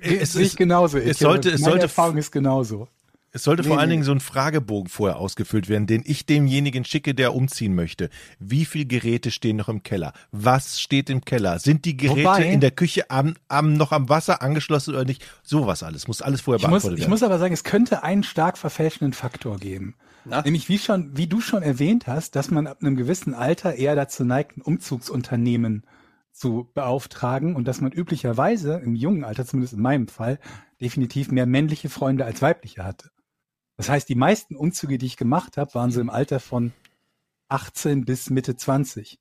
B: Es, ist,
C: genauso.
B: es
C: Ich,
B: sollte- es
C: meine
B: sollte-
C: Erfahrung ist genauso.
B: Es sollte vor
A: Nee,
B: allen
A: nee.
B: Dingen so ein Fragebogen vorher ausgefüllt werden, den ich demjenigen schicke, der umziehen möchte. Wie viel Geräte stehen noch im Keller? Was steht im Keller? Sind die Geräte
C: Wobei-
B: in der Küche am, am, noch am Wasser angeschlossen oder nicht? Sowas alles. Muss alles vorher
C: Ich muss,
B: beantwortet
C: ich
B: werden.
C: muss aber sagen, es könnte einen stark verfälschenden Faktor geben.
A: Na?
C: Nämlich wie schon, wie du schon erwähnt hast, dass man ab einem gewissen Alter eher dazu neigt, ein Umzugsunternehmen zu beauftragen und dass man üblicherweise im jungen Alter, zumindest in meinem Fall, definitiv mehr männliche Freunde als weibliche hatte. Das heißt, die meisten Umzüge, die ich gemacht habe, waren so im Alter von 18 bis Mitte 20,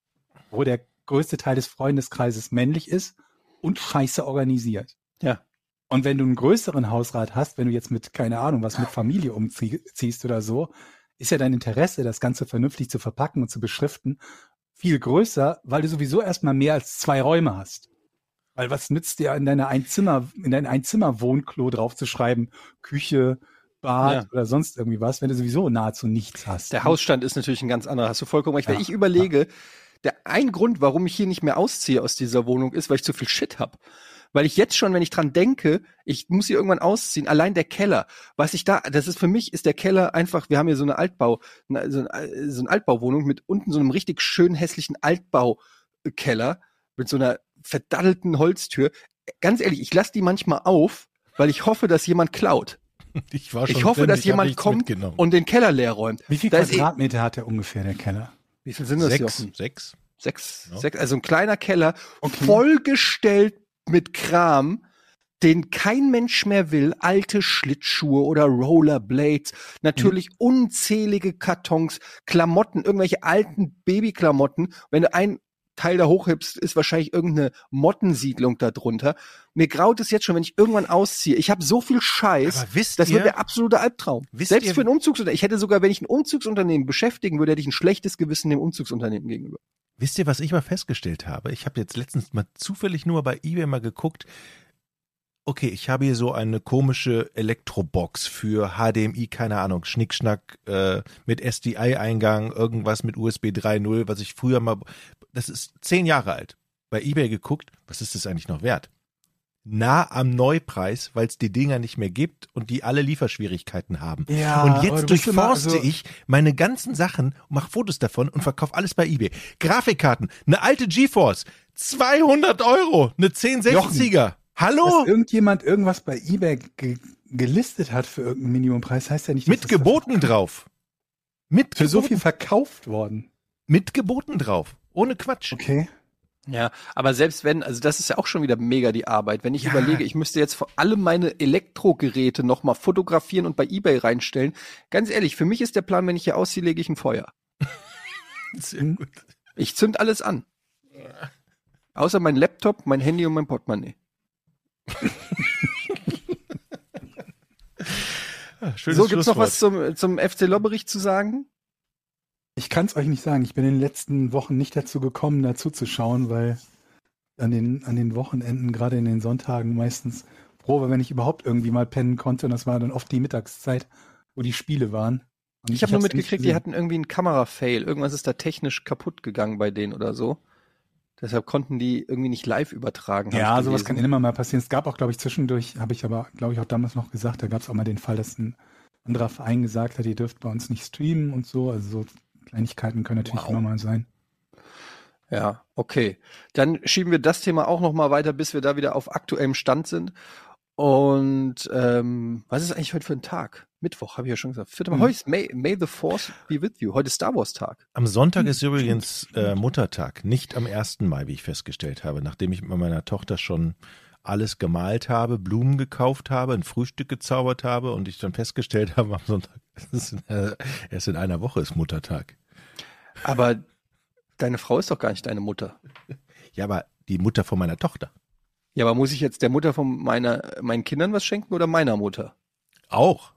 C: wo der größte Teil des Freundeskreises männlich ist und scheiße organisiert.
A: ja.
C: Und wenn du einen größeren Hausrat hast, wenn du jetzt mit, keine Ahnung, was mit Familie umziehst oder so, ist ja dein Interesse, das Ganze vernünftig zu verpacken und zu beschriften, viel größer, weil du sowieso erstmal mehr als zwei Räume hast. Weil was nützt dir in deiner Einzimmer, in dein Einzimmer-Wohnklo draufzuschreiben, Küche, Bad
A: Ja.
C: oder sonst irgendwie was, wenn du sowieso nahezu nichts hast.
A: Der Hausstand ist natürlich ein ganz anderer. Hast du vollkommen recht. Wenn
C: Ja,
A: ich überlege, der ein Grund, warum ich hier nicht mehr ausziehe aus dieser Wohnung, ist, weil ich zu viel Shit hab. Weil ich jetzt schon, wenn ich dran denke, ich muss hier irgendwann ausziehen, allein der Keller, was ich da, das ist für mich, ist der Keller einfach, wir haben hier so eine Altbau, so eine, so eine Altbauwohnung mit unten so einem richtig schön hässlichen Altbaukeller mit so einer verdaddelten Holztür. Ganz ehrlich, ich lasse die manchmal auf, weil ich hoffe, dass jemand klaut.
B: Ich, war schon
A: Ich hoffe,
B: drin,
A: dass
B: ich
A: jemand kommt und den Keller leer räumt.
C: Wie viel
A: Da ist eh-
C: Quadratmeter hat der ungefähr, der Keller?
A: Wie viel sind das,
B: sechs,
A: Jochen?
B: sechs.
A: Sechs,
B: Ja.
A: sechs, also ein kleiner Keller,
C: Okay.
A: vollgestellt mit Kram, den kein Mensch mehr will. Alte Schlittschuhe oder Rollerblades, natürlich
B: Mhm.
A: unzählige Kartons, Klamotten, irgendwelche alten Babyklamotten. Wenn du ein Teil da hochhebst, ist wahrscheinlich irgendeine Mottensiedlung da drunter. Mir graut es jetzt schon, wenn ich irgendwann ausziehe. Ich habe so viel Scheiß. Das
B: ihr,
A: wird der absolute Albtraum. Selbst
B: ihr-
A: für ein Umzugsunternehmen. Ich hätte sogar, wenn ich ein Umzugsunternehmen beschäftigen würde, hätte ich ein schlechtes Gewissen dem Umzugsunternehmen gegenüber.
B: Wisst ihr, was ich mal festgestellt habe? Ich habe jetzt letztens mal zufällig nur bei eBay mal geguckt. Okay, ich habe hier so eine komische Elektrobox für HDMI, keine Ahnung, Schnickschnack äh, mit SDI-Eingang, irgendwas mit USB 3.0, was ich früher mal. Das ist zehn Jahre alt. Bei eBay geguckt, was ist das eigentlich noch wert? Nah am Neupreis, weil es die Dinger nicht mehr gibt und die alle Lieferschwierigkeiten haben.
C: Ja,
B: und jetzt durchforste
C: so-
B: ich meine ganzen Sachen, mache Fotos davon und verkaufe alles bei eBay. Grafikkarten, eine alte GeForce, 200 Euro, eine 1060er. Hallo?
C: Dass irgendjemand irgendwas bei eBay ge gelistet hat für irgendeinen Minimumpreis, heißt ja nicht, dass
B: Mit Geboten drauf. Mit
C: für so
B: Geboten-
C: viel verkauft worden.
B: Mit Geboten drauf. Ohne Quatsch.
C: Okay.
A: Ja, aber selbst wenn, also das ist ja auch schon wieder mega die Arbeit. Wenn ich
B: Ja.
A: überlege, ich müsste jetzt vor allem meine Elektrogeräte nochmal fotografieren und bei Ebay reinstellen. Ganz ehrlich, für mich ist der Plan, wenn ich hier ausziehe, lege ich ein Feuer.
B: Sehr gut.
A: Ich zünd alles an. Außer mein Laptop, mein Handy und mein Portemonnaie.
B: Ja, schönes
A: so, gibt's noch was zum, zum FC Lobberich zu sagen?
C: Ich kann es euch nicht sagen. Ich bin in den letzten Wochen nicht dazu gekommen, dazu zu schauen, weil an den, an den Wochenenden, gerade in den Sonntagen meistens froh war, wenn ich überhaupt irgendwie mal pennen konnte. Und das war dann oft die Mittagszeit, wo die Spiele waren. Und
A: Ich habe nur mitgekriegt, die hatten irgendwie einen Kamerafail. Irgendwas ist da technisch kaputt gegangen bei denen oder so. Deshalb konnten die irgendwie nicht live übertragen.
C: Ja, sowas kann immer mal passieren. Es gab auch, glaube ich, zwischendurch, habe ich aber, glaube ich, auch damals noch gesagt, da gab es auch mal den Fall, dass ein anderer Verein gesagt hat, ihr dürft bei uns nicht streamen und so. Also so Kleinigkeiten können natürlich
A: Wow.
C: immer mal sein.
A: Ja, okay. Dann schieben wir das Thema auch noch mal weiter, bis wir da wieder auf aktuellem Stand sind. Und ähm, was ist eigentlich heute für ein Tag? Mittwoch, habe ich ja schon gesagt. Vierter,
C: Mhm.
A: Heute ist May, May the Force be with you. Heute ist Star Wars Tag.
B: Am Sonntag ist übrigens äh, Muttertag, nicht am 1. Mai, wie ich festgestellt habe, nachdem ich mit meiner Tochter schon alles gemalt habe, Blumen gekauft habe, ein Frühstück gezaubert habe und ich dann festgestellt habe am Sonntag, es ist in, äh, erst in einer Woche ist Muttertag.
A: Aber deine Frau ist doch gar nicht deine Mutter.
B: Ja, aber die Mutter von meiner Tochter.
A: Ja, aber muss ich jetzt der Mutter von meiner, meinen Kindern was schenken oder meiner Mutter?
B: Auch.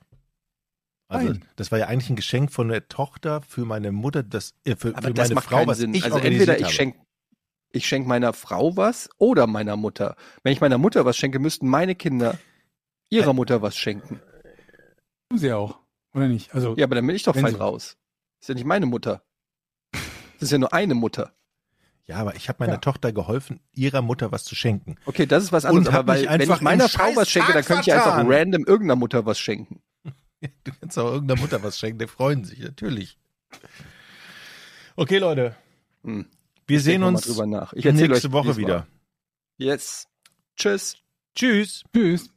B: Also,
C: Nein.
B: das war ja eigentlich ein Geschenk von der Tochter für meine Mutter, das, äh, für,
A: Aber
B: für
A: das
B: meine
A: macht
B: Frau,
A: keinen
B: was
A: Sinn.
B: ich
A: also entweder ich schenke ich schenk meiner Frau was oder meiner Mutter. Wenn ich meiner Mutter was schenke, müssten meine Kinder ihrer Mutter was schenken.
C: Tun sie auch, oder nicht? Also,
A: Ja, aber dann bin ich doch fein
C: sie-
A: raus. Ist ja nicht meine Mutter. Das ist ja nur eine Mutter.
B: Ja, aber ich habe meiner
C: Ja.
B: Tochter geholfen, ihrer Mutter was zu schenken.
A: Okay, das ist was anderes.
B: Und
A: aber weil, wenn ich meiner Frau was schenke, dann könnte ich einfach random irgendeiner Mutter was schenken.
B: Du kannst auch irgendeiner Mutter was schenken, die freuen sich, natürlich. Okay, Leute,
A: Hm.
B: Wir
A: Ich
B: sehen
A: mal
B: uns
A: drüber nach. Ich erzähl
B: nächste
A: euch,
B: Woche wieder.
A: war. Yes. Tschüss.
B: Tschüss.
C: tschüss.